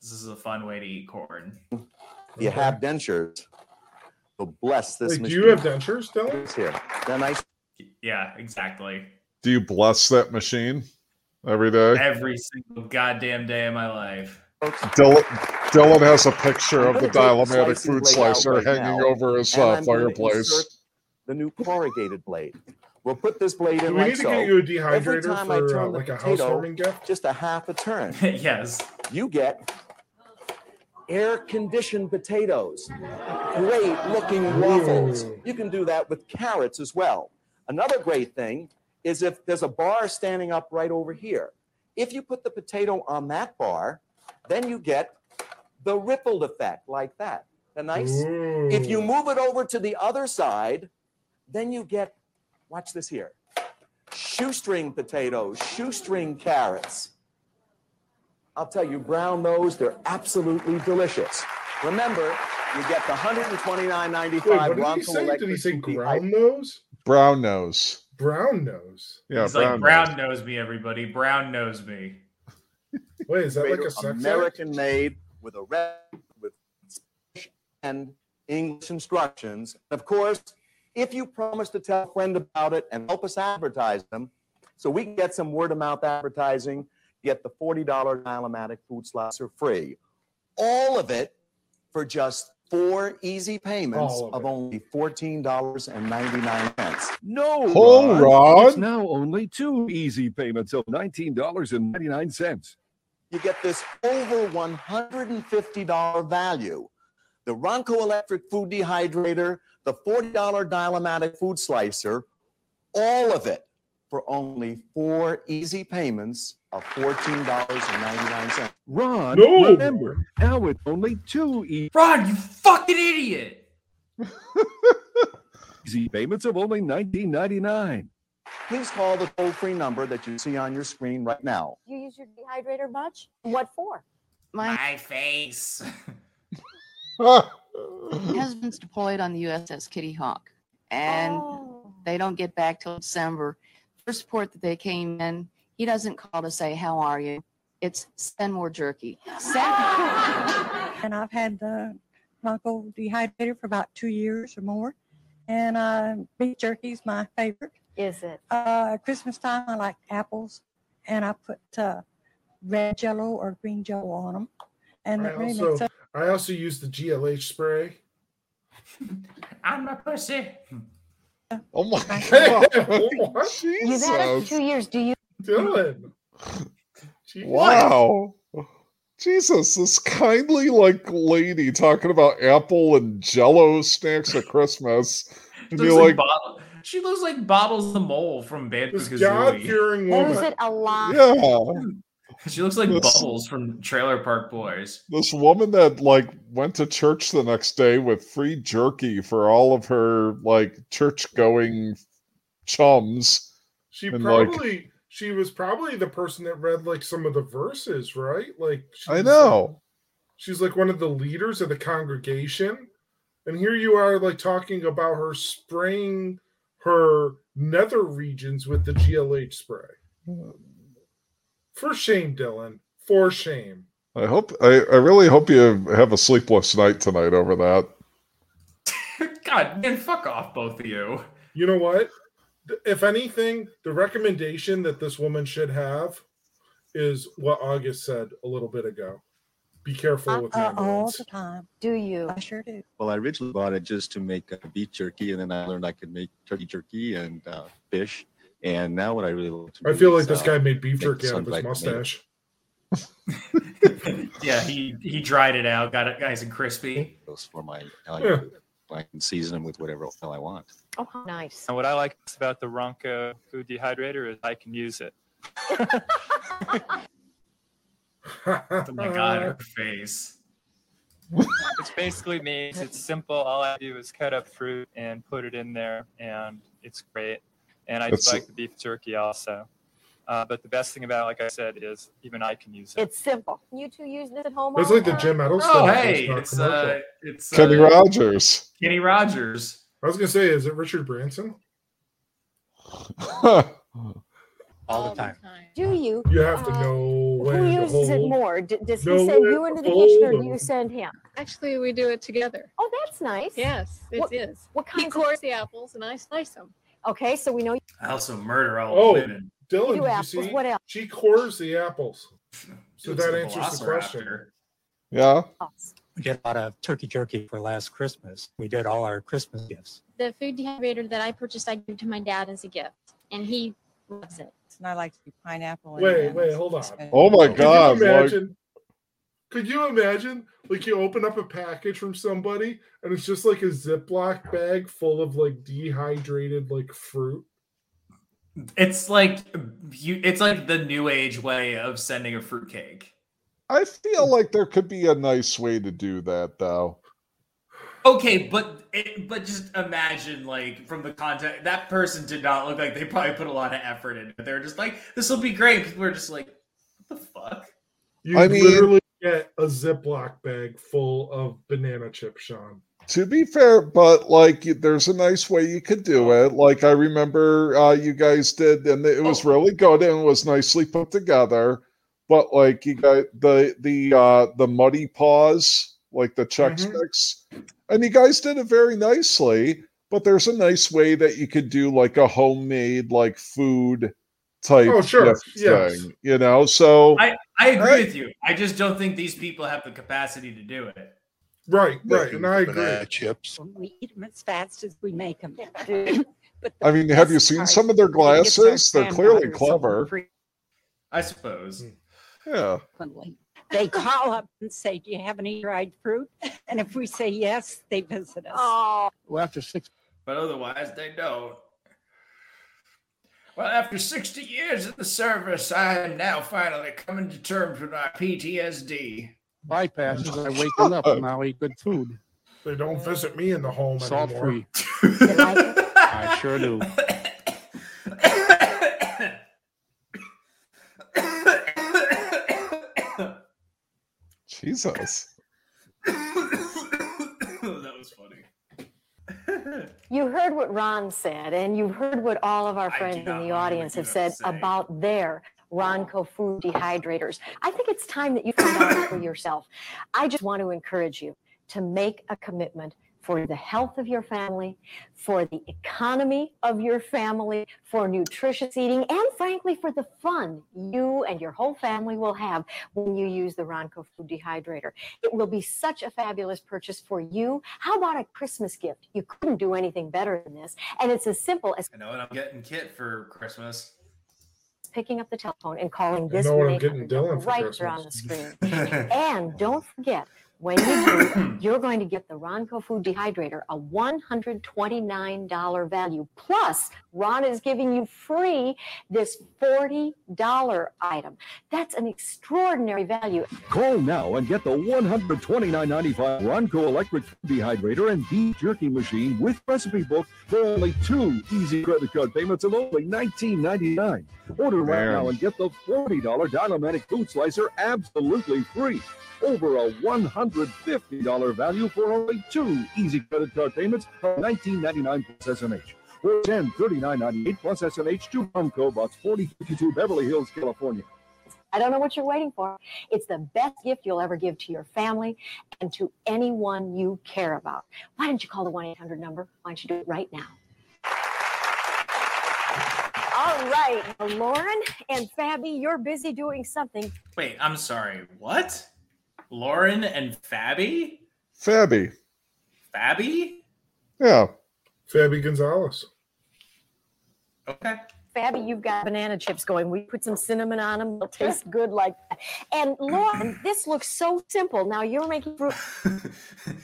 This is a fun way to eat corn. you have dentures, will bless this Wait, do you have dentures, Dylan? Here. Then I Yeah, exactly. Do you bless that machine every day? Every single goddamn day of my life. Dylan, Dylan has a picture of the gonna take the Dialomatic slicing food slicer right hanging now, over his uh, I'm fireplace. The new corrugated blade. We'll put this blade in we like need to so. get you a Every dehydrator time I for uh, turn the like a potato housewarming gift? just a half a turn, yes. you get air conditioned potatoes. Great looking waffles. Ooh. You can do that with carrots as well. Another great thing is if there's a bar standing up right over here. If you put the potato on that bar, then you get the rippled effect like that. That nice? If you move it over to the other side, then you get, watch this here, shoestring potatoes, shoestring carrots. I'll tell you, brown nose, they're absolutely delicious. Remember, you get the $129.95 Wait, what did he Ronco say? Did Electric he say Food ground nose? Brown nose. Brown nose. Yeah, He's brown like Brown nose. knows me, everybody. Brown knows me. Wait, is that like a sex act? American made with a red with Spanish and English instructions. Of course, if you promise to tell a friend about it and help us advertise them, so we can get some word of mouth advertising, get the $40 Dialomatic food slicer free. All of it for just four easy payments of of, only $14.99. No, Oh, Ron. It's now only two easy payments of $19.99. you get this over $150 value. The Ronco Electric Food Dehydrator, the $40 Dialomatic Food Slicer, all of it for only four easy payments of $14.99. Ron, No. remember, now it's only two easy. Ron, you fucking idiot! Easy payments of only $19.99. Please call the toll free number that you see on your screen right now. You use your dehydrator much? What for? My face. My husband's deployed on the USS Kitty Hawk, and Oh. they don't get back till December. First port that they came in, he doesn't call to say, How are you? It's send more jerky. and I've had the Ronco dehydrator for about two years or more. And uh, beef jerky is my favorite. Is it? Uh, Christmas time, I like apples, and I put uh, red Jello or green Jello on them, and I it really also, makes a I also use the GLH spray. I'm a pussy. Oh my what? You've had it for two years. Do you? Dylan. Jeez. Wow. Jesus, this kindly like lady talking about apple and jello snacks at Christmas. She And looks like, like, Bottle- she looks like Bottles the Mole from Banjo This Kazooie. God-fearing Use woman. it a lot. yeah. She looks like This- Bubbles from Trailer Park Boys. This woman that like went to church the next day with free jerky for all of her like church going chums. She and, like- probably she was probably the person that read like some of the verses, right? Like I she's, know. she's like one of the leaders of the congregation, and here you are like talking about her spraying her nether regions with the GLH spray. Uh, For shame, Dylan. For shame. I hope I, I really hope you have a sleepless night tonight over that. God, man, fuck off, both of you. You know what? If anything, the recommendation that this woman should have is what August said a little bit ago. Be careful with uh, all the time. Do you? I sure do. Well, I originally bought it just to make uh, beef jerky, and then I learned I could make turkey jerky and uh, fish. And now what I really love to I do feel is, like this uh, guy made beef jerky out of his mustache. Yeah, he he dried it out, got it nice and crispy. tomatoes for my Italian Yeah. I can season them with whatever the hell I want. Oh, nice. And what I like about the Ronco food dehydrator is I can use it. Oh my god, her face. Which basically means it's simple. All I do is cut up fruit and put it in there, and it's great. And I That's- like the beef jerky also. Uh, but the best thing about it, like I said, is even I can use it. It's simple. You two use this at home. It's like the time? Jim Edelstein. Oh, but hey, it's uh, it's Kenny uh, Rogers. Kenny Rogers. I was gonna say, is it Richard Branson? all the time. Do you? You have to Uh, know when Who to uses it more? D- does know he send you into the kitchen or do you send him? Actually, we do it together. Oh, that's nice. Yes, it What- is. What He kinds cores of? the apples and I slice them. Okay, so we know you I also murder all Oh, women. Dylan, do did you apples. see? What else? She cores the apples. So that like answers the question. Yeah. We did a lot of turkey jerky for last Christmas. We did all our Christmas gifts. The food dehydrator that I purchased, I gave to my dad as a gift, and he loves it. And I like to do pineapple. Wait, ham. wait, hold on. Oh my Could god, you like imagine? Could you imagine? Like you open up a package from somebody and it's just like a Ziploc bag full of like dehydrated like fruit. It's like you. It's like the new age way of sending a fruitcake. I feel like there could be a nice way to do that though. Okay, but it, but just imagine like from the context that person did not look like they probably put a lot of effort in it. They were just like, "This will be great." People were just like, "What the fuck?" You I mean- literally get a Ziploc bag full of banana chips, Sean. To be fair, but like there's a nice way you could do it. Like I remember uh, you guys did, and it was really good and it was nicely put together. But like you got the the uh, the muddy paws, like the Chex Mhm. Mix, and you guys did it very nicely. But there's a nice way that you could do like a homemade like food type Oh, sure. gift Yes. thing, you know. So I, I agree Right. with you. I just don't think these people have the capacity to do it. Right, right, and I agree. Chips. We eat them as fast as we make them. but I mean, have you seen some of their glasses? They're clearly clever. I suppose. Hmm. Yeah. They call up and say, Do you have any dried fruit? And if we say yes, they visit us. Oh, Well, after six. But otherwise, they don't. Well, after 60 years in the service, I am now finally coming to terms with my PTSD. Bypasses. I wake them up and I'll eat good food. They don't visit me in the home Salt anymore. free. I sure do. Jesus. that was funny. You heard what Ron said, and you've heard what all of our friends in the audience have said about their Ronco food dehydrators. I think it's time that you find out for yourself. I just want to encourage you to make a commitment for the health of your family, for the economy of your family, for nutritious eating, and frankly, for the fun you and your whole family will have when you use the Ronco food dehydrator. It will be such a fabulous purchase for you. How about a Christmas gift? You couldn't do anything better than this. And it's as simple as I know what I'm getting Kit for Christmas. Picking up the telephone and calling I this know what I'm getting Dylan number for right there on the Christmas. screen. and don't forget, when you do, you're going to get the Ronco Food Dehydrator, a $129 value. Plus, Ron is giving you free this $40 item. That's an extraordinary value. Call now and get the $129.95 Ronco electric food dehydrator and beef jerky machine with recipe book for only two easy credit card payments of only $19.99. Order right now and get the $40 Dial-O-Matic food slicer absolutely free. Over a $150 value for only two easy credit card payments of $19.99 plus SNH. Or $1039.98 plus SNH to Ronco, Box 4052 Beverly Hills, California. I don't know what you're waiting for. It's the best gift you'll ever give to your family and to anyone you care about. Why don't you call the 1 800 number? Why don't you do it right now? All right, Lauren and Fabi, you're busy doing something. Wait, I'm sorry. What? Lauren and Fabi? Fabby. Fabi? Yeah. Fabi Gonzalez. Okay. Fabi, you've got banana chips going. We put some cinnamon on them. They'll taste good like that. And Lauren, this looks so simple. Now you're making fruit.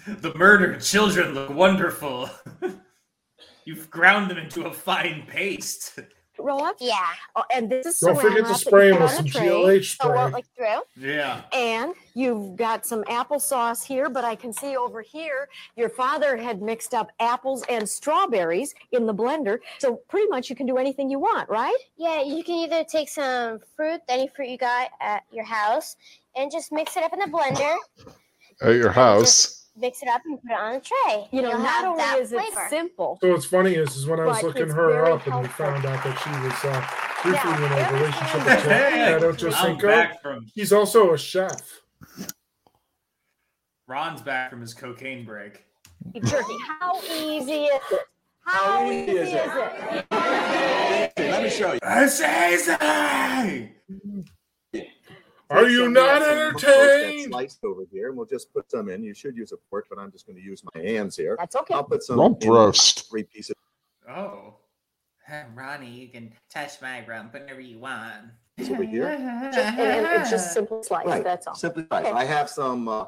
The murdered children look wonderful. You've ground them into a fine paste. Roll ups? Yeah. Oh, and this is Don't forget to spray you 'em put with on some a tray, GLH so it spray. won't through. Yeah. And you've got some applesauce here, but I can see over here your father had mixed up apples and strawberries in the blender. So pretty much you can do anything you want, right? Yeah, you can either take some fruit, any fruit you got at your house, and just mix it up in the blender. At your house. Mix it up and put it on a tray. You know, You'll not have only that is it simple, So what's funny is, is when I was But looking it's her very up and we helpful. found out that she was uh, briefly Yeah, in a everything relationship is with Hey, Tato I'm Jacinko. back from- He's also a chef. Ron's back from his cocaine break. jerky. How easy is it? How, easy is it? Let me show you. It's easy! Are you not entertained? sliced over here, and we'll just put some in. You should use a fork, but I'm just going to use my hands here. That's okay. I'll put some Rump in roast. three pieces. Oh. Ronnie, you can touch my rump whenever you want. over here. Just, and, and it's just simple slice. Right. That's all. Simply sliced. Okay. I have some uh,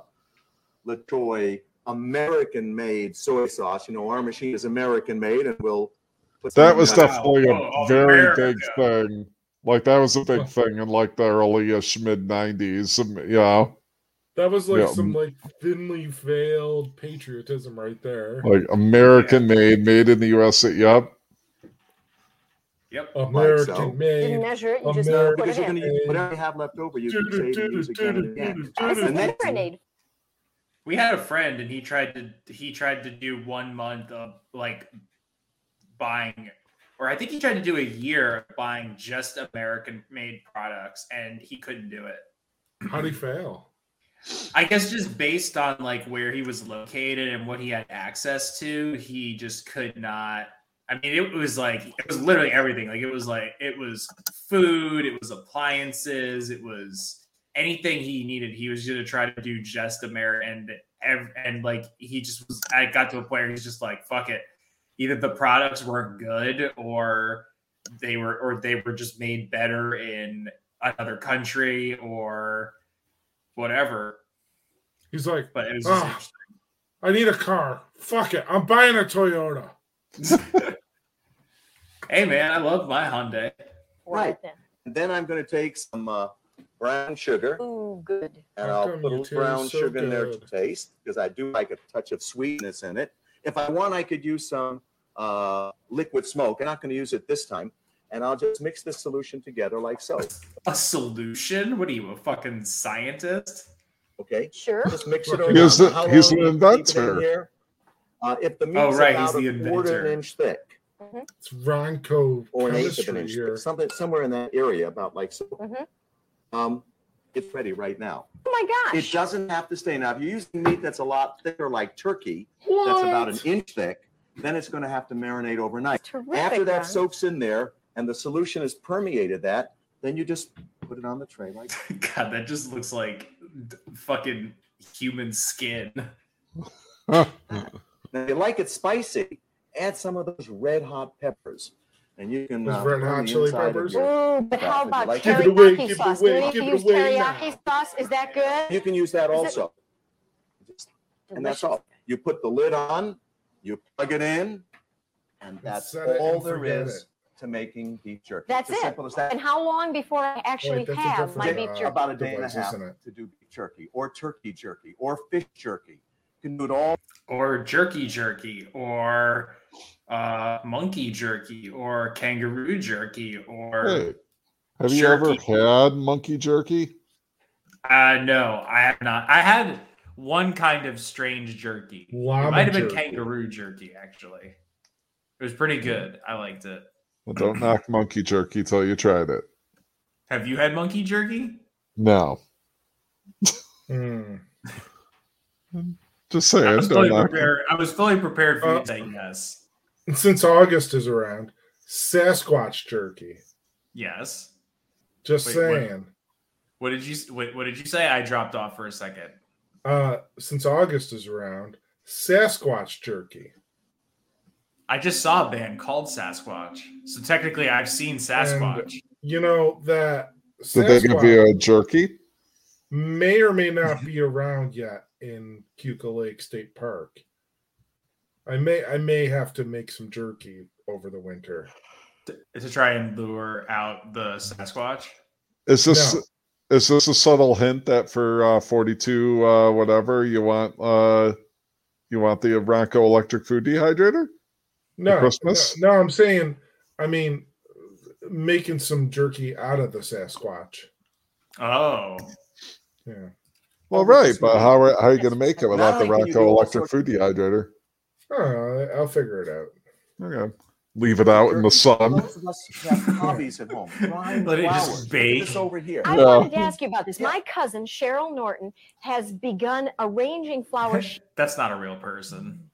La Choy American-made soy sauce. You know, our machine is American-made, and we'll put That was there. definitely a Oh, very America. big thing. Like that was a big thing in like the early-ish mid '90s. um, You know, That was like Yeah. some like thinly veiled patriotism right there. like American made, made in the USA. Yep. Yep. American so. made. Didn't measure it, you just American put it you're going to use whatever you have left over, you can save and use again and again. This is And then- marinade. We had a friend and he tried to he tried to do one month of like buying or I think he tried to do a year of buying just American made products and he couldn't do it. How'd he fail? I guess just based on like where he was located and what he had access to, he just could not. I mean, it was like it was literally everything. Like it was like it was food, it was appliances, it was anything he needed. He was to try to do just American and and like he just was. I got to a point where he's just like, fuck it. Either the products weren't good or they were or they were just made better in another country or whatever. He's like, But it was "Ah, just I need a car. Fuck it. I'm buying a Toyota. Hey man, I love my Hyundai. Right. And then I'm going to take some uh, brown sugar Ooh, good. and I'll put a little brown so sugar in there to taste because I do like a touch of sweetness in it. If I want, I could use some uh, liquid smoke. I'm not going to use it this time. And I'll just mix this solution together like so. A solution? What are you, a fucking scientist? Okay. Sure. Just mix it He's around. the- How he's long an you in inventor. here? Uh, if the meat's Oh, right, about he's the a quarter of an inch thick It's Ronco or an eighth of an inch thick, something somewhere in that area, about like so. Mhm. Um, it's ready right now. Oh my gosh! It doesn't have to stay. Now, if you're using meat that's a lot thicker, like turkey, that's about an inch thick, then it's going to have to marinate overnight. Terrific, After that Ron. soaks in there and the solution has permeated that, then you just put it on the tray like God, that just looks like d- fucking human skin. Now, if you like it spicy, add some of those red hot peppers. And you can Those uh, red hot chili peppers? your Ooh, but how about like Give it. it away, teriyaki give it sauce? away, Do we need to use teriyaki now. sauce? Is that good? You can use that Is it also. And that's all. You put the lid on, you plug it in, and that's set all and there it. to making beef jerky. That's It's as it. simple as that. And how long before I actually Wait, have my different, beef uh, jerky? About a day and a half to do beef jerky, or turkey jerky, or fish jerky. You can do it all. Or jerky jerky, or uh, monkey jerky, or kangaroo jerky, or Hey, have you ever had monkey jerky? uh, no, I have not. I had one kind of strange jerky. Llama it might have been jerky. kangaroo jerky, actually. It was pretty good. I liked it. Well, don't knock monkey jerky till you tried it. Have you had monkey jerky? No, Hmm. just I saying. was Don't fully knock. prepared. I was fully prepared for you Uh, to say yes. Since August is around, Sasquatch jerky. Yes. Just Wait, saying. What did you what, what did you say? I dropped off for a second. Uh, since August is around, Sasquatch jerky. I just saw a band called Sasquatch. So technically I've seen Sasquatch. You know that Did they give you a jerky? may or may not be around yet in Cuca Lake State Park. I may I may have to make some jerky over the winter. to try and lure out the Sasquatch. Is this No. Is this a subtle hint that for uh, forty two uh, whatever you want uh, you want the Ronco electric food dehydrator? No, Christmas? No, no, I'm saying, I mean, making some jerky out of the Sasquatch. Oh. Yeah. Well, right, but how are, how are you going to make it without the Not only can you do Ronco electric food dehydrator? Oh, I'll figure it out. Okay, leave it out in the sun. Those of us have hobbies at home, drying Let it just flowers. Bake. This over here. I Yeah. wanted to ask you about this. My cousin Cheryl Norton has begun arranging flowers. That's not a real person.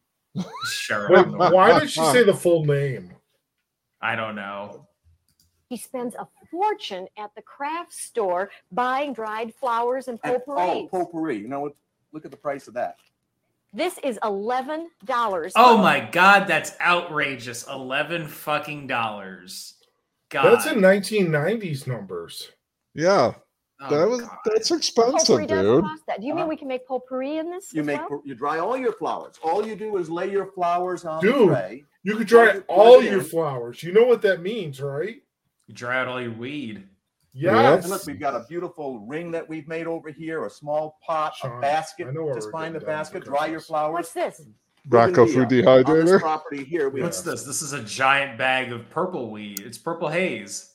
Cheryl. Wait, Norton. why did she say the full name? I don't know. he spends a fortune at the craft store buying dried flowers and And- potpourri. oh, potpourri. You know what? Look at the price of that. This is eleven dollars. Oh my god, that's outrageous. Eleven fucking dollars. God. That's in 1990s numbers. Yeah, Oh, that was God. that's expensive, does dude. cost that. Do you mean uh-huh. we can make potpourri in this? You as make well? you dry all your flowers. All you do is lay your flowers on Dude. the tray. You could dry all your in. flowers. You know what that means, right? You dry out all your weed. Yes. And look, we've got a beautiful ring that we've made over here, a small pot, Sean, a basket. I know Just we're find the getting down to basket, dry your flowers. What's this? Ronco food On this dehydrator. property here, we What's this? This is a giant bag of purple weed. It's purple haze.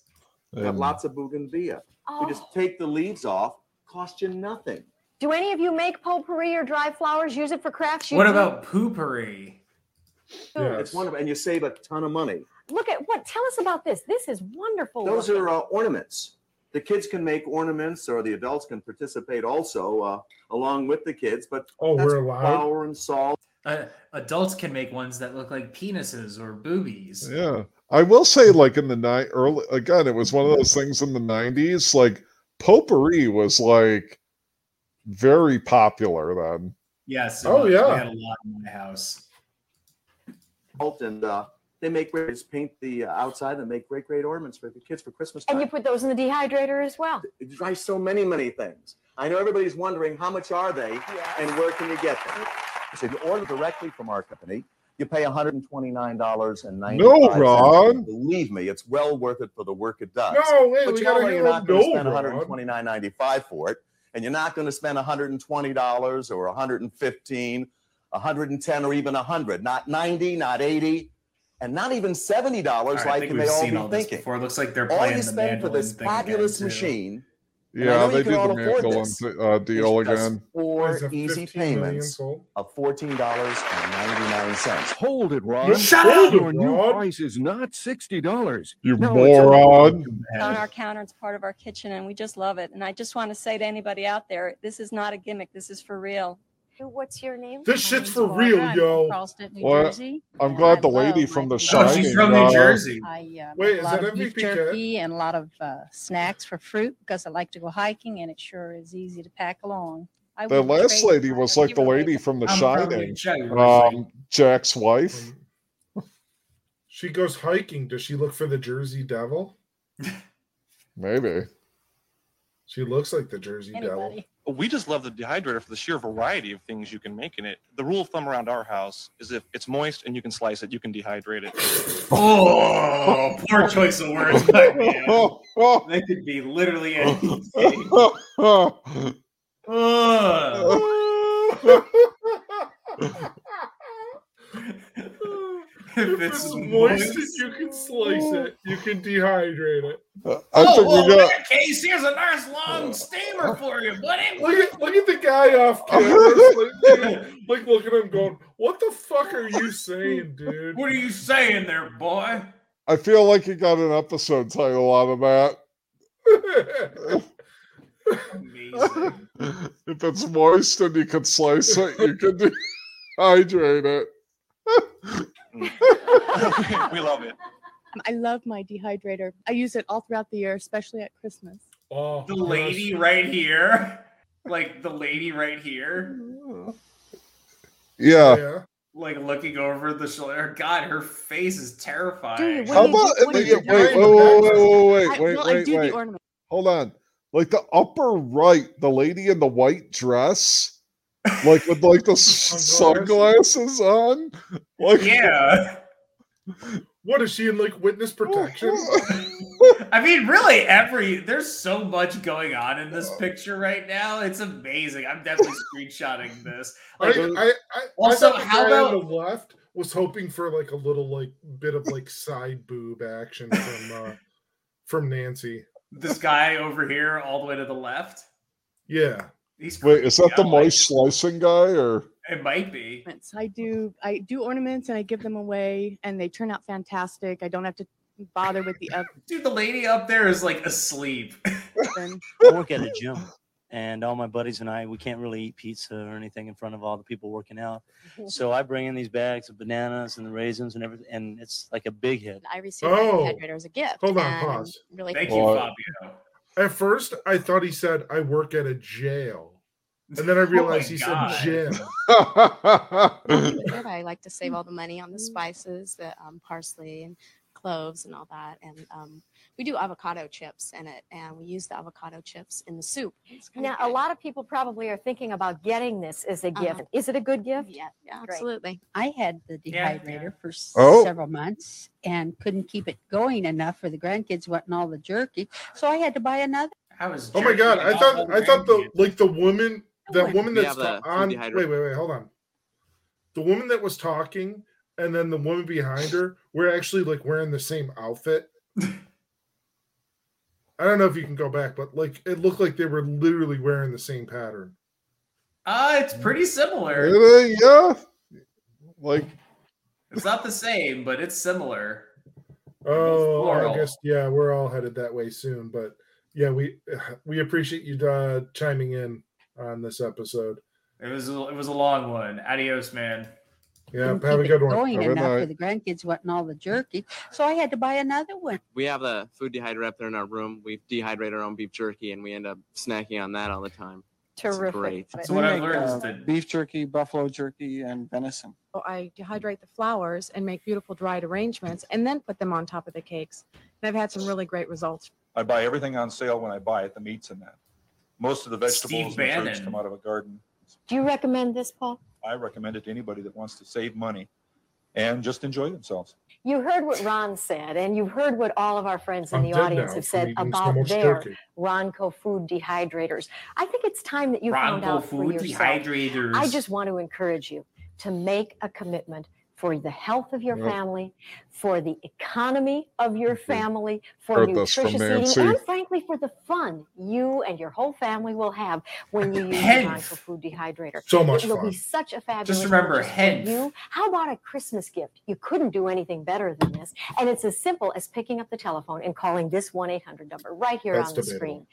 We have lots of bougainvillea. We just take the leaves off, cost you nothing. Do any of you make potpourri or dry flowers? Use it for crafts? You What do? about poopery? It's wonderful, and you save a ton of money. Look at what? Tell us about this. This is wonderful. Those looking. are uh, ornaments. The kids can make ornaments, or the adults can participate also, uh, along with the kids. But Oh, that's we're allowed? flour and salt. Uh, adults can make ones that look like penises or boobies. Yeah. I will say, like in the night early again, it was one of those things in the nineties, like potpourri was like very popular then. Yes. Oh, we yeah. had a lot in my house. salt, and uh, they make great. Just paint the uh, outside and make great, great ornaments for the kids for Christmas time. And you put those in the dehydrator as well. It drives so many, many things. I know everybody's wondering how much are they and where can you get them? So if you order directly from our company, you pay $129.95. No, Ron. Believe me, it's well worth it for the work it does. No, wait, but we you gotta know hear you're not going to No, spend Ron. $129.95 for it, and you're not going to spend $120 or 115 110 or even 100 not 90 not 80 and not even $70 All right, I like think they we've all seen be all thinking before. It looks like they're all you the spend for this mandolin thing again, fabulous machine Yeah, they you did can all the afford mandolin this. th- uh, deal again. Four easy payments of fourteen dollars and ninety nine cents. Hold it, Ron. Shut up, Your new Ron. price is not sixty dollars. You No, it's moron. on our counter. It's part of our kitchen, and we just love it. And I just want to say to anybody out there, this is not a gimmick. This is for real. What's your name? This shit's for real, yo. Charleston, New Well, Jersey. I'm glad the lady from The beef Oh, Shining. she's from New uh, Jersey. I uh, Wait, make a is lot that of beef MVP cat? jerky and a lot of uh, snacks for fruit because I like to go hiking, and it sure is easy to pack along. I The wouldn't last trade lady my was like the hero lady from The I'm probably Shining, Jack- um, Jack's wife. She goes hiking. Does she look for the Jersey Devil? Maybe. She looks like the Jersey Devil. Anybody. We just love the dehydrator for the sheer variety of things you can make in it. The rule of thumb around our house is if it's moist and you can slice it, you can dehydrate it. Oh, poor choice of words, my man. They could be literally anything. Ugh. If It's it's moist, and you can slice oh. it. You can dehydrate it. Uh, I oh, think well, we got. there, Case, here's a nice long oh. steamer for you, buddy. Look at look at the guy off camera, like, like look at him going, "What the fuck are you saying, dude?" What are you saying there, boy? I feel like you got an episode title out of that. Amazing. if it's moist and you can slice it, you can dehydrate it. Mm. we love it. Um, I love my dehydrator. I use it all throughout the year, especially at Christmas. Oh, The lady right here, like the lady right here, Yeah. yeah. like looking over the shoulder. God, her face is terrifying. Dude, How about do- in what you wait, wait, wait, wait, wait, wait, wait, I wait, do wait. the. Hold on. Like the upper right, the lady in the white dress, like with like the s- sunglasses on. Like Yeah. What is she in like witness protection? I mean, really, every there's so much going on in this picture right now. It's amazing. I'm definitely screenshotting this. Like, I, I, Also, I how guy on about- the left was hoping for like a little like bit of like side boob action from uh from Nancy. this guy over here, all the way to the left. Yeah. He's wait, is that the I like slicing guy or It might be. I do I do ornaments and I give them away and they turn out fantastic. I don't have to bother with the oven. Dude, the lady up there is like asleep. I work at a gym, and all my buddies and I, we can't really eat pizza or anything in front of all the people working out. So I bring in these bags of bananas and the raisins and everything, and it's like a big hit. I received Oh. my dehydrator as a gift. Hold on, and I'm pause. Really Thank thankful. you, Fabio. At first I thought he said I work at a jail. And then I realized he God. said gym. I like to save all the money on the spices, the um, parsley and cloves and all that. And um, we do avocado chips in it, and we use the avocado chips in the soup. Now, a lot of people probably are thinking about getting this as a gift. Uh-huh. Is it a good gift? Yeah, yeah, absolutely. I had the Yeah, dehydrator for Oh. several months and couldn't keep it going enough for the grandkids wanting all the jerky. So I had to buy another. I was. Oh my god, I thought I thought the grandkids. like the woman that woman that's have the on wait, wait, wait, hold on. the woman that was talking and then the woman behind her were actually like wearing the same outfit. I don't know if you can go back, but like it looked like they were literally wearing the same pattern. Uh, it's pretty similar. Really? Yeah. Like It's not the same, but it's similar. Oh, I guess yeah, we're all headed that way soon. But yeah, we we appreciate you uh, chiming in on this episode. It was a, it was a long one. Adios, man. Yeah, Couldn't have a keep good it one. Going Have a good enough for the grandkids wanting all the jerky, so I had to buy another one. We have the food dehydrator up there in our room. We dehydrate our own beef jerky, and we end up snacking on that all the time. It's Terrific. great. So what I make, learned is that beef jerky, buffalo jerky, and venison. So I dehydrate the flowers and make beautiful dried arrangements and then put them on top of the cakes. And I've had some really great results. I buy everything on sale when I buy it, the meats and that. Most of the vegetables Steve and fruits Bannon. come out of a garden. Do you recommend this, Paul? I recommend it to anybody that wants to save money and just enjoy themselves. You heard what Ron said, and you've heard what all of our friends in I'm the audience now have said eating so about much their turkey. Ronco food dehydrators. I think it's time that you found Ronco out for food yourself. dehydrators. I just want to encourage you to make a commitment for the health of your Yep. family, for the economy of your mm-hmm. family, for Heard nutritious Nancy. eating, and frankly, for the fun you and your whole family will have when you use the Hence. Food dehydrator. So much it will fun. be such a fabulous Just remember, purchase for you. How about a Christmas gift? You couldn't do anything better than this. And it's as simple as picking up the telephone and calling this 1 800 number right here That's on the debatable. screen.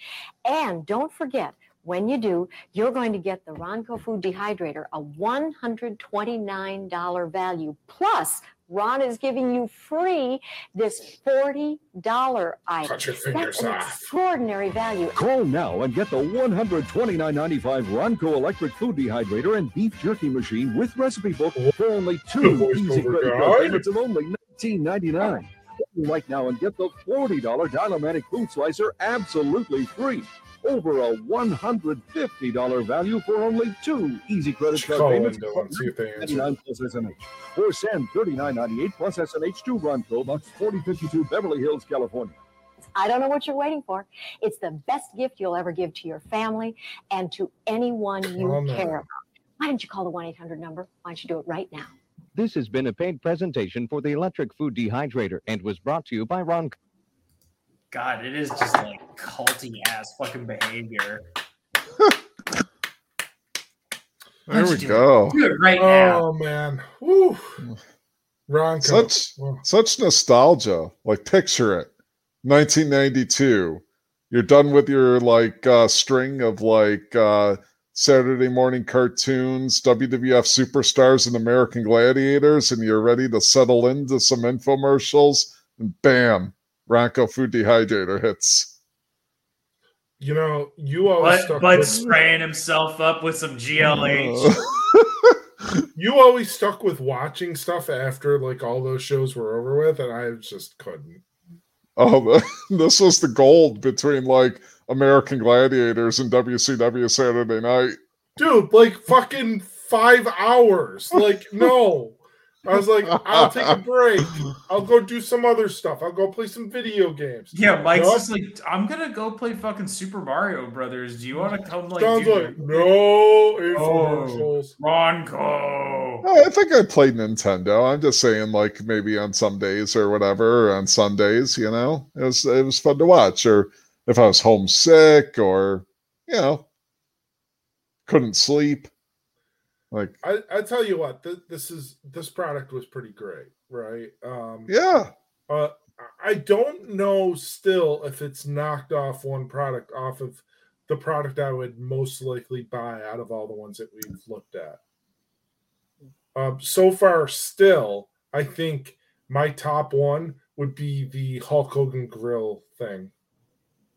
And don't forget, when you do, you're going to get the Ronco Food Dehydrator, a $129 value. Plus, Ron is giving you free this $40 item. Cut your fingers That's an off. extraordinary value. Call now and get the $129.95 Ronco electric food dehydrator and beef jerky machine with recipe book for only two easy credit guy. card payments of only $19.99. Call Right now and get the $40 Dial-O-Matic food slicer absolutely free. Over a $150 value for only two easy credit card Call payments Window and see if they answer. $99 plus SMH. Or send $39.98 plus SMH to Ronco, Box 4052, Beverly Hills, California. I don't know what you're waiting for. It's the best gift you'll ever give to your family and to anyone you Come care about. Why don't you call the 1 800 number? Why don't you do it right now? This has been a paid presentation for the electric food dehydrator and was brought to you by Ron. God, it is just like culty ass fucking behavior. There we Let's do it. go. Do it right now. Oh man. Woo. Ron Such such nostalgia. Like picture it. 1992. You're done with your like uh string of like uh Saturday morning cartoons, WWF superstars and American gladiators, and you're ready to settle into some infomercials, and bam, Ronco food dehydrator hits. You know, you always But, stuck but with, spraying himself up with some GLH. you always stuck with watching stuff after like all those shows were over with, and I just couldn't. Oh, this was the gold between like American gladiators and WCW Saturday night. Dude, like fucking five hours. Like, no. I was like, I'll take a break. I'll go do some other stuff. I'll go play some video games. Yeah, Mike's Nope. just like, I'm gonna go play fucking Super Mario Brothers. Do you want to come like? Sounds do like the- no Oh. Ronco. Oh, I think I played Nintendo. I'm just saying, like maybe on some days or whatever, or on Sundays. You know, it was it was fun to watch. Or if I was homesick, or you know, couldn't sleep. Like, I, I tell you what, th- this is this product was pretty great, right? Um yeah, uh I don't know still if it's knocked off one product off of the product I would most likely buy out of all the ones that we've looked at. Um, so far, still, I think my top one would be the Hulk Hogan grill thing.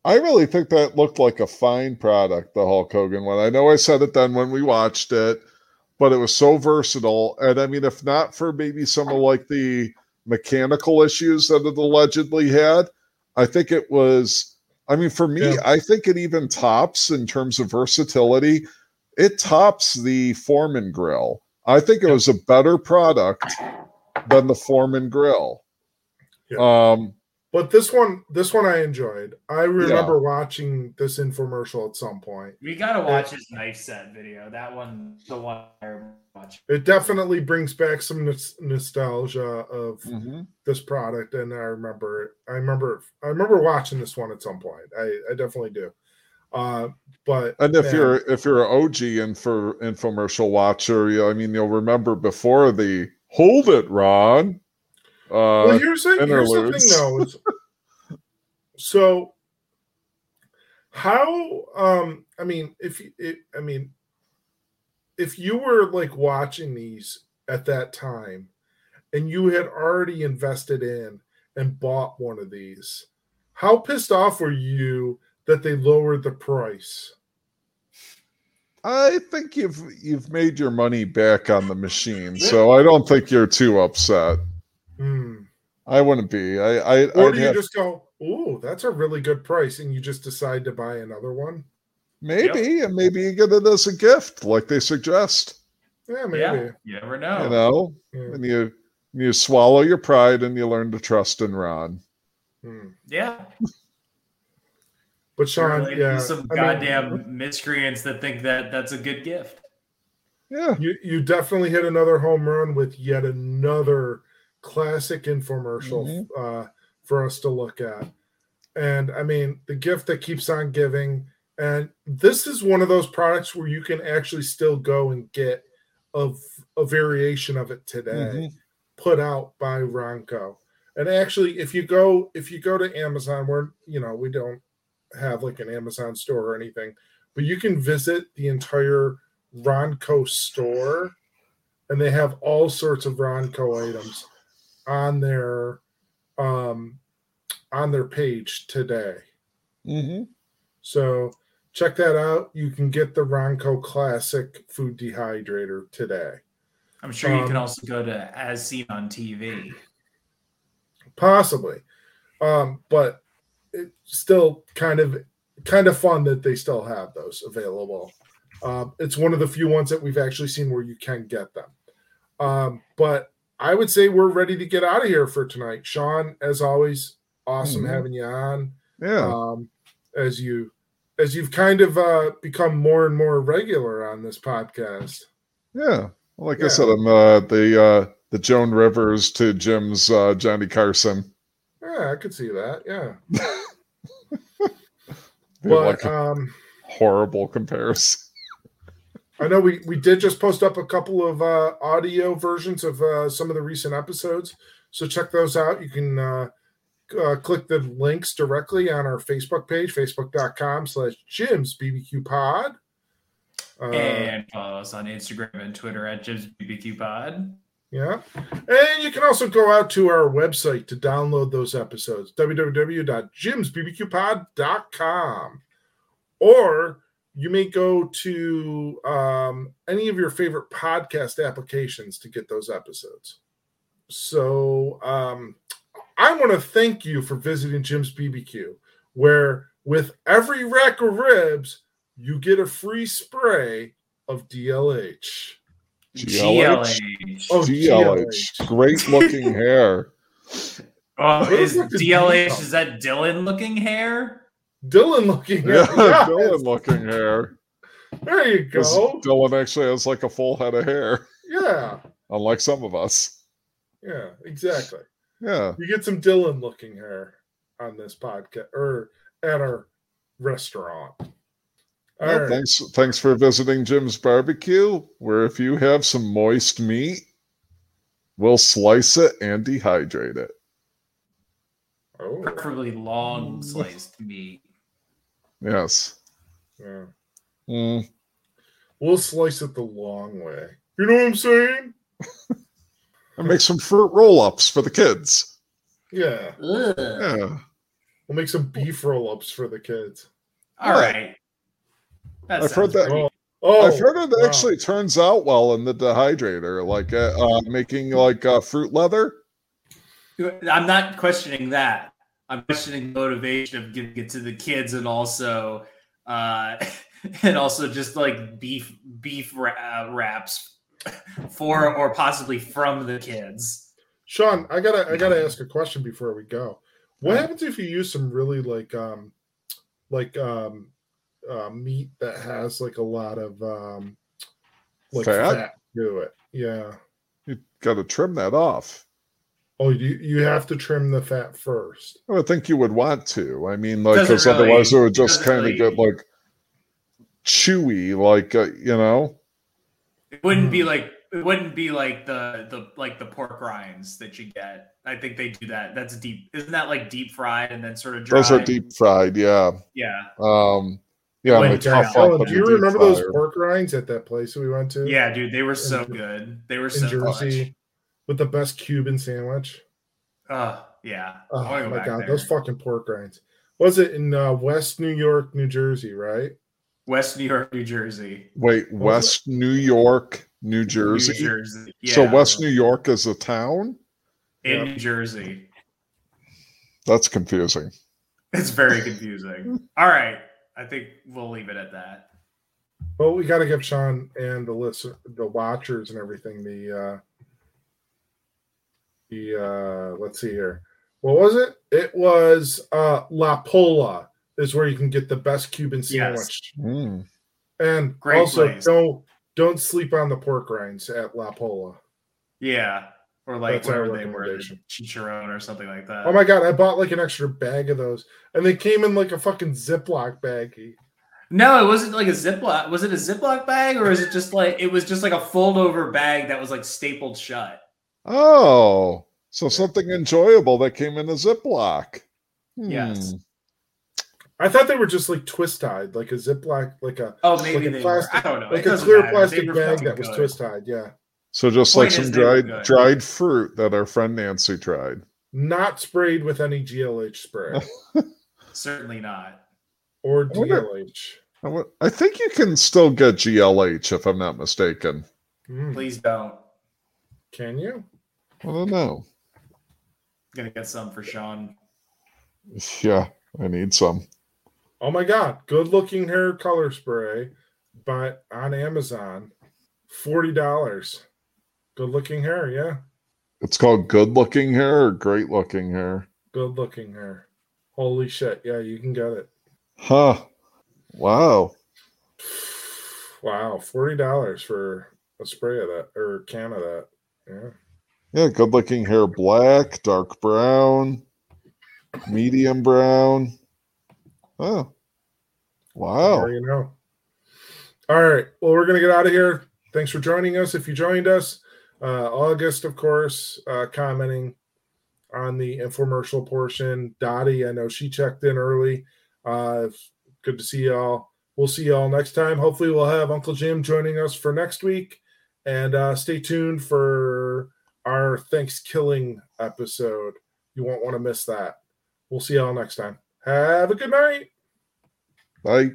I really think that looked like a fine product, the Hulk Hogan one. I know I said it then when we watched it, but it was so versatile. And I mean, if not for maybe some of like the mechanical issues that it allegedly had, I think it was. I mean, for me, Yeah. I think it even tops in terms of versatility. It tops the Foreman grill. I think it was a better product than the Foreman grill. Um, But this one, this one I enjoyed. I remember watching this infomercial at some point. We gotta watch his knife set video. That one, the one I remember watching. It definitely brings back some nos- nostalgia of Mhm. this product, and I remember. I remember. I remember watching this one at some point. I, I definitely do. Uh, but And if man, you're if you're an OG info, infomercial watcher, you, I mean, you'll remember before the "Hold it, Ron." Uh, well, here's the, here's the thing, though. So, how? Um, I mean, if you, it, I mean, if you were like watching these at that time, and you had already invested in and bought one of these, how pissed off were you that they lowered the price? I think you've you've made your money back on the machine, so I don't think you're too upset. Hmm. I wouldn't be. I, I Or I'd do you have- just go, "Ooh, that's a really good price," and you just decide to buy another one? maybe, and maybe you get it as a gift, like they suggest. Yeah, maybe. Yeah, you never know. You know, Yeah. and you you swallow your pride and you learn to trust in Ron. Hmm. Yeah. But Sean, Related yeah, some I mean- goddamn miscreants that think that that's a good gift. Yeah. You you definitely hit another home run with yet another classic infomercial Mm-hmm. uh, for us to look at. And I mean, the gift that keeps on giving. And this is one of those products where you can actually still go and get a, a variation of it today Mhm. put out by Ronco. And actually, if you go if you go to Amazon, where you know we don't have like an Amazon store or anything, but you can visit the entire Ronco store, and they have all sorts of Ronco items on their um on their page today. Mm-hmm. So check that out. You can get the Ronco Classic Food Dehydrator today. I'm sure you can Um, also go to As Seen on TV. possibly um but it's still kind of kind of fun that they still have those available um it's one of the few ones that we've actually seen where you can get them um but i would say we're ready to get out of here for tonight sean as always awesome Mhm. having you on Yeah. um as you as you've kind of uh become more and more regular on this podcast Yeah. Like I said, I'm uh, the uh, the Joan Rivers to Jim's uh, Johnny Carson. yeah i could see that yeah but like um horrible comparison. I know we we did just post up a couple of uh, audio versions of uh, some of the recent episodes, so check those out. You can uh, uh, click the links directly on our Facebook page, facebook.com slash Jim's BBQ Pod. Uh, and follow us on Instagram and Twitter at Jim's BBQ Pod. Yeah. And you can also go out to our website to download those episodes, www.jimsbbqpod.com. Or you may go to um, any of your favorite podcast applications to get those episodes. So um, I want to thank you for visiting Jim's BBQ, where with every rack of ribs, you get a free spray of DLH. GLH. Oh, GLH. Great looking hair. Oh, What is the is DLH? Is that Dylan looking hair? Dylan looking hair. Yeah, yes. Dylan looking hair. There you go. Dylan actually has like a full head of hair, Yeah, unlike some of us. yeah, exactly. Yeah. You get some Dylan looking hair on this podcast or at our restaurant. All Well, right. Thanks, thanks for visiting Jim's Barbecue, where if you have some moist meat, we'll slice it and dehydrate it. Oh, Preferably long sliced meat. Yes. yeah. Mm, We'll slice it the long way. You know what I'm saying? and make some fruit roll-ups for the kids. Yeah. Yeah. We'll make some beef roll ups for the kids. All right. That I've heard that. great. Oh, I've heard it wow. actually turns out well in the dehydrator, like uh, uh, making like uh, fruit leather. I'm not questioning that. I'm questioning motivation of giving it to the kids and also uh and also just like beef beef ra- uh, wraps for or possibly from the kids. Sean, I gotta I gotta ask a question before we go. What happens if you use some really like um like um uh, meat that has like a lot of um like Fat? fat, to it? Yeah. You got to trim that off. Oh, you you have to trim the fat first. I think you would want to. I mean, like, Doesn't because otherwise it would just kind of really- get like chewy, like uh, you know. It wouldn't Hmm. be like it wouldn't be like the the like the pork rinds that you get. I think they do that. That's deep. Isn't that like deep fried and then sort of dry? Those are deep fried, yeah. Yeah. Um, yeah, and they Wouldn't tough Oh, do you deep remember those pork rinds at that place that we went to? Yeah, dude, they were so Jer- good. They were in so Jersey clutch. With the best Cuban sandwich. Oh yeah. Oh I wanna go my god, there. those fucking pork rinds. Was it in uh, West New York, New Jersey, right? West New York, New Jersey. Wait, West New York, New Jersey. Jersey, So. West New York is a town. In New Jersey. That's confusing. It's very confusing. All right. I think we'll leave it at that. Well, we got to give Sean and the listen, the watchers and everything the uh the uh let's see here. What was it? It was uh La Pola is where you can get the best Cuban sandwich. Mm. And Great also place. don't don't sleep on the pork rinds at La Pola. Yeah. Or like That's whatever they were, the chicharron or something like that. Oh my god, I bought like an extra bag of those. And they came in like a fucking Ziploc baggie. No, it wasn't like a Ziploc. Was it a Ziploc bag or is it just like it was just like a fold over bag that was like stapled shut? Oh, so something enjoyable that came in a Ziploc. Yes. Hmm. I thought they were just like twist tied, like a Ziploc, like a Oh, maybe like a they were. plastic, I don't know. It like a clear matter. plastic bag fucking that was twist tied. Yeah, So just Point like some is they were dried dried fruit that our friend Nancy tried. not sprayed with any GLH spray Certainly not. or I wonder- DLH. I I think you can still get GLH if I'm not mistaken. Mm, Please don't. Can you? I don't know. gonna get some for Sean. Yeah, I need some. Oh my god, good looking hair color spray, but on Amazon, forty dollars. Good looking hair, yeah, It's called good looking hair or great looking hair. good looking hair. Holy shit, yeah, you can get it. Huh. Wow. Wow, forty dollars for a spray of that or can of that. Yeah. Yeah, good looking hair black, dark brown, medium brown. Oh. Wow. There you know. All right. Well, we're gonna get out of here. Thanks for joining us. If you joined us, uh, August, of course, uh, commenting on the infomercial portion. Dottie, I know she checked in early. Uh, good to see y'all. We'll see y'all next time. Hopefully, we'll have Uncle Jim joining us for next week. And uh, stay tuned for our Thanksgiving episode. You won't want to miss that. We'll see y'all next time. Have a good night. Bye.